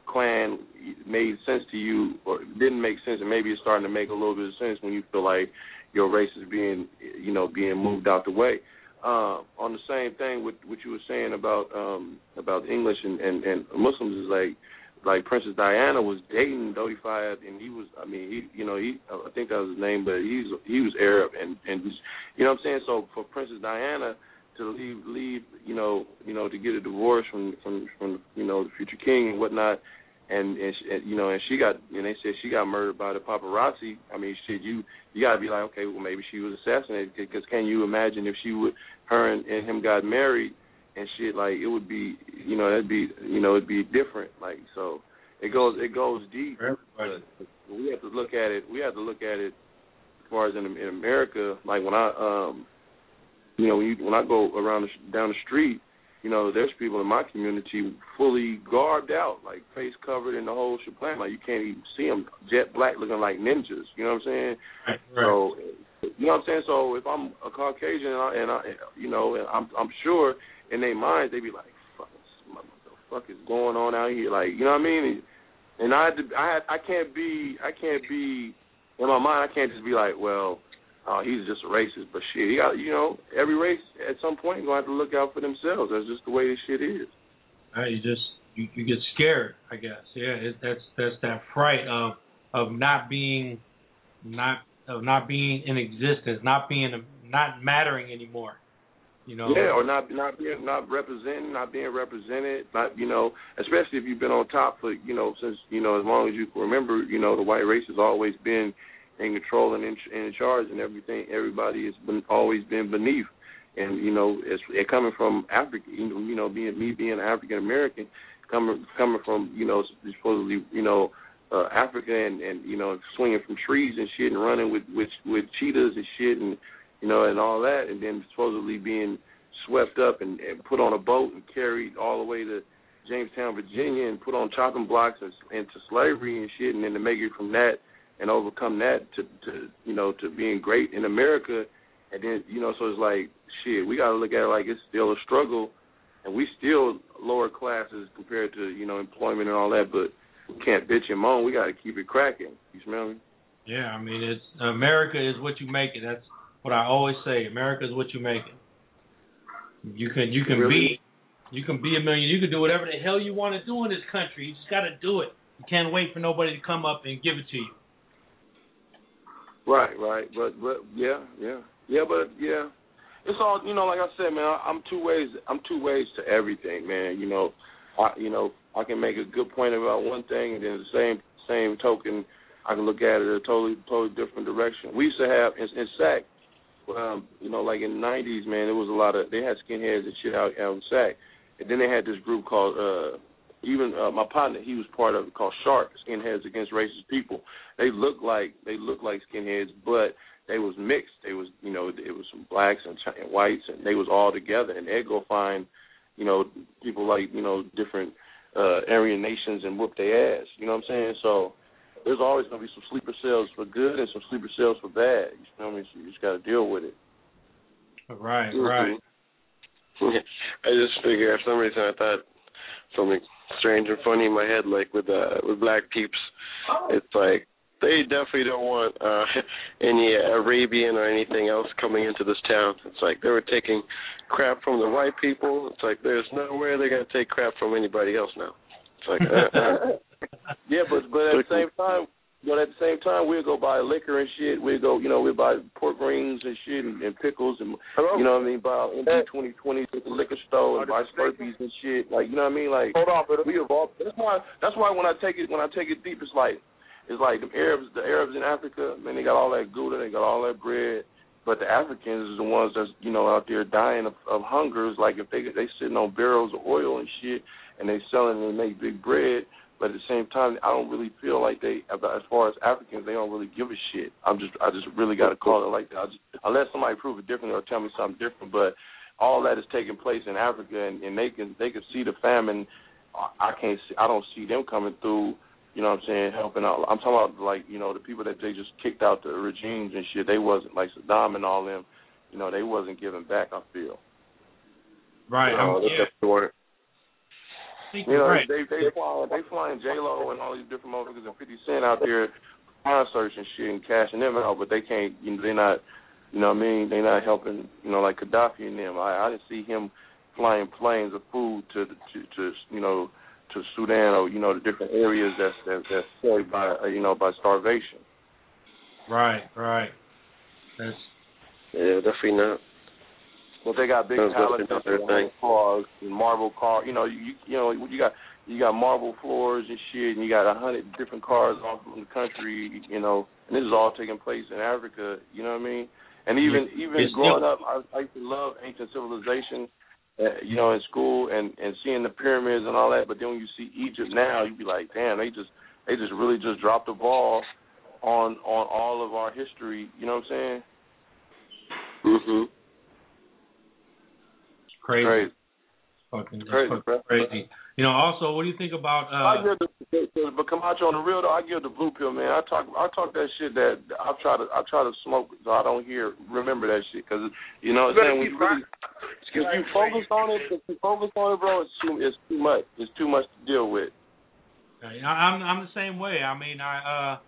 Klan made sense to you or didn't make sense. And maybe it's starting to make a little bit of sense when you feel like your race is being you know being moved out the way uh, on the same thing with what you were saying about um about English and, and and Muslims is like like Princess Diana was dating Dodi Fayed, and he was I mean he you know he I think that was his name, but he's he was Arab and and you know what I'm saying. So for Princess Diana to leave leave you know you know to get a divorce from from from you know the future king and whatnot. And, and, she, and you know, and she got, and they said she got murdered by the paparazzi. I mean, shit, you you gotta be like, okay, well maybe she was assassinated. Because can you imagine if she would, her and, and him got married, and shit like it would be you know that'd be you know it'd be different like so it goes it goes deep but we have to look at it we have to look at it as far as in, in America like when I um you know when you, when I go around the, down the street you know there's people in my community fully garbed out like face covered in the whole shebang like you can't even see them jet black looking like ninjas you know what I'm saying Right. so you know what I'm saying so if I'm a Caucasian and I, and I you know and I'm I'm sure in their minds they be like, "Fuck, what the fuck is going on out here?" Like, you know what I mean? And I had to, I had, I can't be, I can't be in my mind. I can't just be like, "Well, uh, he's just a racist." But shit, he got, you know, every race at some point gonna have to look out for themselves. That's just the way this shit is. Uh, you just you, you get scared, I guess. Yeah, it, that's that's that fright of of not being not of not being in existence, not being not mattering anymore. You know. Yeah, or not not being not representing, not being represented, not you know, especially if you've been on top for you know since you know as long as you can remember, you know the white race has always been in control and in, in charge and everything. Everybody has been always been beneath, and you know it's it coming from Africa. You know, you know being me being African American, coming coming from you know supposedly you know uh, Africa and and you know swinging from trees and shit and running with with with cheetahs and shit and you know, and all that, and then supposedly being swept up and, and put on a boat and carried all the way to Jamestown, Virginia, and put on chopping blocks and, into slavery and shit, and then to make it from that and overcome that to, to you know, to being great in America, and then you know, so it's like shit. We got to look at it like it's still a struggle, and we still lower classes compared to you know employment and all that, but we can't bitch and moan. We got to keep it cracking. You smell me? Yeah, I mean it's America is what you make it. That's what I always say. America is what you make it. You can you can Really? be you can be a million. You can do whatever the hell you want to do in this country. You just got to do it. You can't wait for nobody to come up and give it to you. Right, right, but but yeah, yeah, yeah, but yeah, it's all you know. Like I said, man, I, I'm two ways. I'm two ways to everything, man. You know, I you know I can make a good point about one thing, and then the same same token, I can look at it a totally totally different direction. We used to have in, in SAC, um, you know, like in the '90s, man, there was a lot of they had skinheads and shit out out in SAC, and then they had this group called. uh even uh, my partner, he was part of it called SHARP Skinheads Against Racist People. They looked like they looked like skinheads, but they was mixed. They was you know it was some blacks and, chi- and whites, and they was all together. And they'd go find you know people like you know different uh Aryan nations and whoop their ass. You know what I'm saying? So there's always gonna be some sleeper cells for good and some sleeper cells for bad. You know what I mean? So you just got to deal with it. Right, Mhm. right. I just figure for some reason I thought something strange and funny in my head, like with uh with black peeps. It's like they definitely don't want uh any Arabian or anything else coming into this town. It's like they were taking crap from the white people. It's like there's no way they're gonna take crap from anybody else now. It's like, uh, yeah, but but at the same time, but at the same time, we'll go buy liquor and shit. We'll go, you know, we'll buy pork rings and shit and, and pickles and you know what I mean. Buy MD twenty twenty at the liquor store and buy Slurpees and shit. Like you know what I mean. Like hold on, but we evolve. That's why. That's why when I take it when I take it deep, it's like it's like the Arabs. The Arabs in Africa, man, they got all that gouda, they got all that bread. But the Africans is the ones that's you know out there dying of, of hunger. It's like if they they sitting on barrels of oil and shit, and they selling and they make big bread. But at the same time, I don't really feel like they, as far as Africans, they don't really give a shit. I'm just, I just really got to call it like that. I just, unless somebody prove it different or tell me something different. But all that is taking place in Africa, and, and they can, they can see the famine. I can't see, I don't see them coming through. You know what I'm saying? Helping out. I'm talking about like, you know, the people that they just kicked out the regimes and shit. They wasn't like Saddam and all them. You know, they wasn't giving back. I feel. Right. You know, I'm- yeah. You know, right. they they flying they flying J Lo and all these different motherfuckers and Fifty Cent out there concerts and shit and cashing them out, but they can't. You know, they're not. You know what I mean? They're not helping. You know, like Gaddafi and them. I I didn't see him flying planes of food to to, to you know to Sudan or you know the different areas that's that, that's plagued by uh, you know by starvation. Right, right. That's yeah, definitely not. Well, they got big palaces definitely and cars and marble car. You know, you you know you got you got marble floors and shit, and you got a hundred different cars all from the country. You know, and this is all taking place in Africa. You know what I mean? And even even It's growing still- up, I, I used to love ancient civilization. Uh, you know, in school and and seeing the pyramids and all that. But then when you see Egypt now, you be like, damn, they just they just really just dropped the ball on on all of our history. You know what I'm saying? Mm-hmm. Crazy. Crazy. Fucking it's Crazy, fucking crazy. You know, also, what do you think about? I uh give the, the, but Camacho on the real though. I give the blue pill, man. I talk, I talk that shit that I try to, I try to smoke so I don't hear, remember that shit because you know what I'm saying. When you really, if you focus on it, if you focus on it, bro, it's too, it's too much. It's too much to deal with. I- I'm I'm the same way. I mean, I uh,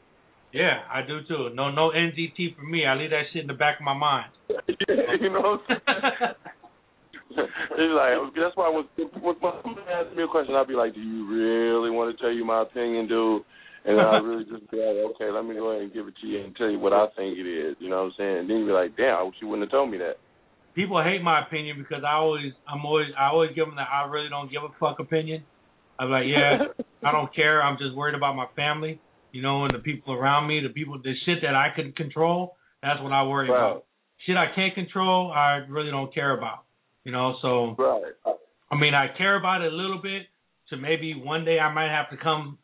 yeah, I do too. No, no NZT for me. I leave that shit in the back of my mind. you know. It's like that's why when, when somebody asks me a question, I'll be like, "Do you really want to tell you my opinion, dude?" And I really just be like, "Okay, let me go ahead and give it to you and tell you what I think it is." You know what I'm saying? And then you be like, "Damn, I wish you wouldn't have told me that." People hate my opinion because I always, I'm always, I always give them the I really don't give a fuck opinion. I'm like, yeah, I don't care. I'm just worried about my family, you know, and the people around me, the people, the shit that I can control. That's what I worry Right. about. Shit I can't control, I really don't care about. You know, so Right. I mean, I care about it a little bit. So maybe one day I might have to come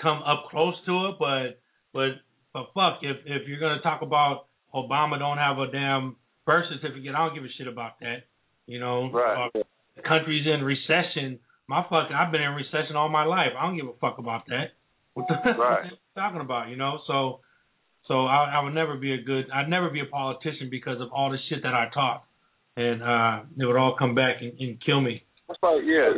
come up close to it, but but but fuck, if if you're gonna talk about Obama don't have a damn birth certificate, I don't give a shit about that. You know, Right. Uh, the country's in recession. My fucking, I've been in recession all my life. I don't give a fuck about that. What the what Right. you talking about? You know, so so I, I would never be a good. I'd never be a politician because of all the shit that I talk, and uh it would all come back and, and kill me. That's like yeah,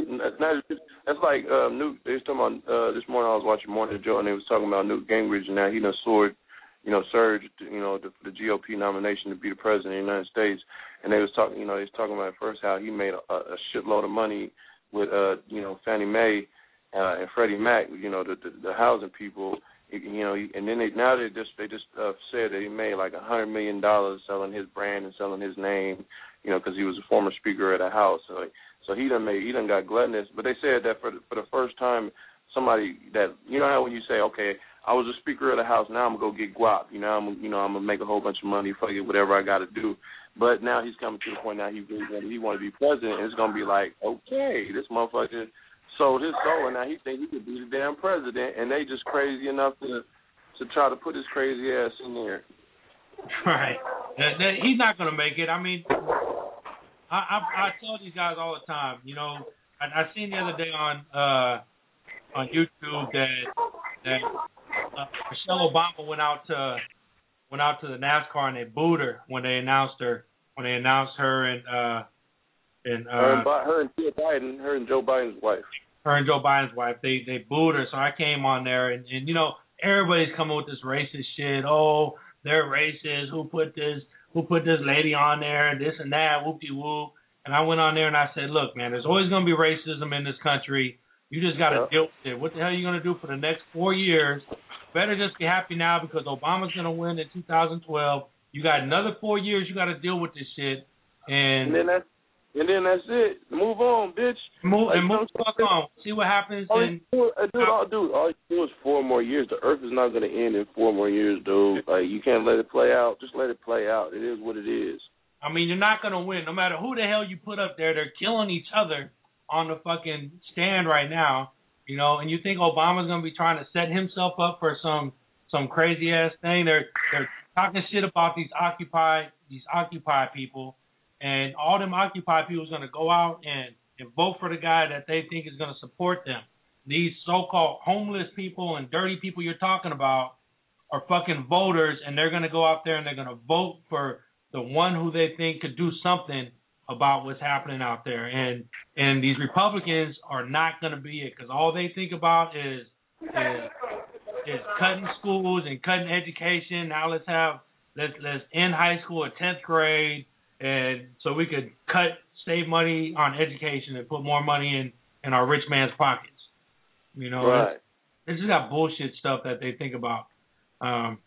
that's, like um, Newt. They was talking about uh, this morning. I was watching Morning Joe, and they was talking about Newt Gingrich, and now he done soared, you know, surged, you know, the, the GOP nomination to be the president of the United States. And they was talking, you know, they was talking about first how he made a, a shitload of money with, uh, you know, Fannie Mae uh, and Freddie Mac, you know, the the, the housing people. You know, and then they now they just they just uh, said that he made like a hundred million dollars selling his brand and selling his name, you know, because he was a former speaker of the House. So, so he done made he done got gluttonous. But they said that for the, for the first time, somebody that you know how when you say, okay, I was a speaker of the House, now I'm gonna go get guap. You know, I'm you know I'm gonna make a whole bunch of money, fuck it, whatever I got to do. But now he's coming to the point now he really he want to be president. And it's gonna be like, okay, this motherfucker sold his soul, and now he think he could be the damn president, and they just crazy enough to to try to put his crazy ass in there. Right. He's not going to make it. I mean, I, I I tell these guys all the time. You know, I, I seen the other day on uh on YouTube that that uh, Michelle Obama went out to went out to the NASCAR and they booed her when they announced her when they announced her and uh and her, uh and her and Joe Biden, her and Joe Biden's wife. her and Joe Biden's wife, they they booed her. So I came on there and, and you know, everybody's coming with this racist shit. Oh, they're racist. Who put this who put this lady on there and this and that, whoopie whoop. And I went on there and I said, Look, man, there's always gonna be racism in this country. You just got to Yeah. deal with it. What the hell are you gonna do for the next four years? Better just be happy now because Obama's gonna win in 2012. You got another four years. You got to deal with this shit, and And then that's and then that's it. Move on, bitch. move Like, and move the fuck on. See what happens. All And do, uh, dude, all, dude, all you do is four more years. The Earth is not going to end in four more years, dude. Like you can't let it play out. Just let it play out. It is what it is. I mean, you're not gonna win. No matter who the hell you put up there, they're killing each other on the fucking stand right now. You know, and you think Obama's gonna be trying to set himself up for some some crazy ass thing? They're they're talking shit about these Occupy these Occupy people, and all them Occupy people is gonna go out and and vote for the guy that they think is gonna support them. These so-called homeless people and dirty people you're talking about are fucking voters, and they're gonna go out there and they're gonna vote for the one who they think could do something about what's happening out there. And and these Republicans are not going to be it because all they think about is is is cutting schools and cutting education. Now let's have let's let's end high school at tenth grade, and so we could cut save money on education and put more money in in our rich man's pockets. You know, Right. they just got bullshit stuff that they think about. Um,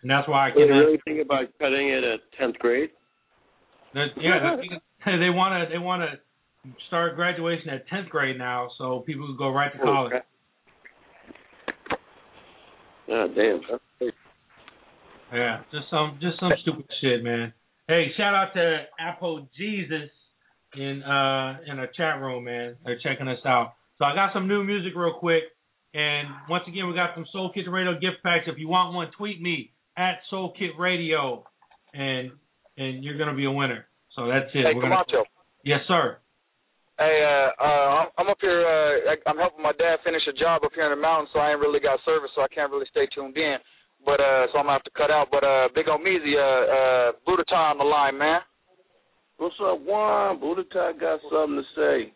and that's why I Were can you really thinking about cutting it at tenth grade? That- yeah, they want to they want to start graduation at tenth grade now, so people can go right to college. Ah, damn. Yeah, just some just some stupid shit, man. Hey, shout out to Apple Jesus in uh in our chat room, man. They're checking us out. So I got some new music real quick, and once again we got some Soul Kitchen Radio gift packs. If you want one, tweet me at Soul Kit Radio, and and you're gonna be a winner. So that's it. Hey, We're gonna- Camacho. Yes, sir. Hey, uh, uh, I'm, I'm up here. Uh, I'm helping my dad finish a job up here in the mountains, so I ain't really got service, so I can't really stay tuned in. But uh, so I'm gonna have to cut out. But uh, Big Omeezy, uh, uh, Buddha on the line, man. What's up, Juan? Buddha Tie got something to say.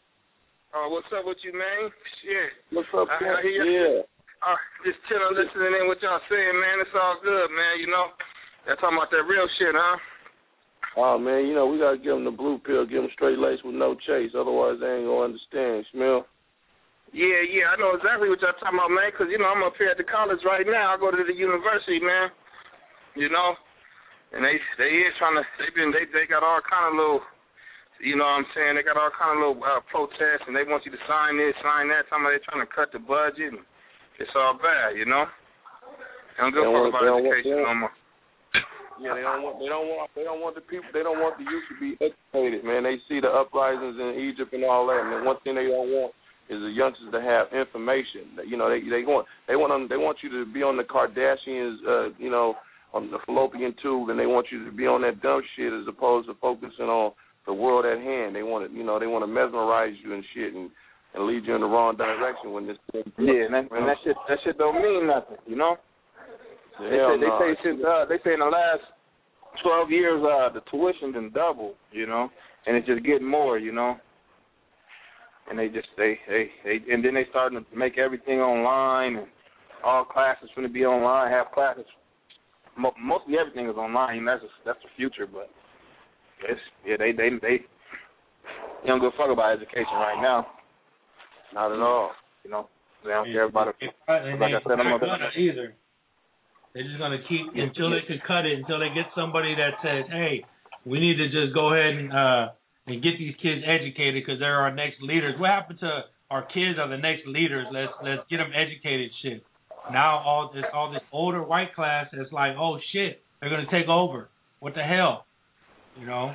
Uh, what's up with you, man? Shit. What's up, I- I hear Yeah. Uh, just chilling, listening in what y'all saying, man. It's all good, man. You know, y'all talking about that real shit, huh? Oh man, you know we gotta give them the blue pill, give them straight lace with no chase. Otherwise, they ain't gonna understand. Smell? Yeah, yeah, I know exactly what y'all talking about, man. Cause you know I'm up here at the college right now. I go to the university, man. You know, and they they is trying to they been they they got all kind of little, you know what I'm saying? They got all kind of little uh, protests, and they want you to sign this, sign that. About they trying to cut the budget, and it's all bad, you know. They don't give a fuck about they don't want- education no more. Yeah, they don't want they don't want they don't want the people they don't want the youth to be educated, man. They see the uprisings in Egypt and all that, and the one thing they don't want is the youngsters to have information. You know, they they want they want them, they want you to be on the Kardashians, uh, you know, on the fallopian tube, and they want you to be on that dumb shit as opposed to focusing on the world at hand. They want to, you know, they want to mesmerize you and shit and and lead you in the wrong direction when this. Yeah, and that, and that shit that shit don't mean nothing, you know. They Hell say, they say since uh, they say in the last twelve years uh the tuition been double, you know, and it's just getting more, you know. And they just they they, they and then they starting to make everything online and all classes going to be online. Have classes, mo- mostly everything is online. That's just, that's the future, but it's yeah they they they they don't give a fuck about education right now. Not at all. You know, they don't care about it. And Like I said, I'm not a, gonna either. They're just gonna keep until they can cut it until they get somebody that says, "Hey, we need to just go ahead and uh and get these kids educated because they're our next leaders." What happened to our kids are the next leaders? Let's let's get them educated. Shit. Now all this all this older white class is like, oh shit, they're gonna take over. What the hell? You know,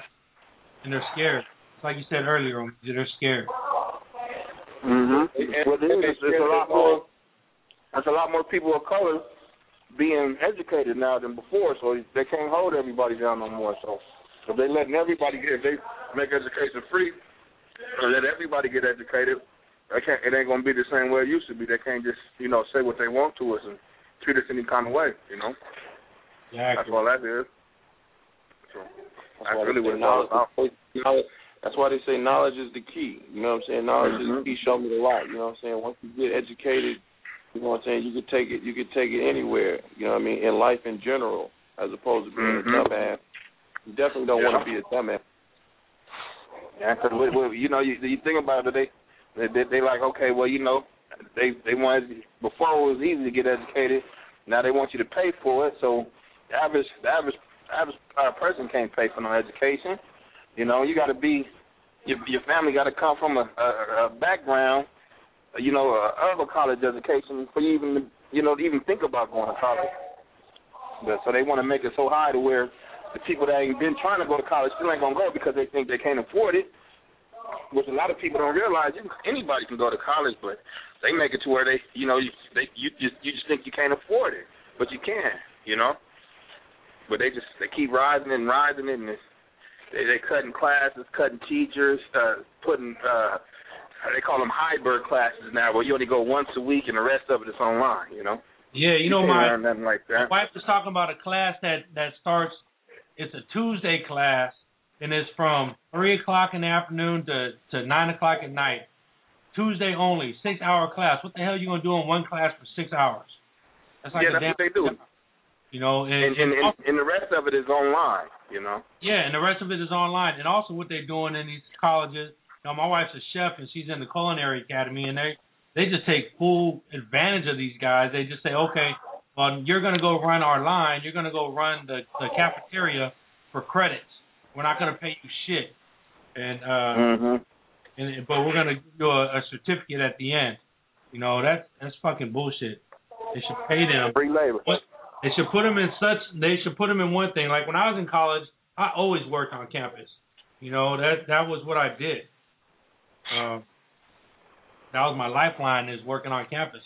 and they're scared. It's like you said earlier, they're scared. Mm-hmm. Well, there's, there's a lot more. There's a lot more people of color being educated now than before, so they can't hold everybody down no more. So if they letting everybody get, if they make education free, or let everybody get educated, they can't. It ain't gonna be the same way it used to be. They can't just you know say what they want to us and treat us any kind of way. You know. That's all that is. So that's why really what it's all about. knowledge- knowledge- That's why they say knowledge is the key. You know what I'm saying? Knowledge is Mhm. the key. Show me the light. You know what I'm saying? Once you get educated, you know what I'm saying. You could take it. You could take it anywhere. You know what I mean? In life in general, as opposed to being Mhm. a dumbass. You definitely don't want to be a dumbass. Yeah, because you know, you, you think about it, they They, they like okay, well you know, they they wanted before it was easy to get educated. Now they want you to pay for it. So the average the average average uh, person can't pay for no education. You know, you got to be your your family got to come from a, a, a background, you know, of a college education for you even you know to even think about going to college. But so they want to make it so high to where the people that ain't been trying to go to college still ain't gonna go because they think they can't afford it. Which a lot of people don't realize. You, anybody can go to college, but they make it to where they, you know, you they you just you just think you can't afford it, but you can, you know. But they just they keep rising and rising and it's, they they cutting classes, cutting teachers, uh, putting uh, they call them hybrid classes now, where you only go once a week and the rest of it is online. You know. Yeah, you know my like that. My wife was talking about a class that that starts. It's a Tuesday class, and it's from three o'clock in the afternoon to to nine o'clock at night. Tuesday only, six hour class. What the hell are you gonna do in one class for six hours? That's like yeah, a that's damn. what they do. You know, and, And and, and and the rest of it is online. You know. yeah, and the rest of it is online. And also, what they're doing in these colleges. You know, my wife's a chef, and she's in the culinary academy, and they they just take full advantage of these guys. They just say, okay, well, you're going to go run our line. You're going to go run the, the cafeteria for credits. We're not going to pay you shit. And uh, Mhm. and but we're going to give you a, a certificate at the end. You know, that's that's fucking bullshit. They should pay them. Free labor. But they should put them in such. They should put them in one thing. Like when I was in college, I always worked on campus. You know that that was what I did. Uh, that was my lifeline is working on campus.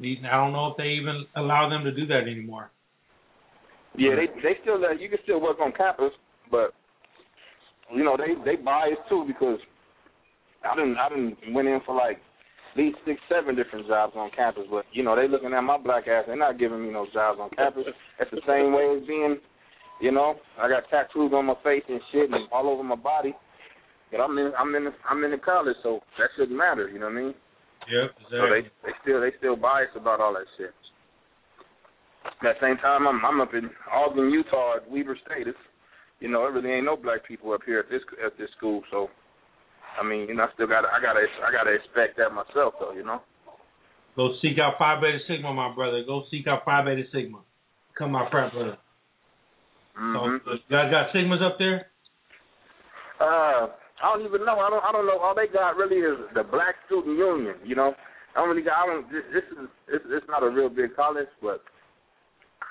These I don't know if they even allow them to do that anymore. Yeah, they they still let you can still work on campus, but you know they they biased too because I didn't I didn't went in for like at least six seven different jobs on campus, but you know they looking at my black ass. They're not giving me no jobs on campus. That's the same way as being, you know, I got tattoos on my face and shit and all over my body. But I'm in I'm in the, I'm in the college, so that shouldn't matter. You know what I mean? Yep, So they they still they still biased about all that shit. At the same time, I'm I'm up in Ogden, Utah, at Weber State. It's, you know, there really ain't no black people up here at this at this school. So, I mean, you know, I still got I gotta I gotta expect that myself, though. You know. Go seek out Phi Beta Sigma, my brother. Go seek out Phi Beta Sigma. Come my frat brother. Mhm. So, you guys got Sigmas up there? Uh, I don't even know. I don't. I don't know. All they got really is the Black Student Union. You know, I don't really got. I don't. This, this is. It's, it's not a real big college, but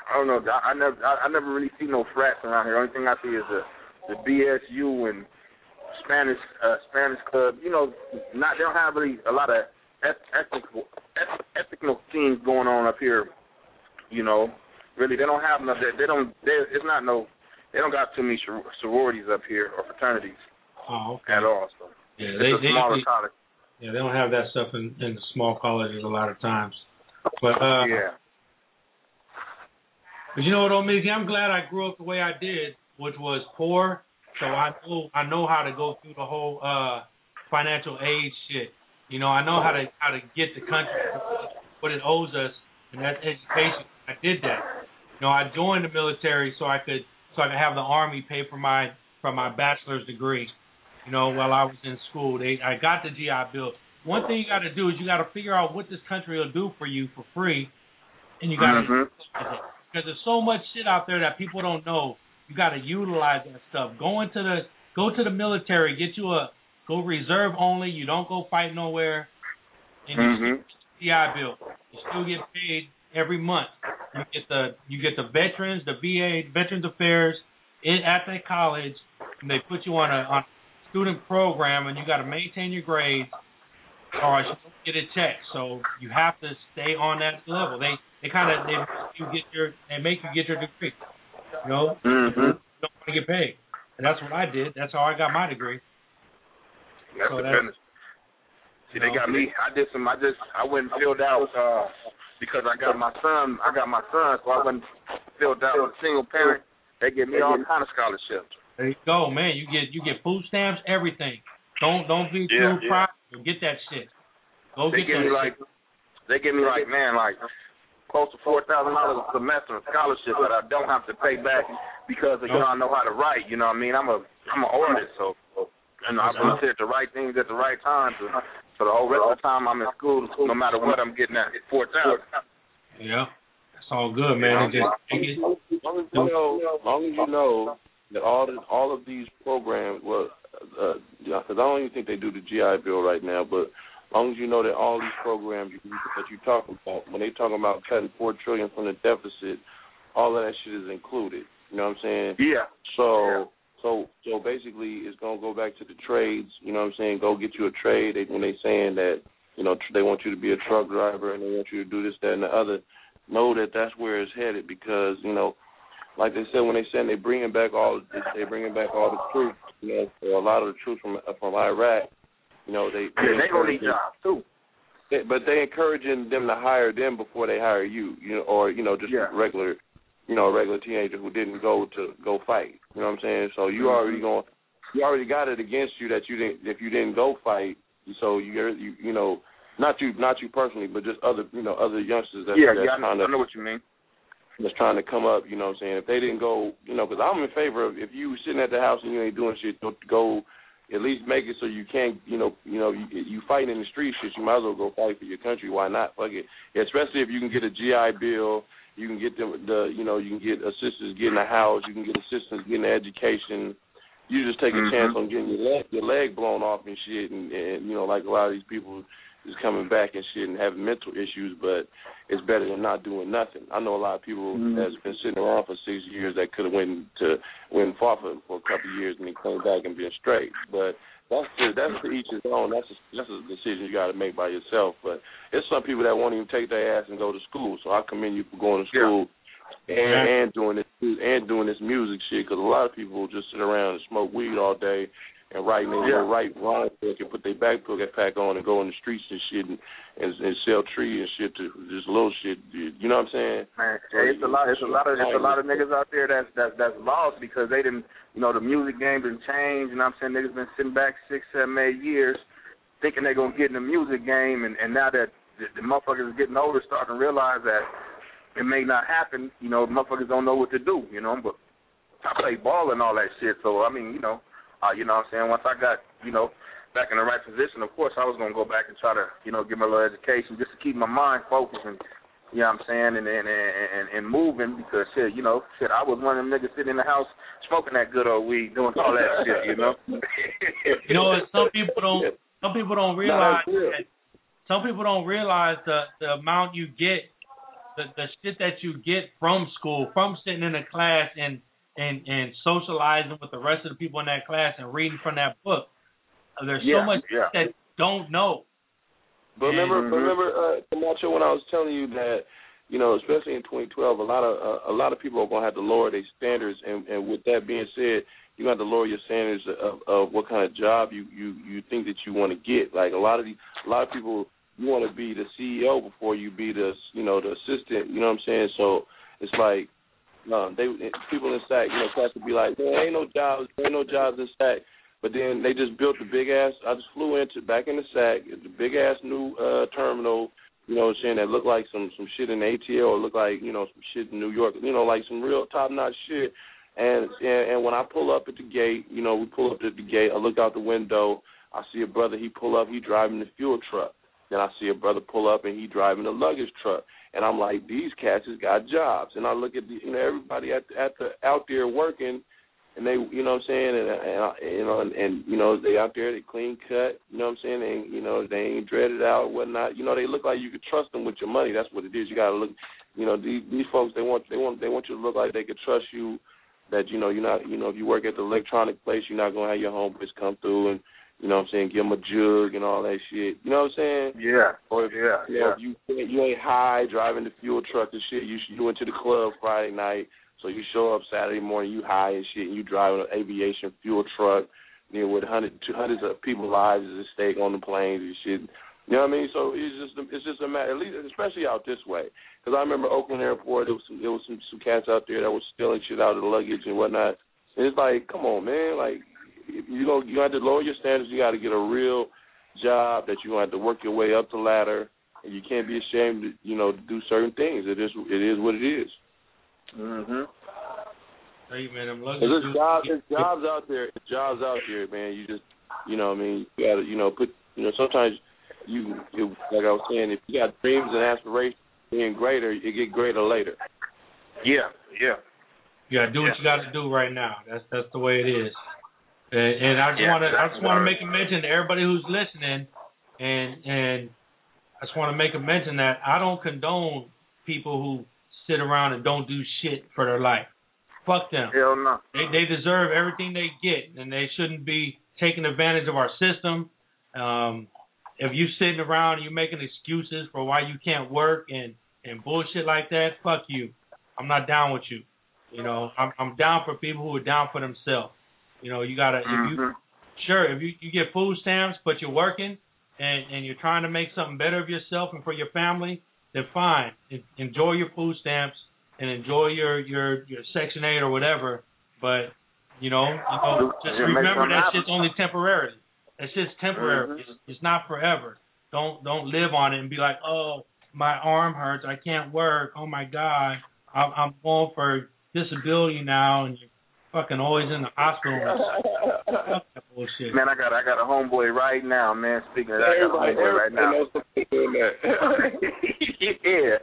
I don't know. I, I never. I, I never really see no frats around here. Only thing I see is the the BSU and Spanish uh, Spanish club. You know, not. They don't have really a lot of eth- ethnical eth- ethnical things going on up here. You know, really, they don't have no. They, they don't. They, it's not no. They don't got too many sor- sororities up here or fraternities Oh, okay. at all. So Yeah, it's they, a they, smaller they- college. yeah, they don't have that stuff in, in the small colleges a lot of times. But uh, yeah. But you know what, Omeezy? I'm glad I grew up the way I did, which was poor. So I know I know how to go through the whole uh financial aid shit. You know, I know how to how to get the country what it owes us, and that's education. I did that. You know, I joined the military so I could so I could have the army pay for my for my bachelor's degree. You know, while I was in school, they I got the GI Bill. One thing you got to do is you got to figure out what this country will do for you for free, and you got to Mhm. because there's so much shit out there that people don't know. You got to utilize that stuff. Go into the go to the military, get you a go reserve only. You don't go fight nowhere, and you Mhm. GI Bill. You still get paid every month. You get the you get the veterans, the VA, Veterans Affairs, in, at the college, and they put you on a on a student program, and you got to maintain your grades, or you don't get a check. So you have to stay on that level. They they kind of they make you get your they make you get your degree. You know, Mhm. you don't want to get paid, and that's what I did. That's how I got my degree. That's So the that's- business. See, they got me. I did some. I just. I went and filled out uh, because I got my son. I got my son, so I went and filled out with a single parent. They give me all kind of scholarships. There you go, man. You get you get food stamps, everything. Don't don't be Yeah, too yeah. proud. Get that shit. Go They get give that me shit. like. They give me like man like close to four thousand dollars a semester in scholarship that I don't have to pay back because you know I know how to write. You know what I mean? I'm a I'm an artist, so and I volunteered the right things at the right time to So the whole rest of the time I'm in school, no matter what I'm getting at, four thousand. Yeah, that's all good, man. It just take. As long as you know, as long as you know that all the, all of these programs, well, uh, because I don't even think they do the GI Bill right now, but as long as you know that all these programs that you talk about, when they talk about cutting four trillion from the deficit, all of that shit is included. You know what I'm saying? Yeah. So so so basically, it's gonna go back to the trades. You know what I'm saying? Go get you a trade. They, when they saying that you know tr- they want you to be a truck driver and they want you to do this, that, and the other, know that that's where it's headed because you know, like they said when they said they bringing back all they bringing back all the troops. You know, for a lot of the troops from from Iraq. You know, they Yeah, they gonna need jobs too. they, but they encouraging them to hire them before they hire you, you know, or you know, just a regular, you know, a regular teenager who didn't go to go fight. You know what I'm saying? So you mm-hmm. already going, you already got it against you that you didn't if you didn't go fight. So you're you you know, not you not you personally, but just other you know other youngsters that yeah, that's yeah, I know, I know what you mean. That's trying to come up. You know what I'm saying? If they didn't go, you know, because I'm in favor of if you sitting at the house and you ain't doing shit, go- go at least make it so you can't, you know, you know, you, you fighting in the street shit. You might as well go fight for your country. Why not? Fuck it. Especially if you can get a GI Bill, you can get the, the you know, you can get assistance getting a house, you can get assistance getting an education. You just take a Mhm. chance on getting your leg, your leg blown off and shit, and, and you know, like a lot of these people is coming back and shit and having mental issues, but it's better than not doing nothing. I know a lot of people Mhm. that's been sitting around for six years that could have went to went fought for for a couple of years and then came back and been straight. But that's the, that's to each his own. That's a, that's a decision you got to make by yourself. But there's some people that won't even take their ass and go to school. So I commend you for going to school and and doing this and doing this music shit because a lot of people just sit around and smoke weed all day and write their Yeah. right rhyme book and put their backpack pack on and go in the streets and shit and, and, and sell trees and shit to just little shit. You know what I'm saying? Man, hey, it's a lot. It's a lot of. It's a lot of niggas out there that's that's that's lost because they didn't. You know, the music game didn't change. You know what I'm saying? Niggas been sitting back six, seven, eight years, thinking they're gonna get in the music game, and and now that the, the motherfuckers is getting older, starting to realize that it may not happen. You know, motherfuckers don't know what to do. You know, but I play ball and all that shit. So I mean, you know, uh, you know what I'm saying. Once I got, you know, back in the right position, of course I was gonna go back and try to, you know, get my little education just to keep my mind focused and. You know what I'm saying, and and and and moving because shit, you know, shit. I was one of them niggas sitting in the house smoking that good old weed, doing all that shit, you know. You know, what? some people don't. Some people don't realize that. Some people don't realize the the amount you get, the the shit that you get from school, from sitting in a class and and and socializing with the rest of the people in that class and reading from that book. There's Yeah, so much yeah. that don't know. But remember, Mhm. remember, uh, Camacho, when I was telling you that, you know, especially in 2012, a lot of uh, a lot of people are going to have to lower their standards. And, and with that being said, you got to lower your standards of, of what kind of job you you you think that you want to get. Like a lot of the, a lot of people, you want to be the CEO before you be the you know the assistant. You know what I'm saying? So it's like um, they people in SAC, you know, class would be like, there ain't no jobs, there ain't no jobs in SAC. But then they just built the big ass. I just flew into back in the SAC, the big ass new uh, terminal. You know, saying that looked like some some shit in ATL, or looked like you know some shit in New York. You know, like some real top notch shit. And, and and when I pull up at the gate, you know, we pull up at the gate. I look out the window. I see a brother. He pull up. He driving the fuel truck. Then I see a brother pull up and he driving the luggage truck. And I'm like, these cats has got jobs. And I look at the, you know everybody at at the out there working, and they, you know what I'm saying, and, and you know, and, and you know they out there, they clean cut. You know what I'm saying? Ain't- you know, they ain't dreaded out whatnot. You know, they look like you could trust them with your money. That's what it is. You got to look. You know, these these folks, they want they want they want you to look like they could trust you. That you know you're not you know if you work at the electronic place you're not gonna have your homeboys come through and you know what I'm saying give them a jug and all that shit you know what I'm saying Yeah. or if, Yeah, you know, yeah. you you ain't high driving the fuel truck and shit. You you went to the club Friday night, so you show up Saturday morning. You high and shit, and you driving an aviation fuel truck, you know, with hundred two hundreds of people's lives at stake on the planes and shit. You know what I mean? So it's just it's just a matter, at least especially out this way. Because I remember Oakland Airport, there was some there was some, some cats out there that was stealing shit out of the luggage and whatnot. And it's like, come on, man, like you know you have to lower your standards. You got to get a real job that you gonna have to work your way up the ladder, and you can't be ashamed to you know to do certain things. It is it is what it is. Mhm. Hey man, I'm luggage. There's jobs, there's jobs out there. There's jobs out there, man. You just, you know, what I mean, you gotta, you know, put, you know, sometimes you you like I was saying, if you got dreams and aspirations being greater, you get greater later. Yeah, yeah. You gotta do what you gotta do right now. That's that's the way it is. And, and I just Yeah, wanna I just wanna make a mention to everybody who's listening and and I just wanna make a mention that I don't condone people who sit around and don't do shit for their life. Fuck them. Hell no. They they deserve everything they get, and they shouldn't be taking advantage of our system. Um, if you sitting around and you making excuses for why you can't work and and bullshit like that, fuck you. I'm not down with you. You know, I'm I'm down for people who are down for themselves. You know, you gotta if you Mhm. sure if you you get food stamps but you're working and and you're trying to make something better of yourself and for your family, then fine. Enjoy your food stamps and enjoy your your your section 8 or whatever, but you know, you know just remember that shit's only temporary. That shit's temporary. Mhm. It's, it's not forever. Don't don't live on it and be like, "Oh, my arm hurts. I can't work. Oh my god. I'm I'm going for disability now and you're fucking always in the hospital." Bullshit. Man, I got I got a homeboy right now, man. Speaking of that, I got a homeboy right now. knows somebody doing that. yeah,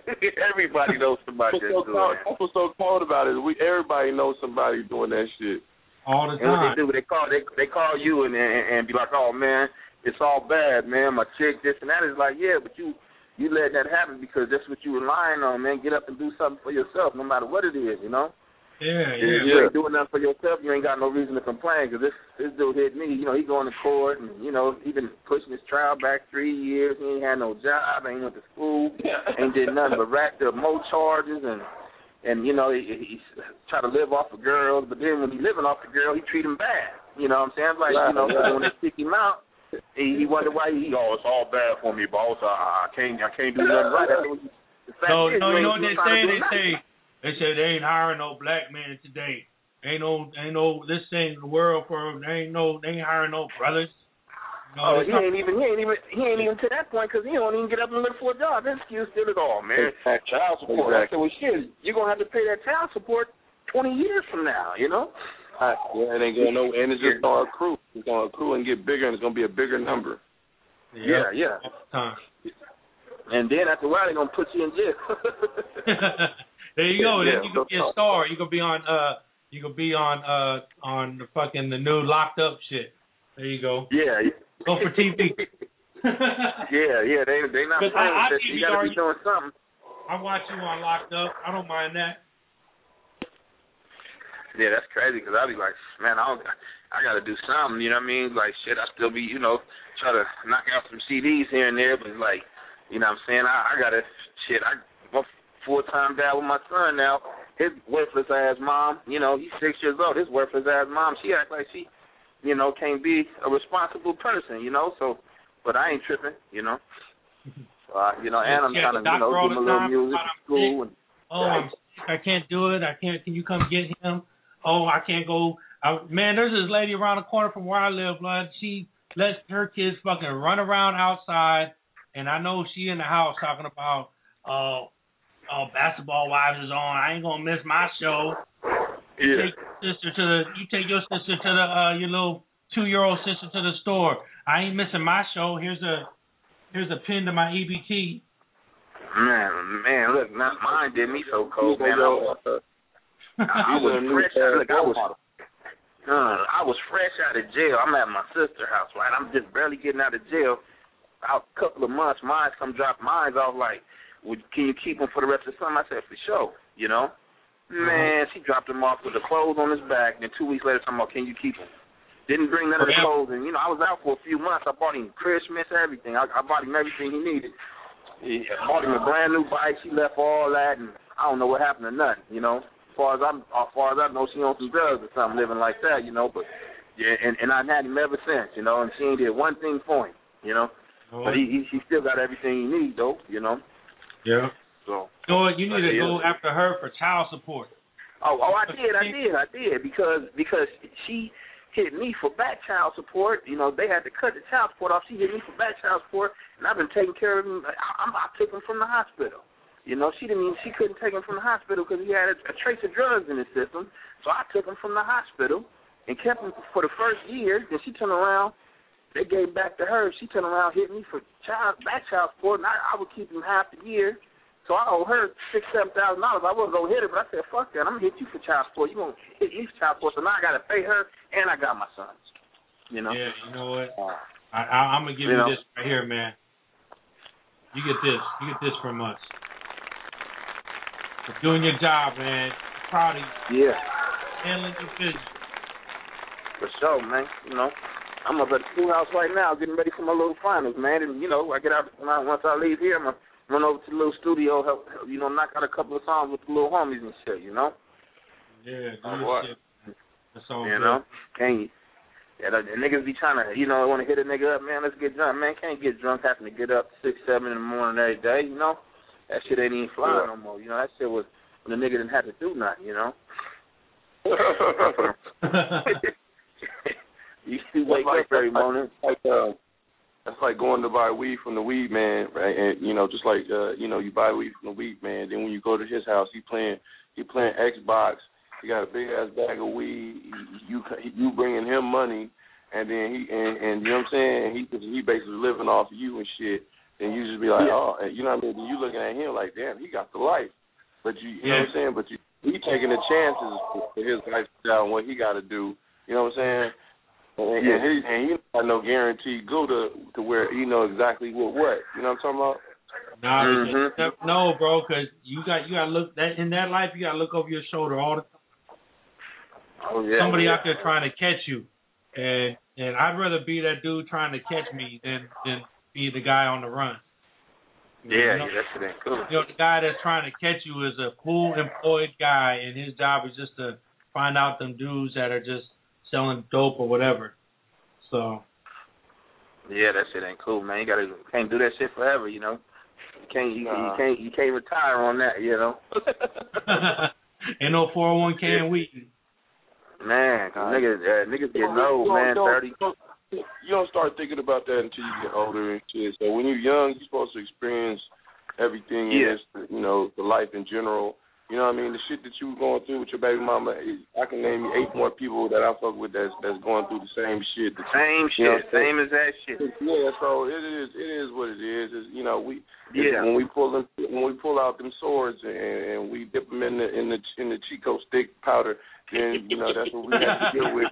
everybody knows somebody What's that's so doing cold, that. that's what's so cold about it. is We everybody knows somebody doing that shit. all the time. And what they do, they call they they call you and and, and be like, oh man, it's all bad, man. My chick, this and that is like, yeah, but you you letting that happen because that's what you relying on, man. Get up and do something for yourself, no matter what it is, you know. Yeah, If yeah. you ain't doing nothing for yourself, you ain't got no reason to complain. Because this this dude hit me, you know, he going to court and you know he been pushing his trial back three years. He ain't had no job, ain't went to school, ain't did nothing but racked up more charges and and you know he, he try to live off of girls. But then when he living off the girl, he treat him bad. You know what I'm saying? Like you know Right, right. when they kick him out, he, he wonder why he oh it's all bad for me, boss. I, I can't I can't do nothing right. That's what you, the fact No, is, no, you know what they ain't trying say? They nothing. Say they say they ain't hiring no black man today. Ain't no, ain't no. This ain't the world for. They ain't no. They ain't hiring no brothers. No, Oh, he not- ain't even he ain't even he ain't even to that point because he don't even get up and look for a job. His excuse still is all man. Exactly. Child support. I said, well, shit, you're gonna have to pay that child support twenty years from now. You know. Uh, yeah, it ain't going no, and it's just gonna accrue. It's gonna accrue and get bigger, and it's gonna be a bigger number. Yeah, yeah. Time. And then after a while, they're gonna put you in jail. there you go. Yeah, then you can be a star. You can be on. Uh, you can be on. Uh, on the fucking the new locked up shit. There you go. yeah. Go for TV. yeah, yeah. They they not playing I- I with. TV You gotta be doing something. I watch you on locked up. I don't mind that. Yeah, that's crazy because I be like, man, I don't, I got to do something. You know what I mean? Like, shit, I still be, you know, try to knock out some CDs here and there, but like, you know what I'm saying? I, I got to, shit, I, full time dad with my son now. His worthless ass mom, you know, he's six years old. His worthless ass mom, she act like she, you know, can't be a responsible person, you know. So, but I ain't tripping, you know. So, I, you know, and I'm Yeah, trying to, you know, do the little music I'm school and. Oh, I'm sick. I can't do it. I can't. Can you come get him? Oh, I can't go. I, man, there's this lady around the corner from where I live, blood. She lets her kids fucking run around outside, and I know she in the house talking about, oh, oh, basketball wives is on. I ain't gonna miss my show. You take your sister to the. You take your sister to the. Uh, your little two year old sister to the store. I ain't missing my show. Here's a. Here's a pin to my E EBT. Man, man, look, not mine did me so cold, man. I was, uh, I was fresh out. Look, I was, uh, I was fresh out of jail. I'm at my sister's house, right? I'm just barely getting out of jail. Out a couple of months, mine come drop mines off. Like, would, can you keep them for the rest of the summer? I said, for sure. You know, mm-hmm. man, she dropped him off with the clothes on his back. Then two weeks later, talking about, can you keep them? Didn't bring none of the clothes, and you know, I was out for a few months. I bought him Christmas, everything. I, I bought him everything he needed. I bought him a brand new bike. She left all that, and I don't know what happened to nothing. You know, as far as I'm, as far as I know, she on some drugs or something, living like that. You know, but yeah, and and I've had him ever since. You know, and she ain't did one thing for him. You know, oh. but he, he he still got everything he needs though. You know, Yeah. so. You? You need to go after her for child support. Oh, oh, I did, I did, I did, because because she hit me for back child support. You know, they had to cut the child support off. She hit me for back child support, and I've been taking care of him. I, I, I took him from the hospital. You know, she didn't even she couldn't take him from the hospital because he had a, a trace of drugs in his system. So I took him from the hospital and kept him for the first year. Then she turned around they gave back to her. She turned around, hit me for child back child support, and I, I would keep him half the year. So I owe her six, seven thousand dollars. I wasn't gonna hit her, but I said, "Fuck that! I'm gonna hit you for child support. You gonna hit me for child support? So now I gotta pay her, and I got my sons. You know? Yeah, you know what? Uh, I, I, I'm gonna give You you, know. this right here, man. You get this. You get this from us. For doing your job, man. Proud of you. Yeah, Handling your business. for sure, man. You know, I'm up at the schoolhouse right now, getting ready for my little finals, man. And you know, I get out when I, once I leave here, I'm gonna run over to the little studio, help, help you know, knock out a couple of songs with the little homies and shit. You know. Yeah, do Oh, shit. That's all You good. know, can't you? Yeah, the, the niggas be trying to, you know, want to hit a nigga up, man. Let's get drunk, man. Can't get drunk having to get up six, seven in the morning every day. You know, that shit ain't even flying no more. You know, that shit was when the nigga didn't have to do nothing. You know, you you wake That's up every that's morning. Like, uh, that's like going to buy weed from the weed man, right? And you know, just like uh, you know, you buy weed from the weed man. Then when you go to his house, he playing he playing Xbox. He got a big ass bag of weed. You you bringing him money, and then he and, and you know what I'm saying. He he basically living off of you and shit. Then you just be like, Yeah. oh, you know what I mean. You looking at him like, damn, he got the life. But you, you know what I'm saying. But you, he taking the chances for his lifestyle and what he got to do. You know what I'm saying. And, Yeah. and he and he got no guarantee go to to where he know exactly what what. You know what I'm talking about? Nah, Mhm. you no, bro, because you got you got to look that in that life. You got to look over your shoulder all the time. Oh yeah. Somebody yeah. out there trying to catch you, and and I'd rather be that dude trying to catch me than than be the guy on the run. Yeah, You know? yeah, that shit ain't cool. You know, the guy that's trying to catch you is a full employed guy, and his job is just to find out them dudes that are just selling dope or whatever. So Yeah, that shit ain't cool, man. You gotta can't do that shit forever, you know. You can't you, you can't you can't retire on that, you know. ain't no 401k and weed. Man, 'cause Nah. niggas uh, niggas You getting don't- old, you man. you don't- Thirty. You don't, you don't start thinking about that until you get older and shit. So when you're young, you're supposed to experience everything Yeah. in this, you know, the life in general. You know what I mean? The shit that you were going through with your baby mama, I can name you eight more people that I fuck with that's that's going through the same shit. that- Same You know, shit, same as that shit. Yeah, so it is. It is what it is. It's, you know, we Yeah. when we pull them, when we pull out them swords and, and we dip them in the in the in the Chico stick powder, then you know that's what we have to deal with.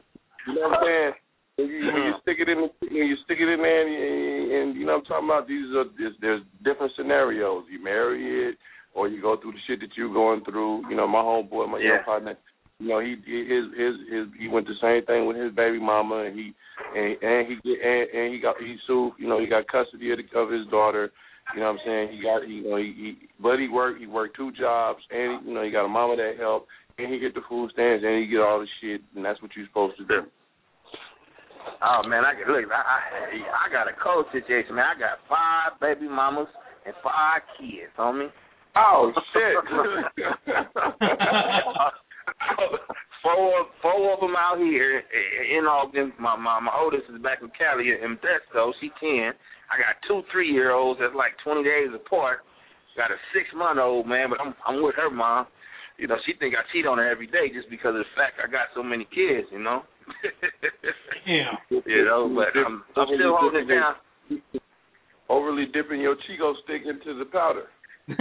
You know what I'm saying? When you, when you stick it in, when you stick it in there, and, and you know what I'm talking about. These are there's, there's different scenarios. You marry it, or you go through the shit that you're going through. You know, my homeboy, my Yeah. young partner. You know, he his his his he went the same thing with his baby mama, and he and and he get and, and he got he sued. You know, he got custody of, the, of his daughter. You know what I'm saying? He got he you know he, he but he worked he worked two jobs, and you know he got a mama that helped, and he get the food stamps, and he get all the shit, and that's what you're supposed to do. Oh man, I look. I, I I got a cold situation, man. I got five baby mamas and five kids, homie. Oh shit! four four of them out here in Ogden. My my my oldest is back in Cali in Modesto. She ten. I got two three year olds that's like twenty days apart. Got a six month old man, but I'm I'm with her mom. You know, she think I cheat on her every day just because of the fact I got so many kids. You know. Yeah. you know, but I'm I'm still holding it down. Overly dipping your Chico stick into the powder. Ain't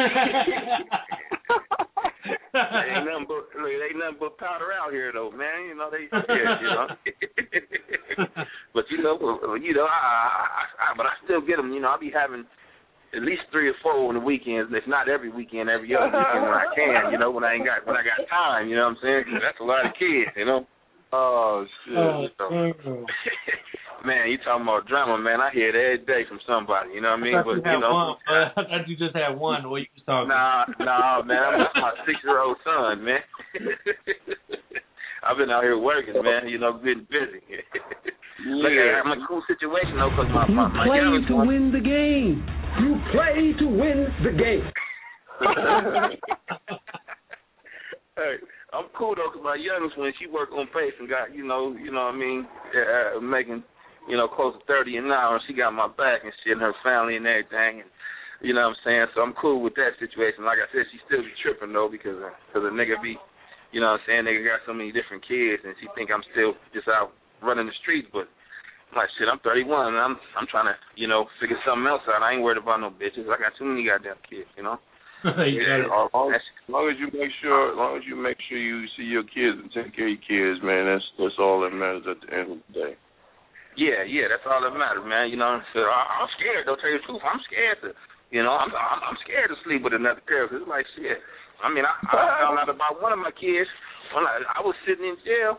nothing but look, ain't nothing but powder out here though, man. You know they yeah, you know. but you know, you know, I, I, I but I still get them. You know, I be having at least three or four on the weekends, if not every weekend, every other weekend when I can. You know, when I ain't got when I got time. You know what I'm saying? 'Cause that's a lot of kids. You know. Oh shit. Oh, So. man, you talking about drama, man? I hear it every day from somebody. You know what I mean? I But you you know. one. Uh, I thought you just had one. What you was talking? Nah, nah, man. That's my six-year-old son, man. I've been out here working, man. You know, getting busy. Look, Yeah. I'm in a cool situation though, cause my my, my play to one. win the game. You play to win the game. hey, I'm cool though, cause my youngest one, she worked on pace and got, you know, you know what I mean, uh, making, you know, close to thirty an hour. And she got my back and shit, and her family and everything. And you know what I'm saying? So I'm cool with that situation. Like I said, she still be tripping though, because uh, cause a nigga be, you know what I'm saying? Nigga got so many different kids, and she think I'm still just out running the streets, but. I'm like shit, I'm 31 and I'm I'm trying to you know figure something else out. I ain't worried about no bitches. I got too many goddamn kids, you know. yeah, as long, as long as you make sure, as long as you make sure you see your kids and take care of your kids, man. That's that's all that matters at the end of the day. Yeah, yeah, that's all that matters, man. You know, so I, I'm scared. Though, tell you the truth, I'm scared to, you know, I'm I'm, I'm scared to sleep with another girl. Cause it's like shit. I mean, I, I found out about one of my kids when I, I was sitting in jail.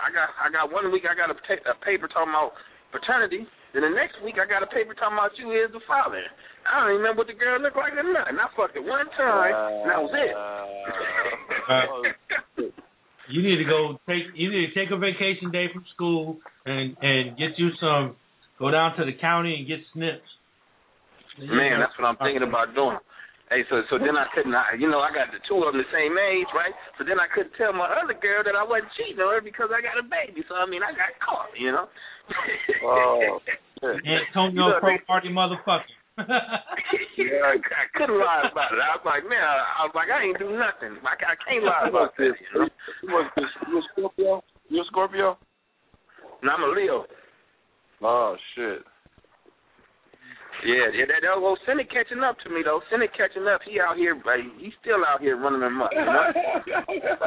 I got I got one week I got a, ta- a paper talking about paternity. Then the next week I got a paper talking about you is the father. I don't even remember what the girl looked like or nothing. I fucked it one time, and that was it. Uh, you need to go take you need to take a vacation day from school and and get you some go down to the county and get snips. Man, that's what I'm thinking about doing. Hey, so so then I couldn't, I, you know, I got the two of them the same age, right? So then I couldn't tell my other girl that I wasn't cheating on her because I got a baby. So I mean, I got caught, you know. Oh, Antonio Cromartie motherfucker. yeah, I, I couldn't lie about it. I was like, man, I, I was like, I ain't do nothing. I, I can't lie about this. You know? This? You a Scorpio? You a Scorpio? And I'm a Leo. Oh shit. Yeah, yeah. That, that well, Senate catching up to me though. Senate catching up. He out here, like, he's still out here running them up. You know? that,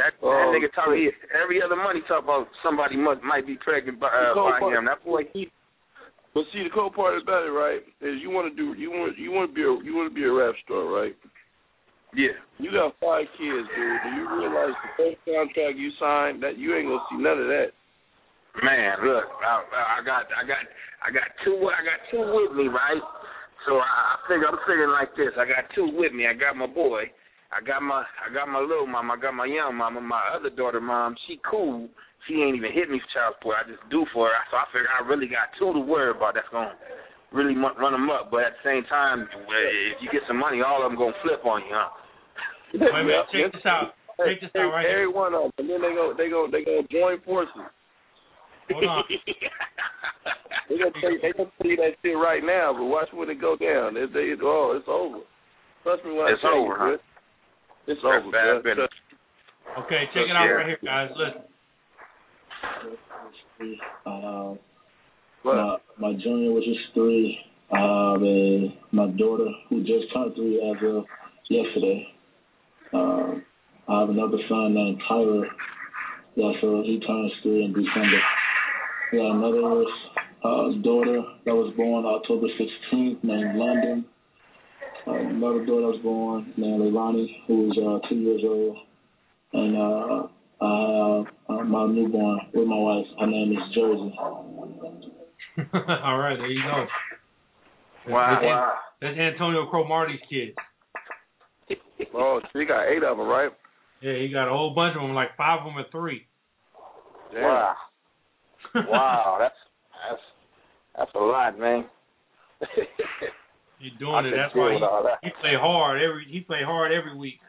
that Oh, nigga talk he, every other money talk about somebody must, might be pregnant by, uh, by him. That boy, he But see, the cool part about it, right, is you want to do, you want, you want to be, a, you want to be a rap star, right? Yeah. You got five kids, dude. Do you realize the first contract you signed that you ain't gonna see none of that? Man, look, I, I got, I got, I got two, I got two with me, right? So I, I figure, I'm figuring like this. I got two with me. I got my boy. I got my, I got my little mom. I got my young mama. My other daughter, mom, she cool. She ain't even hit me for child support. I just do for her. So I figure I really got two to worry about. That's gonna really run them up. But at the same time, if you get some money, all of them gonna flip on you, huh? Wait a minute, check this out. Check this out right Every here. one of them, and then they go, they go, they go join forces. Hold on. They gonna tell you, they gonna tell you that shit right now, but watch when it go down. It, they, oh, it's over. Trust me when It's I tell over, you, huh? It's That's over. bad Chris. Okay, check it out right here, guys. Listen. Uh, my, my junior, which is three, and my daughter, who just turned three as of yesterday. Um, I have another son named Tyler. Yeah, so he turns three in December. Yeah, another uh, daughter that was born October 16th named London. Uh, another daughter was born named Leilani, who is uh, two years old. And uh, uh, my newborn with my wife. Her name is Jersey. All right, there you go. Wow, That's, wow. that's Antonio Cromartie's kid. Oh, so you got eight of them, right? Yeah, he got a whole bunch of them, like five of them are three. Damn. Wow. wow, that's that's that's a lot, man. He's I doing it. That's deal why with all that. he, he play hard every he play hard every week.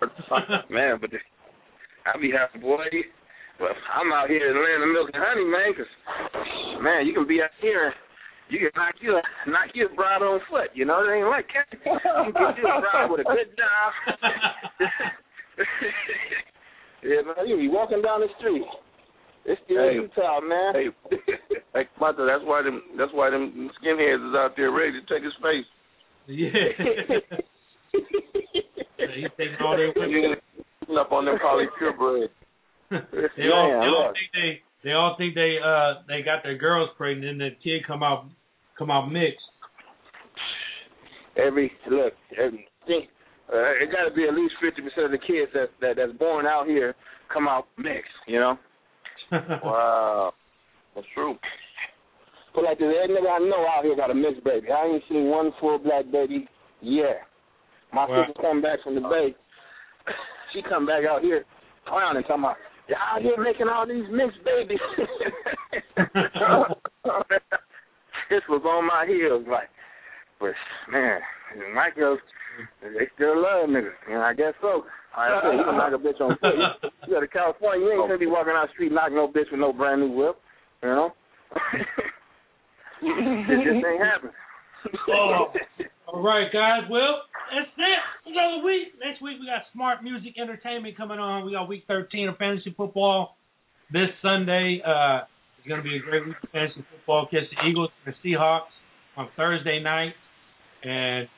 man, but the, I be happy, boy. But I'm out here in the land of milk and honey, man. Cause man, you can be out here. You can knock you knock you a bride on foot. You know, it ain't like that. You can get you a bride with a good job. yeah, man. You be walking down the street. It's still Hey. Utah, man. Hey, hey, Martha, that's why them, that's why them skinheads is out there ready to take his face. Yeah. He's taking all their women. Putting up on them poly purebred. They all, they all think they they all think they uh they got their girls pregnant and the kid come out come out mixed. every look, every think uh, it got to be at least fifty percent of the kids that, that that's born out here come out mixed. You know. Wow, that's true. But like this, every nigga I know out here got a mixed baby. I ain't seen one full black baby yet. My Wow. sister come back from the uh, bay. She come back out here clowning, talking about y'all here making all these mixed babies. this was on my heels, like, but man, my girls, they still love niggas, and I guess so. Like I said, you can knock a bitch on foot. You, you go to California, you ain't gonna be oh. walking down the street knocking no bitch with no brand new whip, you know. it just ain't happening. Oh. All right, guys. Well, that's it. Another week. Next week we got Smart Music Entertainment coming on. We got week 13 of fantasy football this Sunday. Uh, it's going to be a great week of fantasy football. Catch the Eagles and the Seahawks on Thursday night. And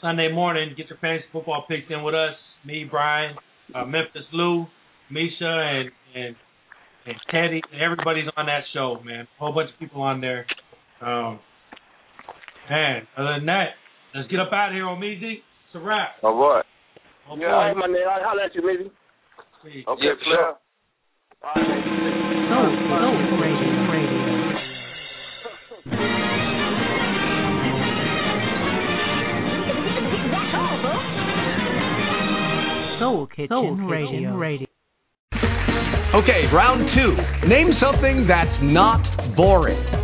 Sunday morning, get your fantasy football picks in with us. Me, Brian, uh, Memphis Lou, Misha, and, and and Teddy. And everybody's on that show, man. A whole bunch of people on there. Um, man, other than that, let's get up out of here, Omeezy. It's a wrap. All right. Oh, yeah, boy. all right, my nigga. I'll holler at you, maybe. Okay, Yeah, sure. Soul, Soul Radio. Radio. Soul Kitchen, Soul Kitchen Radio. Radio. Okay, round two. Name something that's not boring.